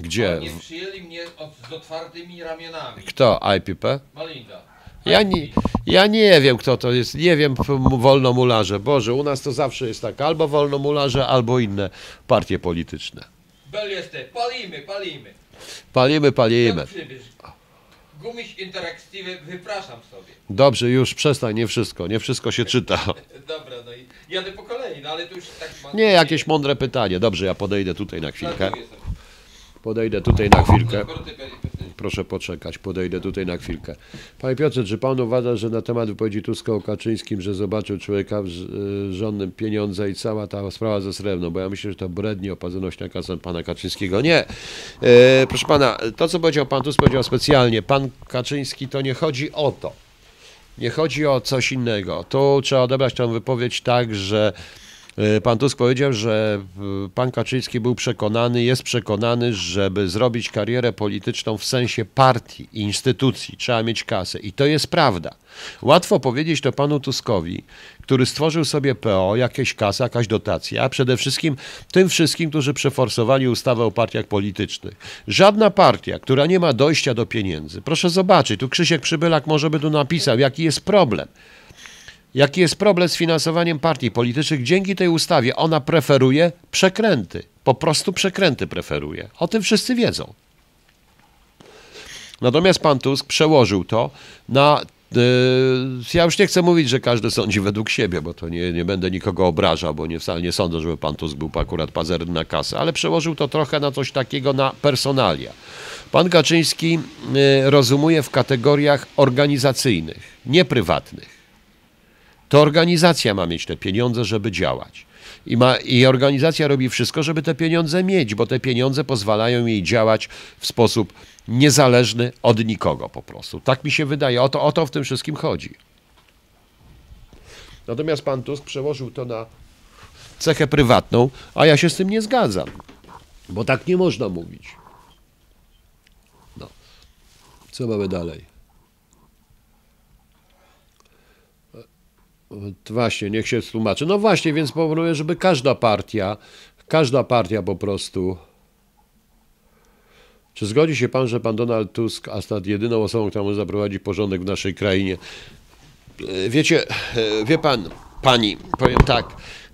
Gdzie? nie przyjęli mnie od, z otwartymi ramionami. Kto? IPP? Malinda. Ja nie, ja nie wiem, kto to jest. Nie wiem, wolnomularze. Boże, u nas to zawsze jest tak. Albo wolnomularze, albo inne partie polityczne. Bel jeste, palimy, palimy. Palimy, palimy. Gumiś interaktywy wypraszam sobie. Dobrze, już przestań, nie wszystko, nie wszystko się czyta. <laughs> Dobra, no i jadę po kolei, no ale to już tak. Nie, jakieś mądre pytanie. Dobrze, ja podejdę tutaj na chwilkę. Podejdę tutaj na chwilkę. Proszę poczekać, podejdę tutaj na chwilkę. Panie Piotrze, czy pan uważa, że na temat wypowiedzi Tuska o Kaczyńskim, że zobaczył człowieka y, żonnym pieniądze i cała ta sprawa ze srebrną, bo ja myślę, że to bredni opatrzność na kasę pana Kaczyńskiego. Nie. E, proszę pana, to co powiedział pan Tusk, powiedział specjalnie. Pan Kaczyński, to nie chodzi o to. Nie chodzi o coś innego. Tu trzeba odebrać tę wypowiedź tak, że pan Tusk powiedział, że pan Kaczyński był przekonany, jest przekonany, żeby zrobić karierę polityczną w sensie partii instytucji, trzeba mieć kasę. I to jest prawda. Łatwo powiedzieć to panu Tuskowi, który stworzył sobie PO, jakieś kasy, jakaś dotacja, a przede wszystkim tym wszystkim, którzy przeforsowali ustawę o partiach politycznych. Żadna partia, która nie ma dojścia do pieniędzy, proszę zobaczyć, tu Krzysiek Przybylak może by tu napisał, jaki jest problem. Jaki jest problem z finansowaniem partii politycznych? Dzięki tej ustawie ona preferuje przekręty. Po prostu przekręty preferuje. O tym wszyscy wiedzą. Natomiast pan Tusk przełożył to na. Yy, ja już nie chcę mówić, że każdy sądzi według siebie, bo to nie, nie będę nikogo obrażał, bo nie, wcale nie sądzę, żeby pan Tusk był akurat pazerny na kasę, ale przełożył to trochę na coś takiego, na personalia. Pan Kaczyński yy, rozumuje w kategoriach organizacyjnych, nie prywatnych. To organizacja ma mieć te pieniądze, żeby działać. I, ma, I organizacja robi wszystko, żeby te pieniądze mieć, bo te pieniądze pozwalają jej działać w sposób niezależny od nikogo po prostu. Tak mi się wydaje. O to, o to w tym wszystkim chodzi. Natomiast pan Tusk przełożył to na cechę prywatną, a ja się z tym nie zgadzam. Bo tak nie można mówić. No. Co mamy dalej? Właśnie, niech się tłumaczy. No właśnie, więc proponuję, żeby każda partia, każda partia po prostu. Czy zgodzi się pan, że pan Donald Tusk jest jedyną osobą, która może zaprowadzić porządek w naszej krainie? E, Wiecie, e, wie pan, pani, powiem tak,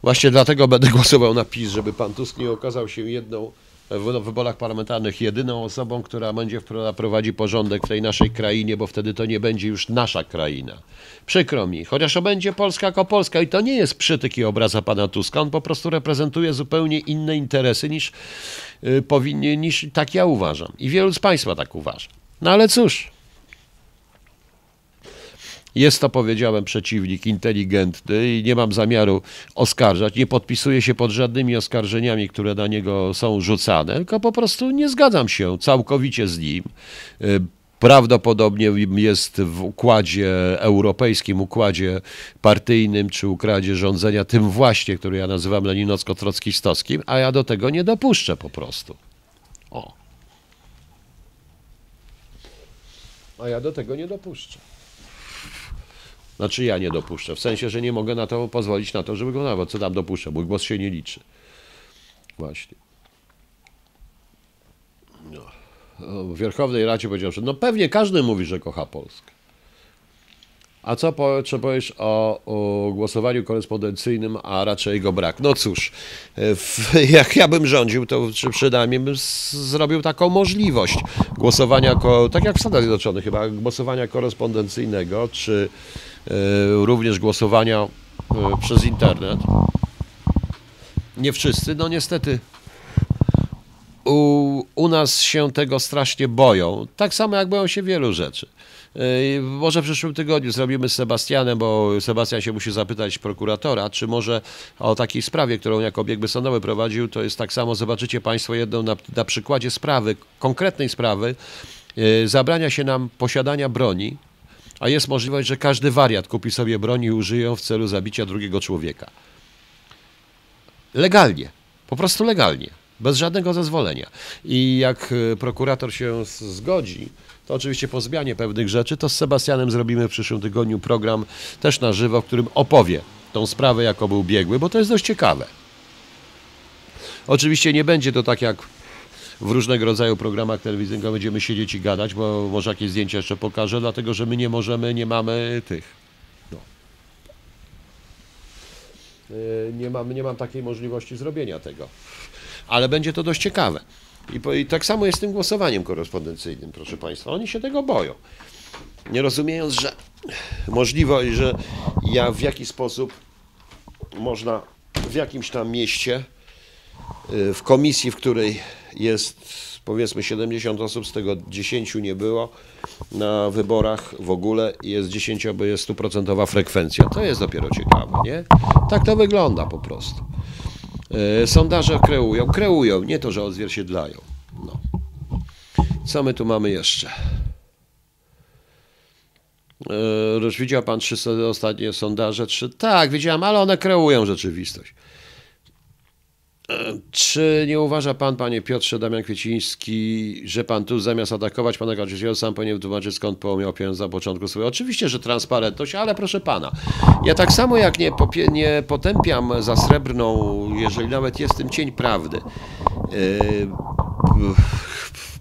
właśnie dlatego będę głosował na PiS, żeby pan Tusk nie okazał się jedną w wyborach parlamentarnych jedyną osobą, która będzie prowadzi porządek w tej naszej krainie, bo wtedy to nie będzie już nasza kraina. Przykro mi, chociaż będzie Polska jako Polska i to nie jest przytyk i obraza pana Tuska, on po prostu reprezentuje zupełnie inne interesy niż y, powinien, niż tak ja uważam. I wielu z państwa tak uważa. No ale cóż, jest to, powiedziałem, przeciwnik inteligentny i nie mam zamiaru oskarżać. Nie podpisuję się pod żadnymi oskarżeniami, które na niego są rzucane, tylko po prostu nie zgadzam się całkowicie z nim. Y, Prawdopodobnie jest w układzie europejskim, układzie partyjnym czy układzie rządzenia, tym właśnie, który ja nazywam leninowsko-trockistowskim, a ja do tego nie dopuszczę po prostu. O. A ja do tego nie dopuszczę. Znaczy ja nie dopuszczę, w sensie, że nie mogę na to pozwolić na to, żeby go nawet, co tam dopuszczę, mój głos się nie liczy. Właśnie. No. W Wierchownej Radzie powiedział, że no pewnie każdy mówi, że kocha Polskę. A co po, czy o, o głosowaniu korespondencyjnym, a raczej jego brak? No cóż, w, <laughs> jak ja bym rządził, to przy- przynajmniej bym z, zrobił taką możliwość głosowania, ko, tak jak w Stanach Zjednoczonych chyba, głosowania korespondencyjnego, czy również głosowania e, przez internet. Nie wszyscy, no niestety u, u nas się tego strasznie boją. Tak samo jak boją się wielu rzeczy. Yy, Może w przyszłym tygodniu zrobimy z Sebastianem, bo Sebastian się musi zapytać prokuratora, czy może o takiej sprawie, którą jako biegły sądowy prowadził, to jest tak samo, zobaczycie Państwo jedną na, na przykładzie sprawy, konkretnej sprawy, zabrania się nam posiadania broni, a jest możliwość, że każdy wariat kupi sobie broń i użyje ją w celu zabicia drugiego człowieka. Legalnie, po prostu legalnie, bez żadnego zezwolenia. I jak e, prokurator się zgodzi, to oczywiście po zmianie pewnych rzeczy, to z Sebastianem zrobimy w przyszłym tygodniu program też na żywo, w którym opowie tą sprawę, jako był biegły, bo to jest dość ciekawe. Oczywiście nie będzie to tak jak w różnego rodzaju programach telewizyjnych, będziemy siedzieć i gadać, bo może jakieś zdjęcia jeszcze pokażę, dlatego że my nie możemy, nie mamy tych. No. Yy, Nie mam, nie mam takiej możliwości zrobienia tego. Ale będzie to dość ciekawe. I, I tak samo jest z tym głosowaniem korespondencyjnym, proszę Państwa. Oni się tego boją. Nie rozumiejąc, że możliwość, że ja w jaki sposób można w jakimś tam mieście, y, w komisji, w której jest powiedzmy 70 osób, z tego 10 nie było, na wyborach w ogóle jest 10, bo jest stuprocentowa frekwencja. To jest dopiero ciekawe, nie? Tak to wygląda po prostu. E, Sondaże kreują, kreują, nie to, że odzwierciedlają. No. Co my tu mamy jeszcze? E, widział pan trzy ostatnie sondaże? Trzy? Tak, widziałem, ale one kreują rzeczywistość. E, Czy nie uważa pan, panie Piotrze Damian Kwieciński, że pan tu zamiast atakować pana Kaczyńskiego sam powinien wytłumaczyć skąd miał pieniądze na początku swojego? Oczywiście, że transparentność, ale proszę pana, ja tak samo jak nie, nie potępiam za srebrną, jeżeli nawet jest tym cień prawdy, yy,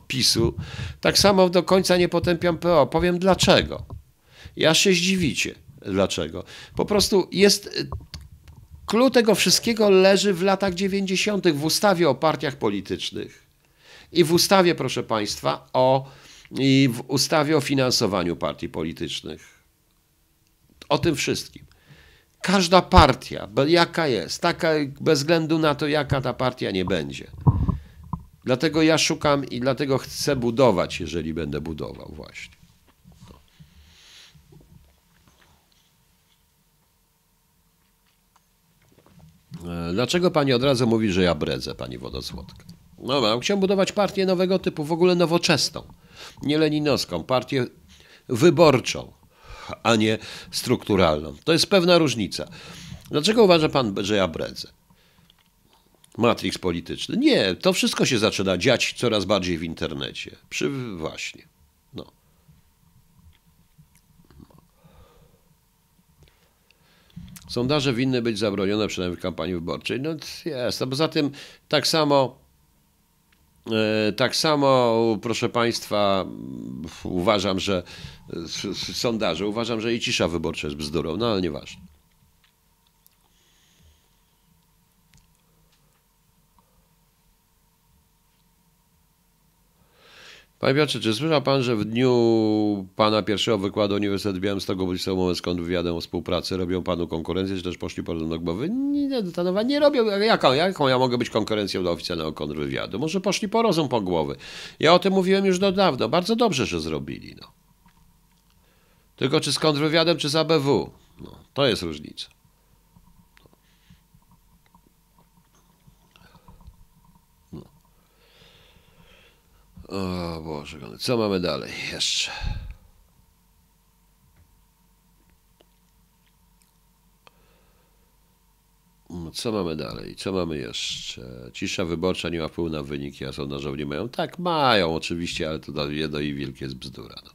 PiSu, tak samo do końca nie potępiam PO. Powiem dlaczego. Ja się zdziwicie. Dlaczego? Po prostu jest Clue tego wszystkiego leży w latach 90. w ustawie o partiach politycznych i w ustawie, proszę Państwa, o, i w ustawie o finansowaniu partii politycznych. O tym wszystkim. Każda partia, jaka jest, taka bez względu na to, jaka ta partia nie będzie. Dlatego ja szukam i dlatego chcę budować, jeżeli będę budował właśnie. Dlaczego pani od razu mówi, że ja bredzę, pani Wodosłodka? No, ja chciałem budować partię nowego typu, w ogóle nowoczesną, nie leninowską, partię wyborczą, a nie strukturalną. To jest pewna różnica. Dlaczego uważa pan, że ja bredzę? Matrix polityczny. Nie, to wszystko się zaczyna dziać coraz bardziej w internecie. Przy właśnie. Sondaże winny być zabronione przynajmniej w kampanii wyborczej. No jest. A poza tym tak samo e, tak samo, proszę Państwa, uważam, że s- sondaże, uważam, że i cisza wyborcza jest bzdurą, no ale nieważne. Panie Piotrze, czy słyszał Pan, że w dniu Pana pierwszego wykładu Uniwersytet Białymstoku byli moment skąd wywiadem o współpracy robią Panu konkurencję, czy też poszli Panu do głowy? Nie, nie, Tanowa, nie robią. Jaką, jaką ja mogę być konkurencją do oficjalnego kontrwywiadu? Może poszli po rozum po głowy. Ja o tym mówiłem już do dawno. Bardzo dobrze, że zrobili. No. Tylko czy z kontrwywiadem, czy z ABW? No, to jest różnica. O Boże, co mamy dalej jeszcze? Mm, Co mamy dalej? Co mamy jeszcze? Cisza wyborcza nie ma wpływu na wyniki, a sondażowe nie mają. Tak, mają oczywiście, ale to jedno i wielkie jest bzdura. No.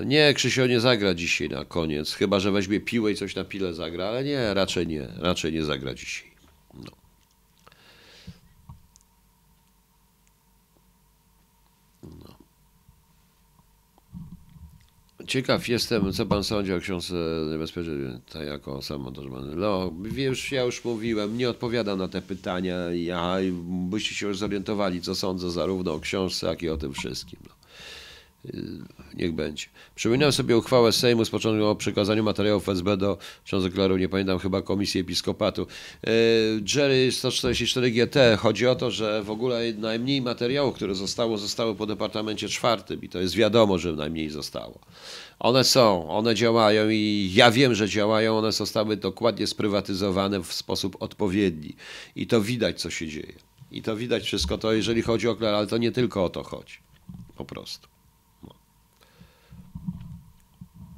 E, Nie, Krzysio nie zagra dzisiaj na koniec, chyba że weźmie piłę i coś na pile zagra, ale nie, raczej nie, raczej nie zagra dzisiaj. No. Ciekaw jestem, co pan sądzi o książce Niebezpieczny, tak jako samomontażowany. No, wiesz, ja już mówiłem, nie odpowiadam na te pytania, ja, byście się już zorientowali, co sądzę zarówno o książce, jak i o tym wszystkim. No. Yy, Niech będzie. Przypominam sobie uchwałę Sejmu z początku o przekazaniu materiałów SB do książek Klaru, nie pamiętam, chyba Komisji Episkopatu. Yy, Jerry 144 GT. Chodzi o to, że w ogóle najmniej materiałów, które zostało, zostały po Departamencie czwartym i to jest wiadomo, że najmniej zostało. One są, one działają i ja wiem, że działają, one zostały dokładnie sprywatyzowane w sposób odpowiedni i to widać, co się dzieje. I to widać wszystko to, jeżeli chodzi o Klar, ale to nie tylko o to chodzi. Po prostu.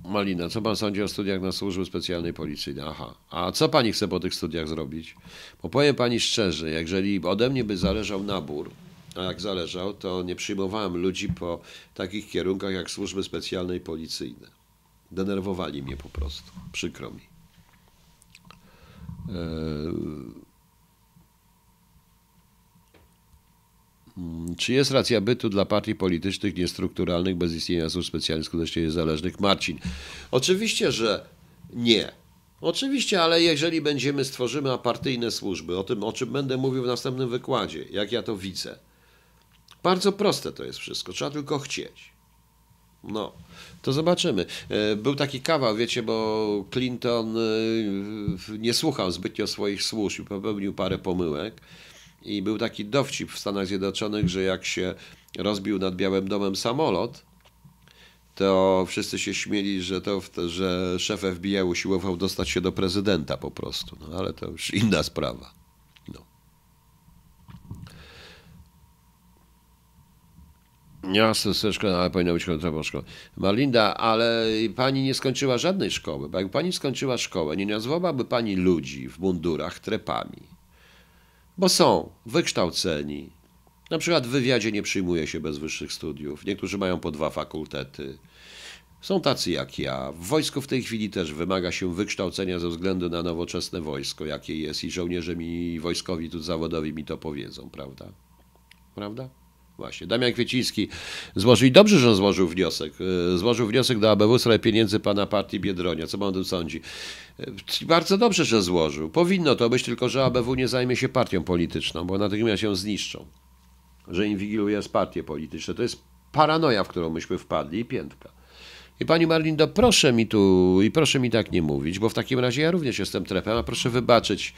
Malina, co pan sądzi o studiach na służby specjalnej policyjnej? Aha. A co pani chce po tych studiach zrobić? Bo powiem pani szczerze, jeżeli ode mnie by zależał nabór, a jak zależał, to nie przyjmowałem ludzi po takich kierunkach jak służby specjalne i policyjne. Denerwowali mnie po prostu. Przykro mi. Eee... Czy jest racja bytu dla partii politycznych niestrukturalnych bez istnienia służb specjalnych skutecznie niezależnych? Marcin. Oczywiście, że nie. Oczywiście, ale jeżeli będziemy, stworzymy apartyjne służby, o tym, o czym będę mówił w następnym wykładzie, jak ja to widzę, Bardzo proste to jest wszystko, trzeba tylko chcieć. No, to zobaczymy. E, Był taki kawał, wiecie, bo Clinton e, nie słuchał zbytnio swoich służb i popełnił parę pomyłek. I był taki dowcip w Stanach Zjednoczonych, że jak się rozbił nad Białym Domem samolot, to wszyscy się śmieli, że, to, że szef FBI usiłował dostać się do prezydenta po prostu. No ale to już inna sprawa. No. Jasne, szkoda, ale powinna być kontrola szkoły. Marlinda, ale pani nie skończyła żadnej szkoły, bo jak pani skończyła szkołę, nie nazwałaby pani ludzi w mundurach trepami. Bo są wykształceni. Na przykład w wywiadzie nie przyjmuje się bez wyższych studiów. Niektórzy mają po dwa fakultety. Są tacy jak ja. W wojsku w tej chwili też wymaga się wykształcenia ze względu na nowoczesne wojsko, jakie jest i żołnierze mi wojskowi tu zawodowi mi to powiedzą, prawda? Prawda? Właśnie. Damian Kwieciński złożył, i dobrze, że on złożył wniosek. e, Złożył wniosek do ABW w sprawie pieniędzy pana partii Biedronia. Co pan o tym sądzi? E, Bardzo dobrze, że złożył. Powinno to być, tylko że ABW nie zajmie się partią polityczną, bo natychmiast ją zniszczą. Że inwigiluje z partie polityczne. To jest paranoja, w którą myśmy wpadli i piętka. I pani Marlindo, proszę mi tu i proszę mi tak nie mówić, bo w takim razie ja również jestem trepem, a proszę wybaczyć.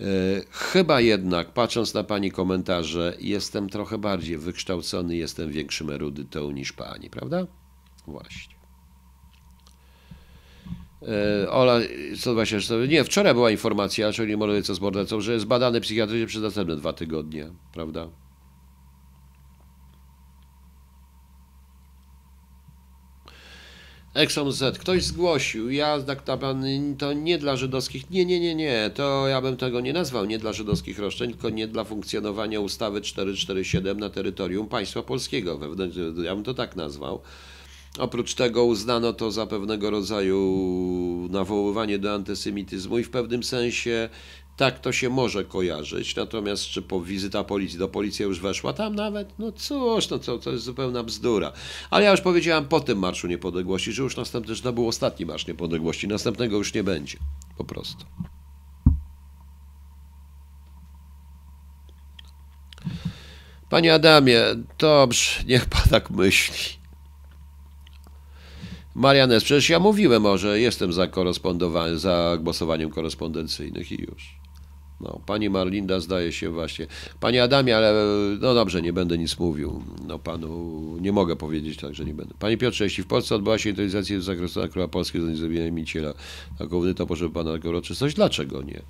E, chyba jednak, patrząc na pani komentarze, jestem trochę bardziej wykształcony, jestem większym erudytą niż pani, prawda? Właśnie. E, Ola, co właśnie, nie, wczoraj była informacja, czyli co z mordercą, że jest badany psychiatrycznie przez następne dwa tygodnie, prawda? Exxon Z. Ktoś zgłosił. Ja naprawdę to nie dla żydowskich. Nie, nie, nie, nie. To ja bym tego nie nazwał nie dla żydowskich roszczeń, tylko nie dla funkcjonowania ustawy 447 na terytorium państwa polskiego. Ja bym to tak nazwał. Oprócz tego uznano to za pewnego rodzaju nawoływanie do antysemityzmu i w pewnym sensie tak to się może kojarzyć. Natomiast czy po wizyta policji, do policji już weszła tam nawet? No cóż, no to, to jest zupełna bzdura. Ale ja już powiedziałam po tym Marszu Niepodległości, że już następny, że to był ostatni Marsz Niepodległości. Następnego już nie będzie. Po prostu. Panie Adamie, dobrze, niech pan tak myśli. Marianes, przecież ja mówiłem że jestem za, za głosowaniem korespondencyjnych i już. No, pani Marlinda zdaje się właśnie. Panie Adamie, ale no dobrze, nie będę nic mówił. No panu nie mogę powiedzieć tak, że nie będę. Panie Piotrze, jeśli w Polsce odbyła się inwentaryzacja zakresu króla Polski za niezrobieniem Miciela, główny to proszę pana na uroczystość, dlaczego nie?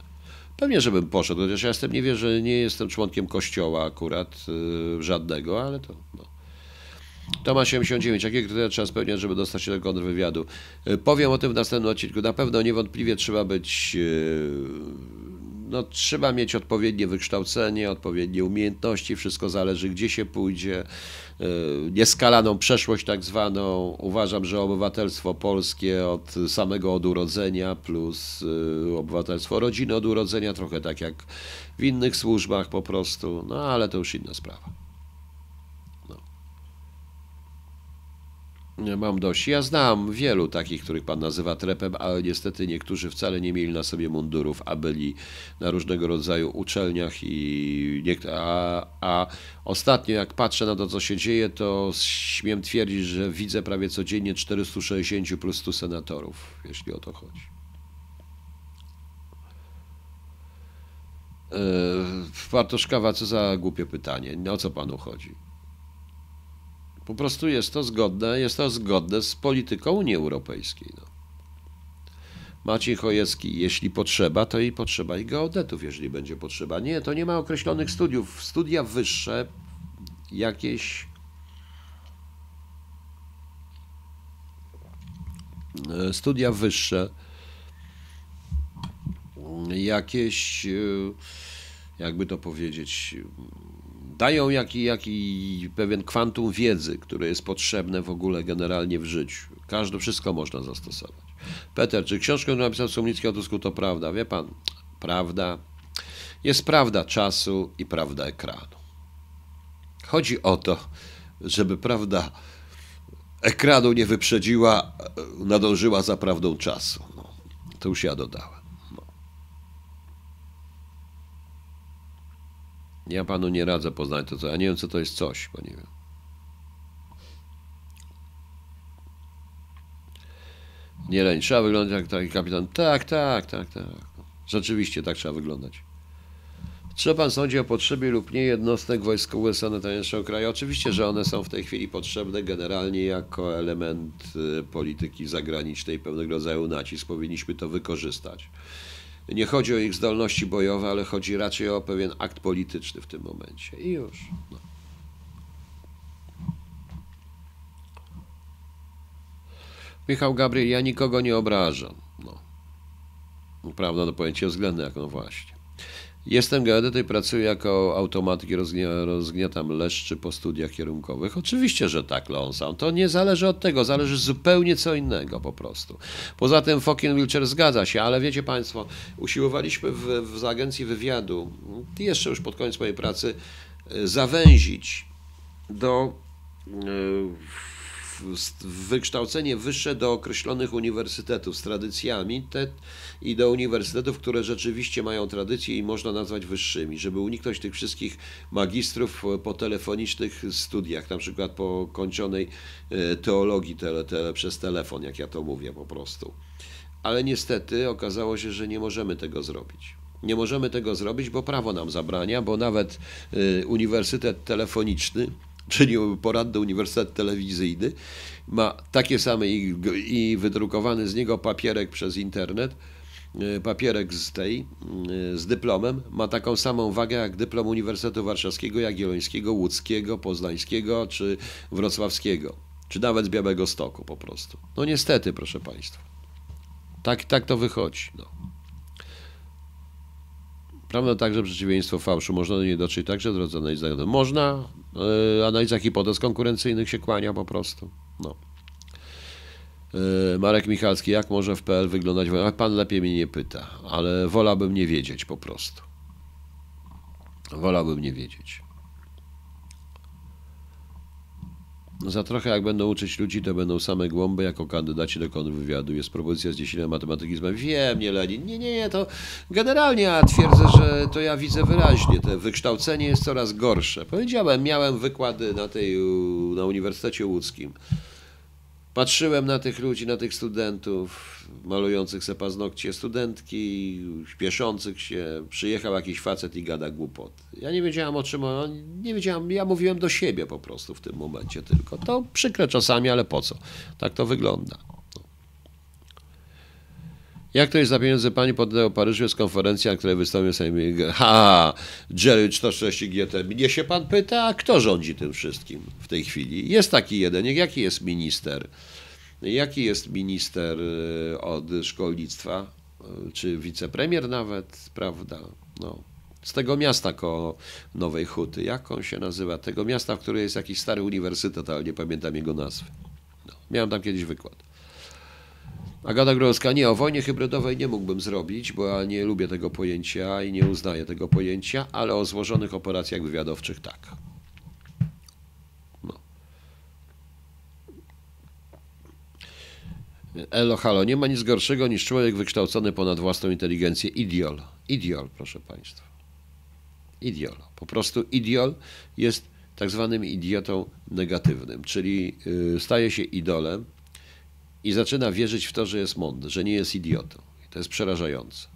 Pewnie, żebym poszedł, chociaż ja jestem, nie wierzę, nie jestem członkiem kościoła akurat, yy, żadnego, ale to no. Tomasz 79. Jakie kryteria trzeba spełniać, żeby dostać się do kontrwywiadu? Y, Powiem o tym w następnym odcinku. Na pewno niewątpliwie trzeba być. No, trzeba mieć odpowiednie wykształcenie, odpowiednie umiejętności. Wszystko zależy, gdzie się pójdzie. Y, Nieskalaną przeszłość, tak zwaną. Uważam, że obywatelstwo polskie od samego od urodzenia, plus y, obywatelstwo rodziny od urodzenia, trochę tak jak w innych służbach po prostu. No, ale to już inna sprawa. Mam dość. Ja znam wielu takich, których pan nazywa trepem, ale niestety niektórzy wcale nie mieli na sobie mundurów, a byli na różnego rodzaju uczelniach i niekt- a, a ostatnio jak patrzę na to, co się dzieje, to śmiem twierdzić, że widzę prawie codziennie 460 plus 100 senatorów, jeśli o to chodzi. Yy, Bartoszkawa, co za głupie pytanie. O co panu chodzi? Po prostu jest to zgodne, jest to zgodne z polityką Unii Europejskiej. No. Maciej Chojecki, jeśli potrzeba, to i potrzeba i geodetów, jeżeli będzie potrzeba. Nie, to nie ma określonych studiów. Studia wyższe, jakieś e, studia wyższe, jakieś, e, jakby to powiedzieć, dają jaki, jaki pewien kwantum wiedzy, które jest potrzebne w ogóle generalnie w życiu. Każde, wszystko można zastosować. Peter, czy książka, którą napisał Sumnicki o Tusku, to prawda? Wie pan, prawda. Jest prawda czasu i prawda ekranu. Chodzi o to, żeby prawda ekranu nie wyprzedziła, nadążyła za prawdą czasu. No, to już ja dodałem. Ja panu nie radzę poznać to, co. Ja nie wiem, co to jest coś, bo nie wiem. Nie leń, trzeba wyglądać jak taki kapitan. Tak, tak, tak, tak. Rzeczywiście tak trzeba wyglądać. Czy pan sądzi o potrzebie lub nie jednostek wojskowych USA na terenie naszego kraju? Oczywiście, że one są w tej chwili potrzebne generalnie jako element y, polityki zagranicznej, pewnego rodzaju nacisk. Powinniśmy to wykorzystać. Nie chodzi o ich zdolności bojowe, ale chodzi raczej o pewien akt polityczny w tym momencie. I już. No. Michał Gabriel, ja nikogo nie obrażam. No. Prawda, no pojęcie względne, jak no właśnie. Jestem geodetyk, pracuję jako automatyk i rozgnia, rozgniatam leszczy po studiach kierunkowych. Oczywiście, że tak, Lonsam. To nie zależy od tego, zależy zupełnie co innego po prostu. Poza tym Fokin Wilcher zgadza się, ale wiecie Państwo, usiłowaliśmy w, w agencji wywiadu, jeszcze już pod koniec mojej pracy, zawęzić do wykształcenie wyższe do określonych uniwersytetów z tradycjami te, i do uniwersytetów, które rzeczywiście mają tradycję i można nazwać wyższymi, żeby uniknąć tych wszystkich magistrów po telefonicznych studiach, na przykład po kończonej teologii tele, tele, przez telefon, jak ja to mówię po prostu. Ale niestety okazało się, że nie możemy tego zrobić. Nie możemy tego zrobić, bo prawo nam zabrania, bo nawet y, uniwersytet telefoniczny czyli poradny uniwersytet telewizyjny, ma takie same i, i wydrukowany z niego papierek przez internet, e, papierek z tej, e, z dyplomem, ma taką samą wagę jak dyplom Uniwersytetu Warszawskiego, Jagiellońskiego, Łódzkiego, Poznańskiego czy Wrocławskiego, czy nawet z Białego Stoku po prostu. No niestety, proszę Państwa. Tak, tak to wychodzi. No. Prawda także przeciwieństwo fałszu. Można do niej dotrzeć także w drodze analizy zagadnień. Można, yy, analiza hipotez konkurencyjnych się kłania po prostu. No. Yy, Marek Michalski, jak może w PL wyglądać wojna? Pan lepiej mnie nie pyta, ale wolałbym nie wiedzieć po prostu. Wolałbym nie wiedzieć. Za trochę jak będą uczyć ludzi, to będą same głąby jako kandydaci do kontrwywiadu. Jest propozycja z 10 matematyki. Wiem, nie Lenin. Nie, nie, nie, to generalnie ja twierdzę, że to ja widzę wyraźnie. To wykształcenie jest coraz gorsze. Powiedziałem, miałem wykłady na, tej, na Uniwersytecie Łódzkim. Patrzyłem na tych ludzi, na tych studentów, malujących se paznokcie, studentki, śpieszących się. Przyjechał jakiś facet i gada głupot. Ja nie wiedziałam o czym on, nie wiedziałam, ja mówiłem do siebie po prostu w tym momencie tylko. To przykre czasami, ale po co? Tak to wygląda. Jak to jest za pieniądze pani poddał Paryżu jest konferencja, na której wystąpił sobie ha, Jerry 460 GT. Mnie się pan pyta, a kto rządzi tym wszystkim w tej chwili? Jest taki jeden, jaki jest minister? Jaki jest minister y, od szkolnictwa? Y, czy wicepremier nawet, prawda? No. Z tego miasta koło Nowej Huty. Jak on się nazywa? Tego miasta, w którym jest jakiś stary uniwersytet, ale nie pamiętam jego nazwy. No. Miałem tam kiedyś wykład. Agata Growska, nie, o wojnie hybrydowej nie mógłbym zrobić, bo ja nie lubię tego pojęcia i nie uznaję tego pojęcia, ale o złożonych operacjach wywiadowczych tak. No. Elo, halo, nie ma nic gorszego niż człowiek wykształcony ponad własną inteligencję. Idiol. Idiol, proszę Państwa. Idiol. Po prostu idiol jest tak zwanym idiotą negatywnym, czyli y, staje się idolem, i zaczyna wierzyć w to, że jest mądry, że nie jest idiotą. I to jest przerażające.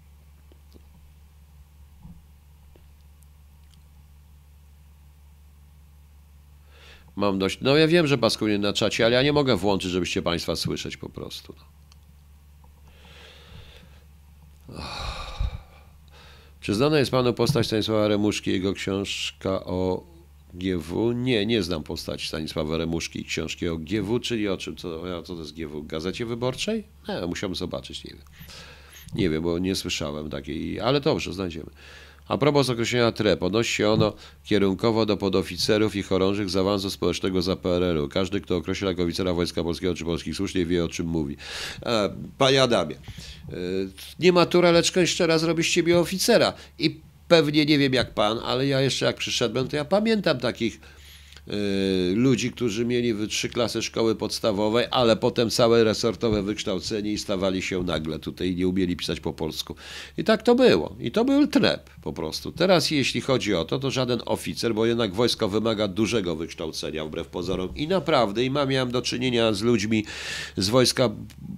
Mam dość. No ja wiem, że paskuję na czacie, ale ja nie mogę włączyć, żebyście Państwa słyszeć po prostu. No. Czy znana jest Panu postać Stanisława Remuszki, jego książka o GW? Nie, nie znam postaci Stanisława Remuszki i książki o GW, czyli o czym, co, co to jest GW? Gazecie Wyborczej? Nie, musiałbym zobaczyć, nie wiem. Nie wiem, bo nie słyszałem takiej, ale dobrze, znajdziemy. A propos określenia TRE, podnosi się ono kierunkowo do podoficerów i chorążych z awansu społecznego za PRL-u. Każdy, kto określa jako oficera Wojska Polskiego czy Polskich Służb, nie wie o czym mówi. E, panie Adamie, e, nie matura, lecz jeszcze raz robi z ciebie oficera. I pewnie nie wiem jak pan, ale ja jeszcze jak przyszedłem, to ja pamiętam takich y, ludzi, którzy mieli trzy klasy szkoły podstawowej, ale potem całe resortowe wykształcenie i stawali się nagle tutaj i nie umieli pisać po polsku. I tak to było. I to był trep po prostu. Teraz jeśli chodzi o to, to żaden oficer, bo jednak wojsko wymaga dużego wykształcenia wbrew pozorom i naprawdę, i mam, miałem do czynienia z ludźmi z wojska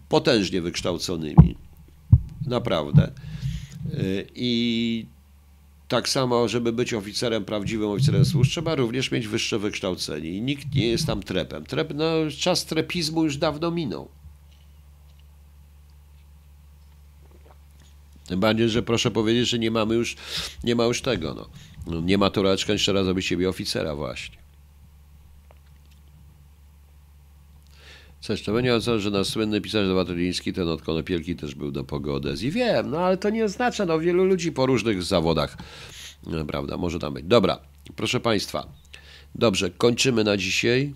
potężnie wykształconymi. Naprawdę. Y, I tak samo, żeby być oficerem, prawdziwym oficerem służb, trzeba również mieć wyższe wykształcenie. I nikt nie jest tam trepem. Trep, no, czas trepizmu już dawno minął. Tym bardziej, że proszę powiedzieć, że nie mamy już, nie ma już tego. No. No, nie ma tureczka, jeszcze raz zrobić siebie oficera właśnie. Co jeszcze będzie o że nasz słynny pisarz Watyliński, ten od Konopielki też był do pogody. I wiem, no ale to nie oznacza, no wielu ludzi po różnych zawodach, no, prawda, może tam być. Dobra, proszę Państwa, dobrze, kończymy na dzisiaj.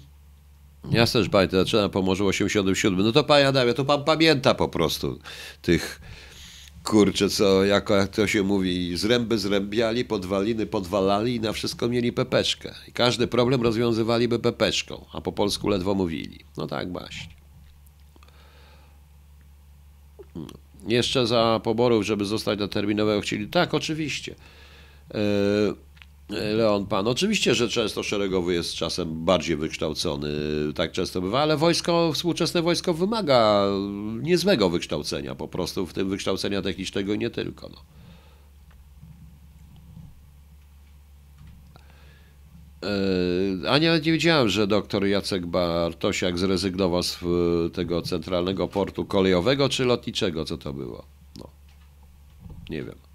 Ja też pamiętam, zaczynam po Morzu 87. No to Panie Adamie, to Pan pamięta po prostu tych, kurczę, co, jako jak to się mówi, zręby zrębiali, podwaliny podwalali i na wszystko mieli pepeczkę. I każdy problem rozwiązywaliby pepeczką, a po polsku ledwo mówili. No tak właśnie. No. Jeszcze za poborów, żeby zostać na terminowego chcieli. Tak, oczywiście. E, Leon Pan, oczywiście, że często szeregowy jest czasem bardziej wykształcony, tak często bywa, ale wojsko, współczesne wojsko wymaga niezłego wykształcenia, po prostu w tym wykształcenia technicznego i nie tylko. No. E, A nie, nie wiedziałem, że doktor Jacek Bartosiak zrezygnował z e, tego centralnego portu kolejowego czy lotniczego, co to było. No. Nie wiem.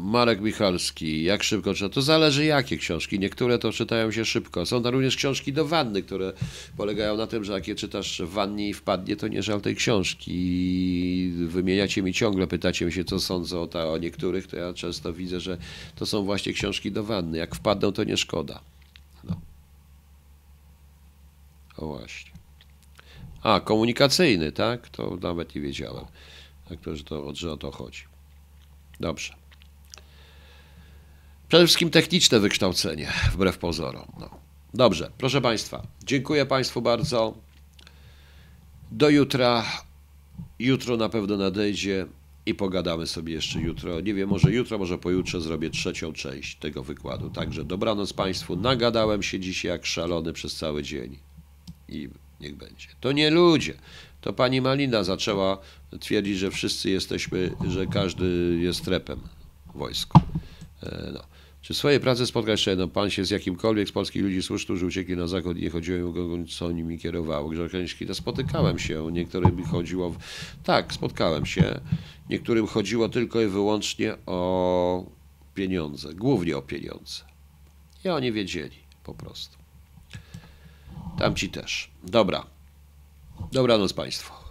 Marek Michalski, jak szybko czyta? To zależy jakie książki. Niektóre to czytają się szybko. Są tam również książki do wanny, które polegają na tym, że jak je czytasz w wannie i wpadnie, to nie żal tej książki. I wymieniacie mi ciągle, pytacie mi się, co sądzę o, ta, o niektórych, to ja często widzę, że to są właśnie książki do wanny. Jak wpadną, to nie szkoda. No. O właśnie. A, komunikacyjny, tak? To nawet nie wiedziałem. Tak, to, że, to, że o to chodzi. Dobrze. Przede wszystkim techniczne wykształcenie, wbrew pozorom. No. Dobrze, proszę Państwa, dziękuję Państwu bardzo. Do jutra. Jutro na pewno nadejdzie i pogadamy sobie jeszcze jutro. Nie wiem, może jutro, może pojutrze zrobię trzecią część tego wykładu. Także dobranoc Państwu. Nagadałem się dzisiaj jak szalony przez cały dzień. I niech będzie. To nie ludzie. To pani Malina zaczęła twierdzić, że wszyscy jesteśmy, że każdy jest trepem w wojsku. E, No. Czy w swojej pracy spotka jeszcze jedno, pan się z jakimkolwiek z polskich ludzi służb, którzy uciekli na zachód i nie chodziło o co nimi kierowało? Grzechniczki, to spotykałem się, niektórym chodziło, w... tak, spotkałem się, niektórym chodziło tylko i wyłącznie o pieniądze, głównie o pieniądze. I oni wiedzieli po prostu. Tamci też. Dobra. Dobranoc Państwu.